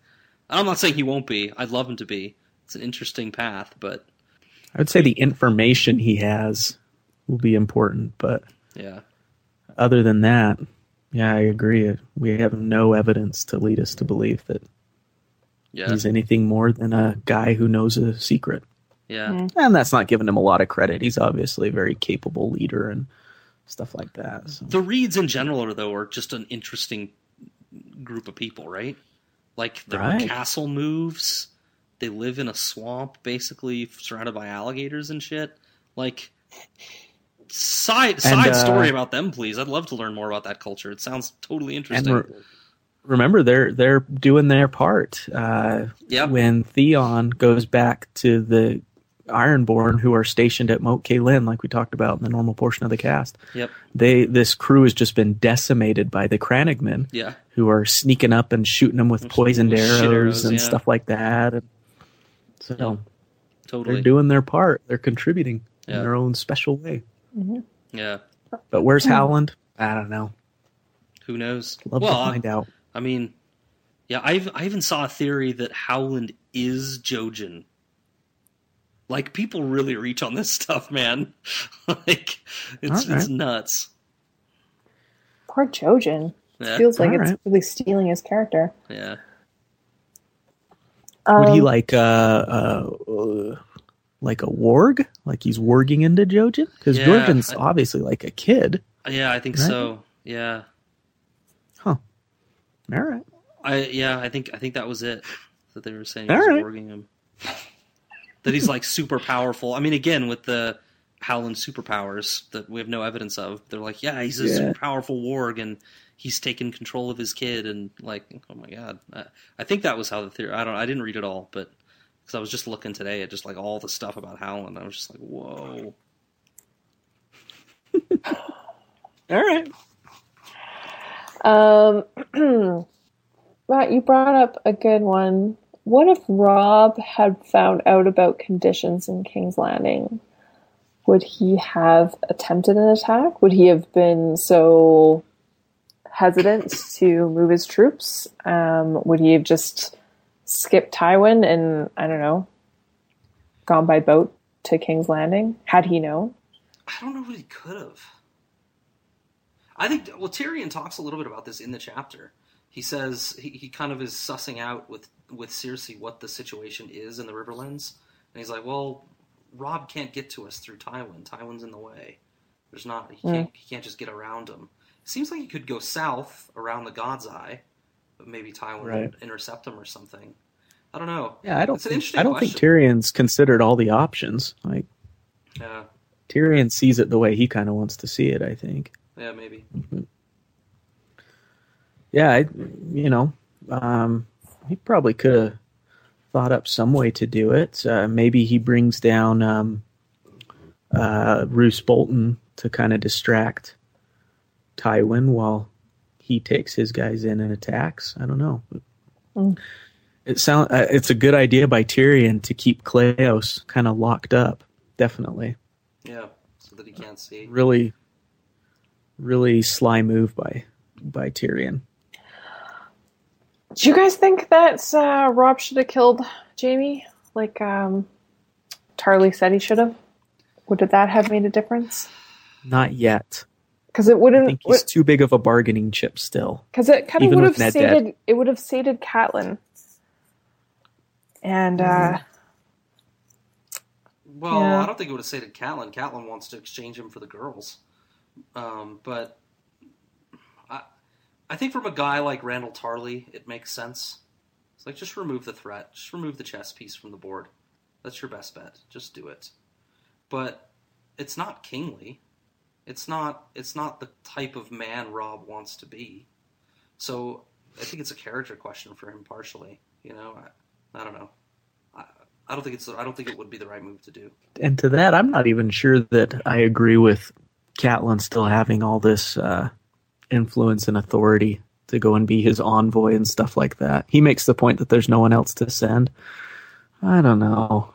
I'm not saying he won't be. I'd love him to be. It's an interesting path, but I would say the information he has will be important. But yeah. Other than that, yeah, I agree. We have no evidence to lead us to believe that Yeah. he's anything more than a guy who knows a secret. Yeah. And that's not giving him a lot of credit. He's obviously a very capable leader and stuff like that. So. The Reeds in general are though are just an interesting group of people, right? Like there are Right. castle moves. They live in a swamp, basically surrounded by alligators and shit. Like side side uh, story about them, please. I'd love to learn more about that culture. It sounds totally And interesting. re- remember, they're they're doing their part. Uh, Yep. When Theon goes back to the Ironborn who are stationed at Moat Cailin, like we talked about in the normal portion of the cast. Yep. They this crew has just been decimated by the crannogmen, Yeah. who are sneaking up and shooting them with poisoned arrows, arrows, and yeah. stuff like that. And so Totally. they're doing their part. They're contributing Yeah. in their own special way. Yeah. But where's Howland? I don't know. Who knows? Love well, to find out. I mean, yeah, I've I even saw a theory that Howland is Jojen. Like people really reach on this stuff, man. like it's All right. it's nuts. Poor Jojen. Yeah. Feels like All it's right. really stealing his character. Yeah. Would he Um, like uh, uh, uh like a warg? Like he's warging into Jojen? Because Yeah, I- obviously like a kid. Yeah, I think Right. so. Yeah. Huh. All right. I yeah, I think I think that was it that they were saying All he's right. warging him. That he's like super powerful. I mean, again with the Howland superpowers that we have no evidence of. They're like, yeah, he's a Yeah. super powerful warg and he's taken control of his kid and like, oh my god. I, I think that was how the theory. I don't. I didn't read it all, but because I was just looking today at just like all the stuff about Howland, I was just like, whoa. All right. Um, Matt, you brought up a good one. What if Robb had found out about conditions in King's Landing? Would he have attempted an attack? Would he have been so hesitant to move his troops? Um, would he have just skipped Tywin and, I don't know, gone by boat to King's Landing? Had he known? I don't know what he could have. I think well Tyrion talks a little bit about this in the chapter. He says he, he kind of is sussing out with with Cersei what the situation is in the Riverlands, and he's like, "Well, Robb can't get to us through Tywin. Tywin's in the way. There's not he hmm. can't he can't just get around him. Seems like he could go south around the God's Eye, maybe Tywin Right. would intercept him or something. I don't know. Yeah, I don't. It's an interesting I don't think. Tyrion's considered all the options. Like Yeah, Tyrion sees it the way he kind of wants to see it. I think. yeah, maybe. Yeah, I, you know, um, he probably could have thought up some way to do it. Uh, maybe he brings down um, uh, Roose Bolton to kind of distract Tywin while he takes his guys in and attacks. I don't know. It sound uh, it's a good idea by Tyrion to keep Cleos kind of locked up. Definitely, Yeah, so that he can't see. really, really sly move by by Tyrion. Do you guys think that uh, Robb should have killed Jaime, like um, Tarly said he should have? Would that have made a difference? Not yet. Because it wouldn't. think he's too big of a bargaining chip still. Because it kind of would have Ned dead. sated. It would have sated Catelyn. And Mm-hmm. uh, Well, Yeah. I don't think it would have sated Catelyn. Catelyn wants to exchange him for the girls. Um, but I, I think from a guy like Randyll Tarly, it makes sense. It's like just remove the threat, just remove the chess piece from the board. That's your best bet. Just do it. But it's not kingly. It's not. It's not the type of man Robb wants to be. So I think it's a character question for him partially. You know, I, I don't know. I, I don't think it's. I don't think it would be the right move to do. And to that, I'm not even sure that I agree with Catelyn still having all this uh, influence and authority to go and be his envoy and stuff like that. He makes the point that there's no one else to send. I don't know.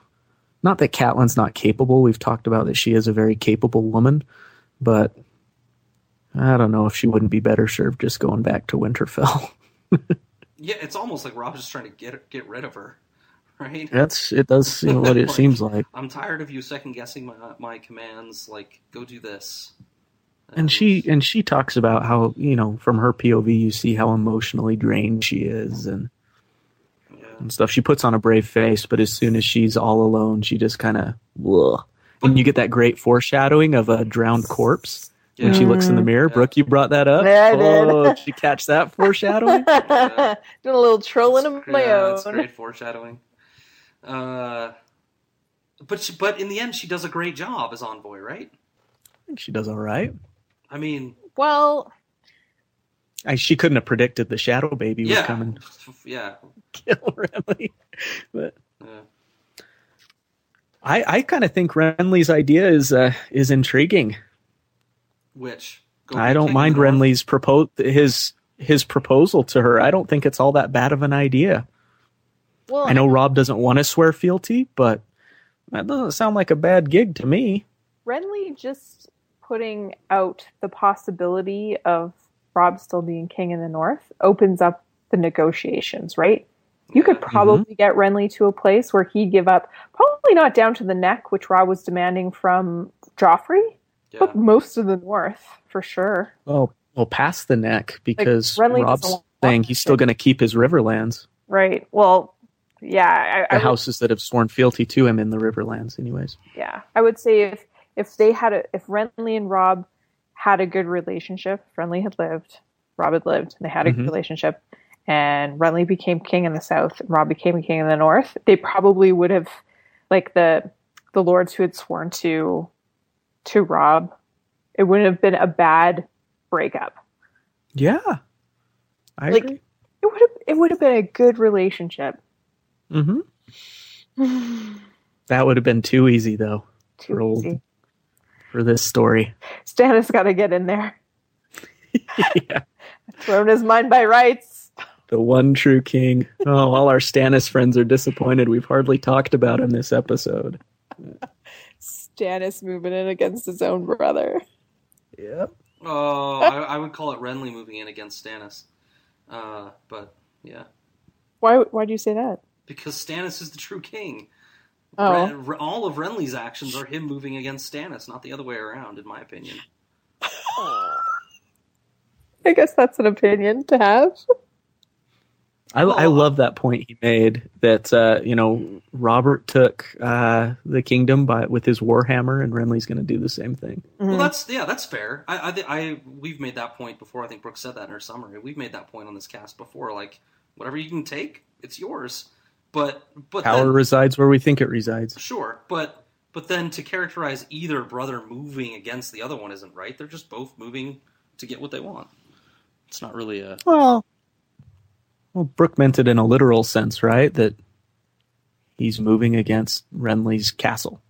Not that Catelyn's not capable. We've talked about that she is a very capable woman, but I don't know if she wouldn't be better served just going back to Winterfell. Yeah, it's almost like Robb's just trying to get get rid of her, right? That's it. Does seem what it seems like. I'm tired of you second guessing my my commands. Like, go do this. and she and she talks about how you know from her POV you see how emotionally drained she is and Yeah. and stuff. She puts on a brave face, but as soon as she's all alone, she just kind of and you get that great foreshadowing of a drowned corpse when she looks in the mirror. Yeah. Brooke, you brought that up. Yeah, I did. Oh, did you catch that foreshadowing? doing a little trolling of my yeah, own. That's great foreshadowing. Uh, but she, but in the end, she does a great job as envoy, right? I think she does all right. I mean, Well, I, she couldn't have predicted the shadow baby was coming yeah, kill Renly, but yeah. I, I kind of think Renly's idea is uh, is intriguing. Which Go I don't mind of the North? Renly's propose his his proposal to her. I don't think it's all that bad of an idea. Well, I know Robb doesn't want to swear fealty, but that doesn't sound like a bad gig to me. Renly just putting out the possibility of Robb still being king in the north opens up the negotiations, right? You could probably get Renly to a place where he'd give up, probably not down to the neck, which Robb was demanding from Joffrey, Yeah. but most of the north for sure. Well, well, past the neck because Renly Robb's saying he's still going to keep his Riverlands, Right. Well, yeah, I, the I would- houses that have sworn fealty to him in the Riverlands, anyways. yeah, I would say if if they had a if Renly and Robb had a good relationship, if Renly had lived, Robb had lived, and they had a good Mhm. relationship, and Renly became king in the south, and Robb became king in the north, they probably would have, like the the lords who had sworn to to Robb, it wouldn't have been a bad breakup. Yeah, I Like- agree. It would have it would have been a good relationship. hmm That would have been too easy though Too For old- easy. for this story. Stannis got to get in there. yeah. Throne is mine by rights. The one true king. Oh, all our Stannis friends are disappointed. We've hardly talked about him this episode. Stannis moving in against his own brother. Yep. Oh, I, I would call it Renly moving in against Stannis. Uh, but yeah, Why? Why do you say that? because Stannis is the true king. Oh. Ren- all of Renly's actions are him moving against Stannis, not the other way around, in my opinion. I guess that's an opinion to have. I, I love that point he made that uh, you know Robert took uh, the kingdom by with his warhammer, and Renly's going to do the same thing. Well, that's yeah, that's fair. I, I, I, we've made that point before. I think Brooke said that in her summary. We've made that point on this cast before. Like, whatever you can take, it's yours. But, but Power then, resides where we think it resides. sure. But, but then to characterize either brother moving against the other one isn't right. They're just both moving to get what they want. It's not really a. Well, well, Brooke meant it in a literal sense, right? That he's moving against Renly's castle.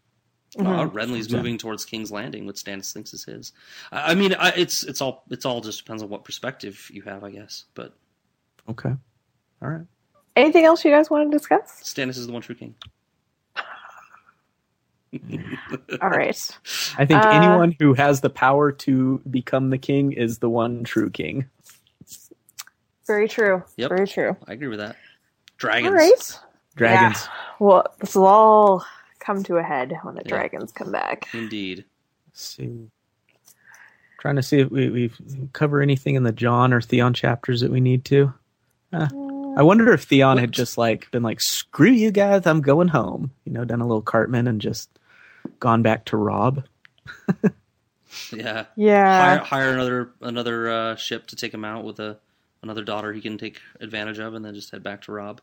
Uh, Mm-hmm. Renly's Yeah. moving towards King's Landing, which Stannis thinks is his. I, I mean, I, it's it's all it's all just depends on what perspective you have, I guess. But Okay, all right. Anything else you guys want to discuss? Stannis is the one true king. All right. I think Uh, anyone who has the power to become the king is the one true king. Very true. Yep. Very true. I agree with that. Dragons. All right. Dragons. Well, this will all come to a head when the Yeah. dragons come back. Indeed. Let's see. Trying to see if we we cover anything in the Jon or Theon chapters that we need to. Uh, I wonder if Theon had just like been like, "Screw you guys, I'm going home." You know, done a little Cartman and just gone back to Robb. Yeah. Yeah. hire, hire another another uh, ship to take him out with a another daughter he can take advantage of, and then just head back to Robb.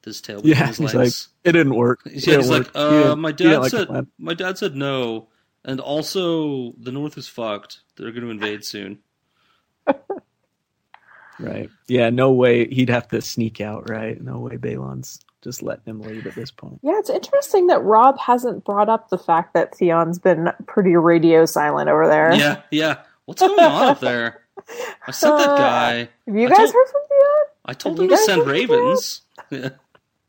with His tail between Yeah, his legs. like, it didn't work. It Yeah, didn't he's like, work. Uh, didn't- my dad like said, plan." my dad said no, and also the North is fucked. They're going to invade soon. Right. Yeah, no way he'd have to sneak out, right? No way Balon's just letting him leave at this point. Yeah, it's interesting that Robb hasn't brought up the fact that Theon's been pretty radio silent over there. Yeah, yeah. What's going on up there? I sent that Uh, guy. Have you I guys told- heard from Theon? I told have him to send ravens. Yeah,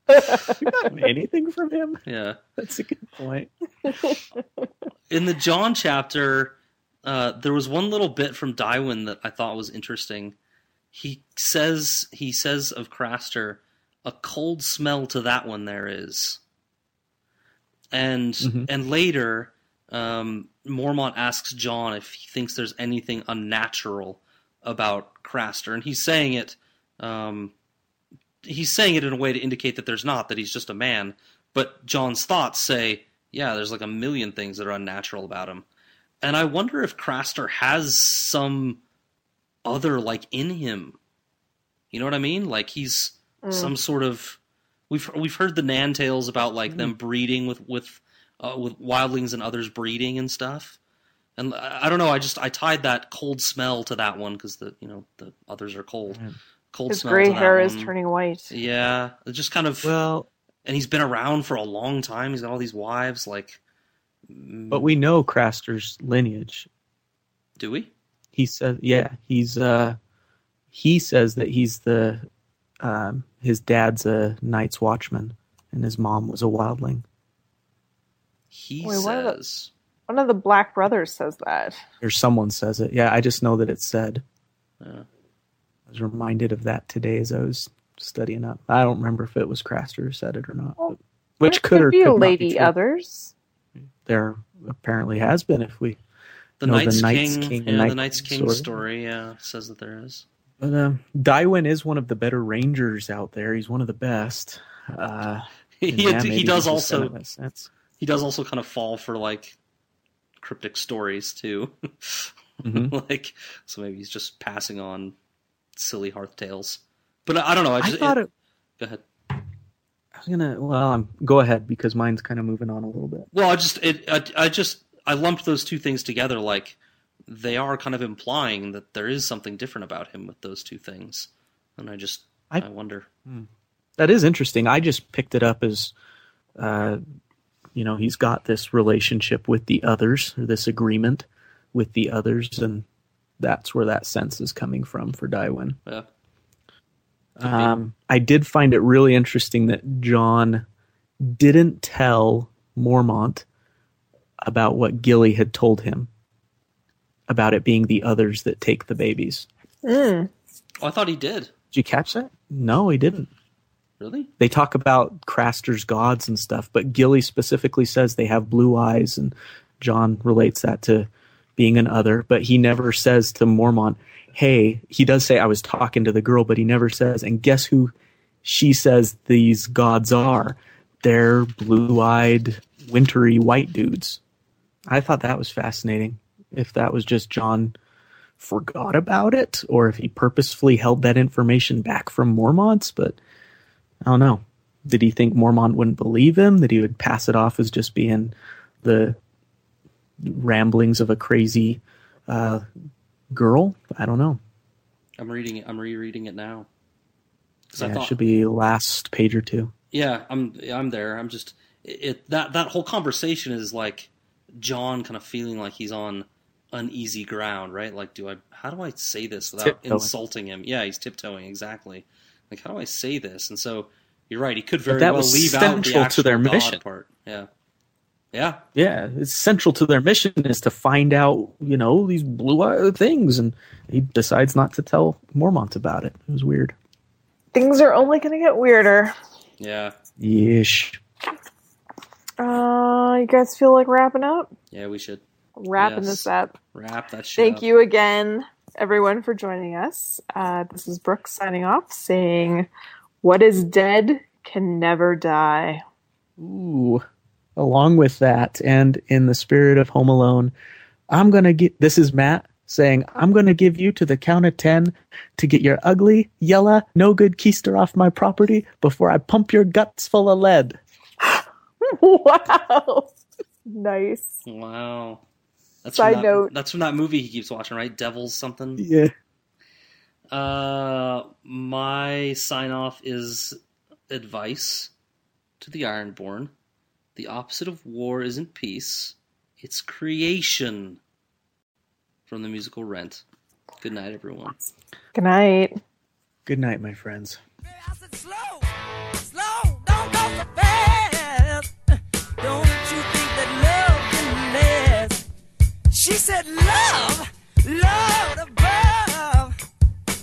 You got anything from him? yeah. That's a good point. in the Jon chapter, uh, there was one little bit from Dywen that I thought was interesting. He says he says of Craster, a cold smell to that one there is. And Mhm. and later, um, Mormont asks Jon if he thinks there's anything unnatural about Craster, and he's saying it. Um, he's saying it in a way to indicate that there's not, that he's just a man. But Jon's thoughts say, yeah, there's like a million things that are unnatural about him. And I wonder if Craster has some other like in him. You know what I mean? Like he's some sort of we've we've heard the Nan tales about like them breeding with with uh, with wildlings and others breeding and stuff. And I I don't know. I just I tied that cold smell to that one because the you know the others are cold. Cold His smell. gray to that hair is turning white. Yeah, it just kind of Well, and he's been around for a long time. He's got all these wives. Like, But we know Craster's lineage. do we? He says, yeah, he's uh, he says that he's the um, his dad's a Night's Watchman, and his mom was a wildling. He Wait, what are the- says. One of the Black Brothers says that. Or someone says it. Yeah, I just know that it's said. Yeah. I was reminded of that today as I was studying up. I don't remember if it was Craster who said it or not. Well, but- which There could or be could a not be lady others. There apparently has been. If we, The knights, the Night's Night's King, King yeah, and the Night Night's King story. story, yeah, says that there is. but um, Dywen is one of the better rangers out there. He's one of the best. Uh, He, yeah, he does he's just done also it in a sense. he does also kind of fall for like cryptic stories too. Mhm. like so maybe he's just passing on silly hearth tales. But I, I don't know. I I just thought it. go ahead. I was gonna. Well, I'm, go ahead because mine's kind of moving on a little bit. Well, I just it I, I just I lumped those two things together like they are kind of implying that there is something different about him with those two things. And I just I, I- wonder. That is interesting. I just picked it up as, uh, you know, he's got this relationship with the others, or this agreement with the others, and that's where that sense is coming from for Dywen. Yeah. Um, I did find it really interesting that Jon didn't tell Mormont about what Gilly had told him about it being the others that take the babies. Mm. Oh, I thought he did. Did you catch that? No, he didn't. Really? They talk about Craster's gods and stuff, but Gilly specifically says they have blue eyes, and Jon relates that to being an other, but he never says to Mormont, hey, he does say I was talking to the girl, but he never says, and guess who she says these gods are? They're blue eyed, wintry white dudes. I thought that was fascinating. If that was just Jon forgot about it, or if he purposefully held that information back from Mormont's, but I don't know. Did he think Mormont wouldn't believe him? That he would pass it off as just being the ramblings of a crazy uh, girl? I don't know. I'm reading it. I'm rereading it now. Yeah, I it should be last page or two. Yeah, I'm I'm there. I'm just it that that whole conversation is like Jon kind of feeling like he's on uneasy ground, right? Like, do I? How do I say this without Tiptoeing. insulting him? Yeah, he's tiptoeing exactly. Like, how do I say this? And so you're right. He could very that well was leave out the central to actual their God mission. part. Yeah, yeah, Yeah, it's central to their mission is to find out, you know, these blue-eyed things, and he decides not to tell Mormont about it. It was weird. Things are only going to get weirder. yeah, Yeesh. Uh, you guys feel like wrapping up? yeah. We should Wrapping Yes. this up. wrap that shit. Thank up. you again, everyone, for joining us. Uh, this is Brooke signing off, saying, "What is dead can never die." Ooh. Along with that, and in the spirit of Home Alone, I'm gonna get. This is Matt saying, "I'm gonna give you to the count of ten to get your ugly, yellow, no good keister off my property before I pump your guts full of lead." wow, nice. Wow. That's Side from that, note. That's from that movie he keeps watching, right? Devils something. Yeah. Uh, my sign off is advice to the Ironborn. The opposite of war isn't peace, it's creation. From the musical Rent. Good night, everyone. Good night. Good night, my friends. She said love, love above.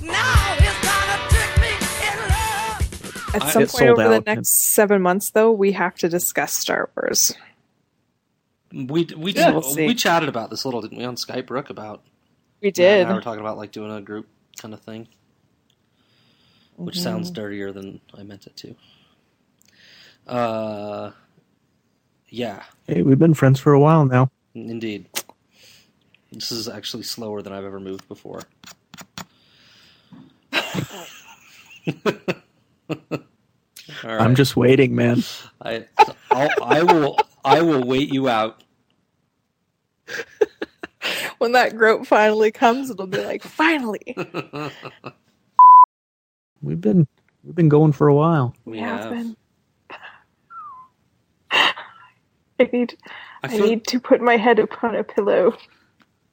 Now it's gonna trick me in love. At some It point sold over the next seven months, though, we have to discuss Star Wars. We we Yeah, we'll we chatted about this a little, didn't we, on Skype, Brooke? About We did. and I were talking about like doing a group kind of thing, which Mm-hmm. sounds dirtier than I meant it to. Uh, yeah, Hey, we've been friends for a while now. indeed. This is actually slower than I've ever moved before. All right. I'm just waiting, man. I, I'll, I will. I will wait you out. When that grope finally comes, it'll be like, finally. We've been we've been going for a while. We have have. been. I need I I need to put my head upon a pillow.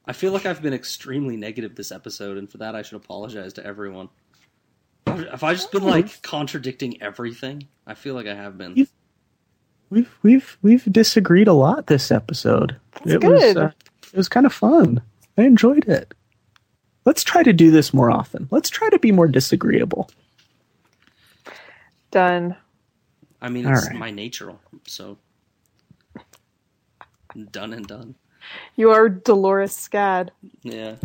I feel like I've been extremely negative this episode, and for that I should apologize to everyone. Have I just been like contradicting everything? I feel like I have been. You- We've we've we've disagreed a lot this episode. That's it was uh, it was kind of fun. I enjoyed it. Let's try to do this more often. Let's try to be more disagreeable. Done. I mean, it's right. my nature, so done and done. You are Dolorous Edd. Yeah.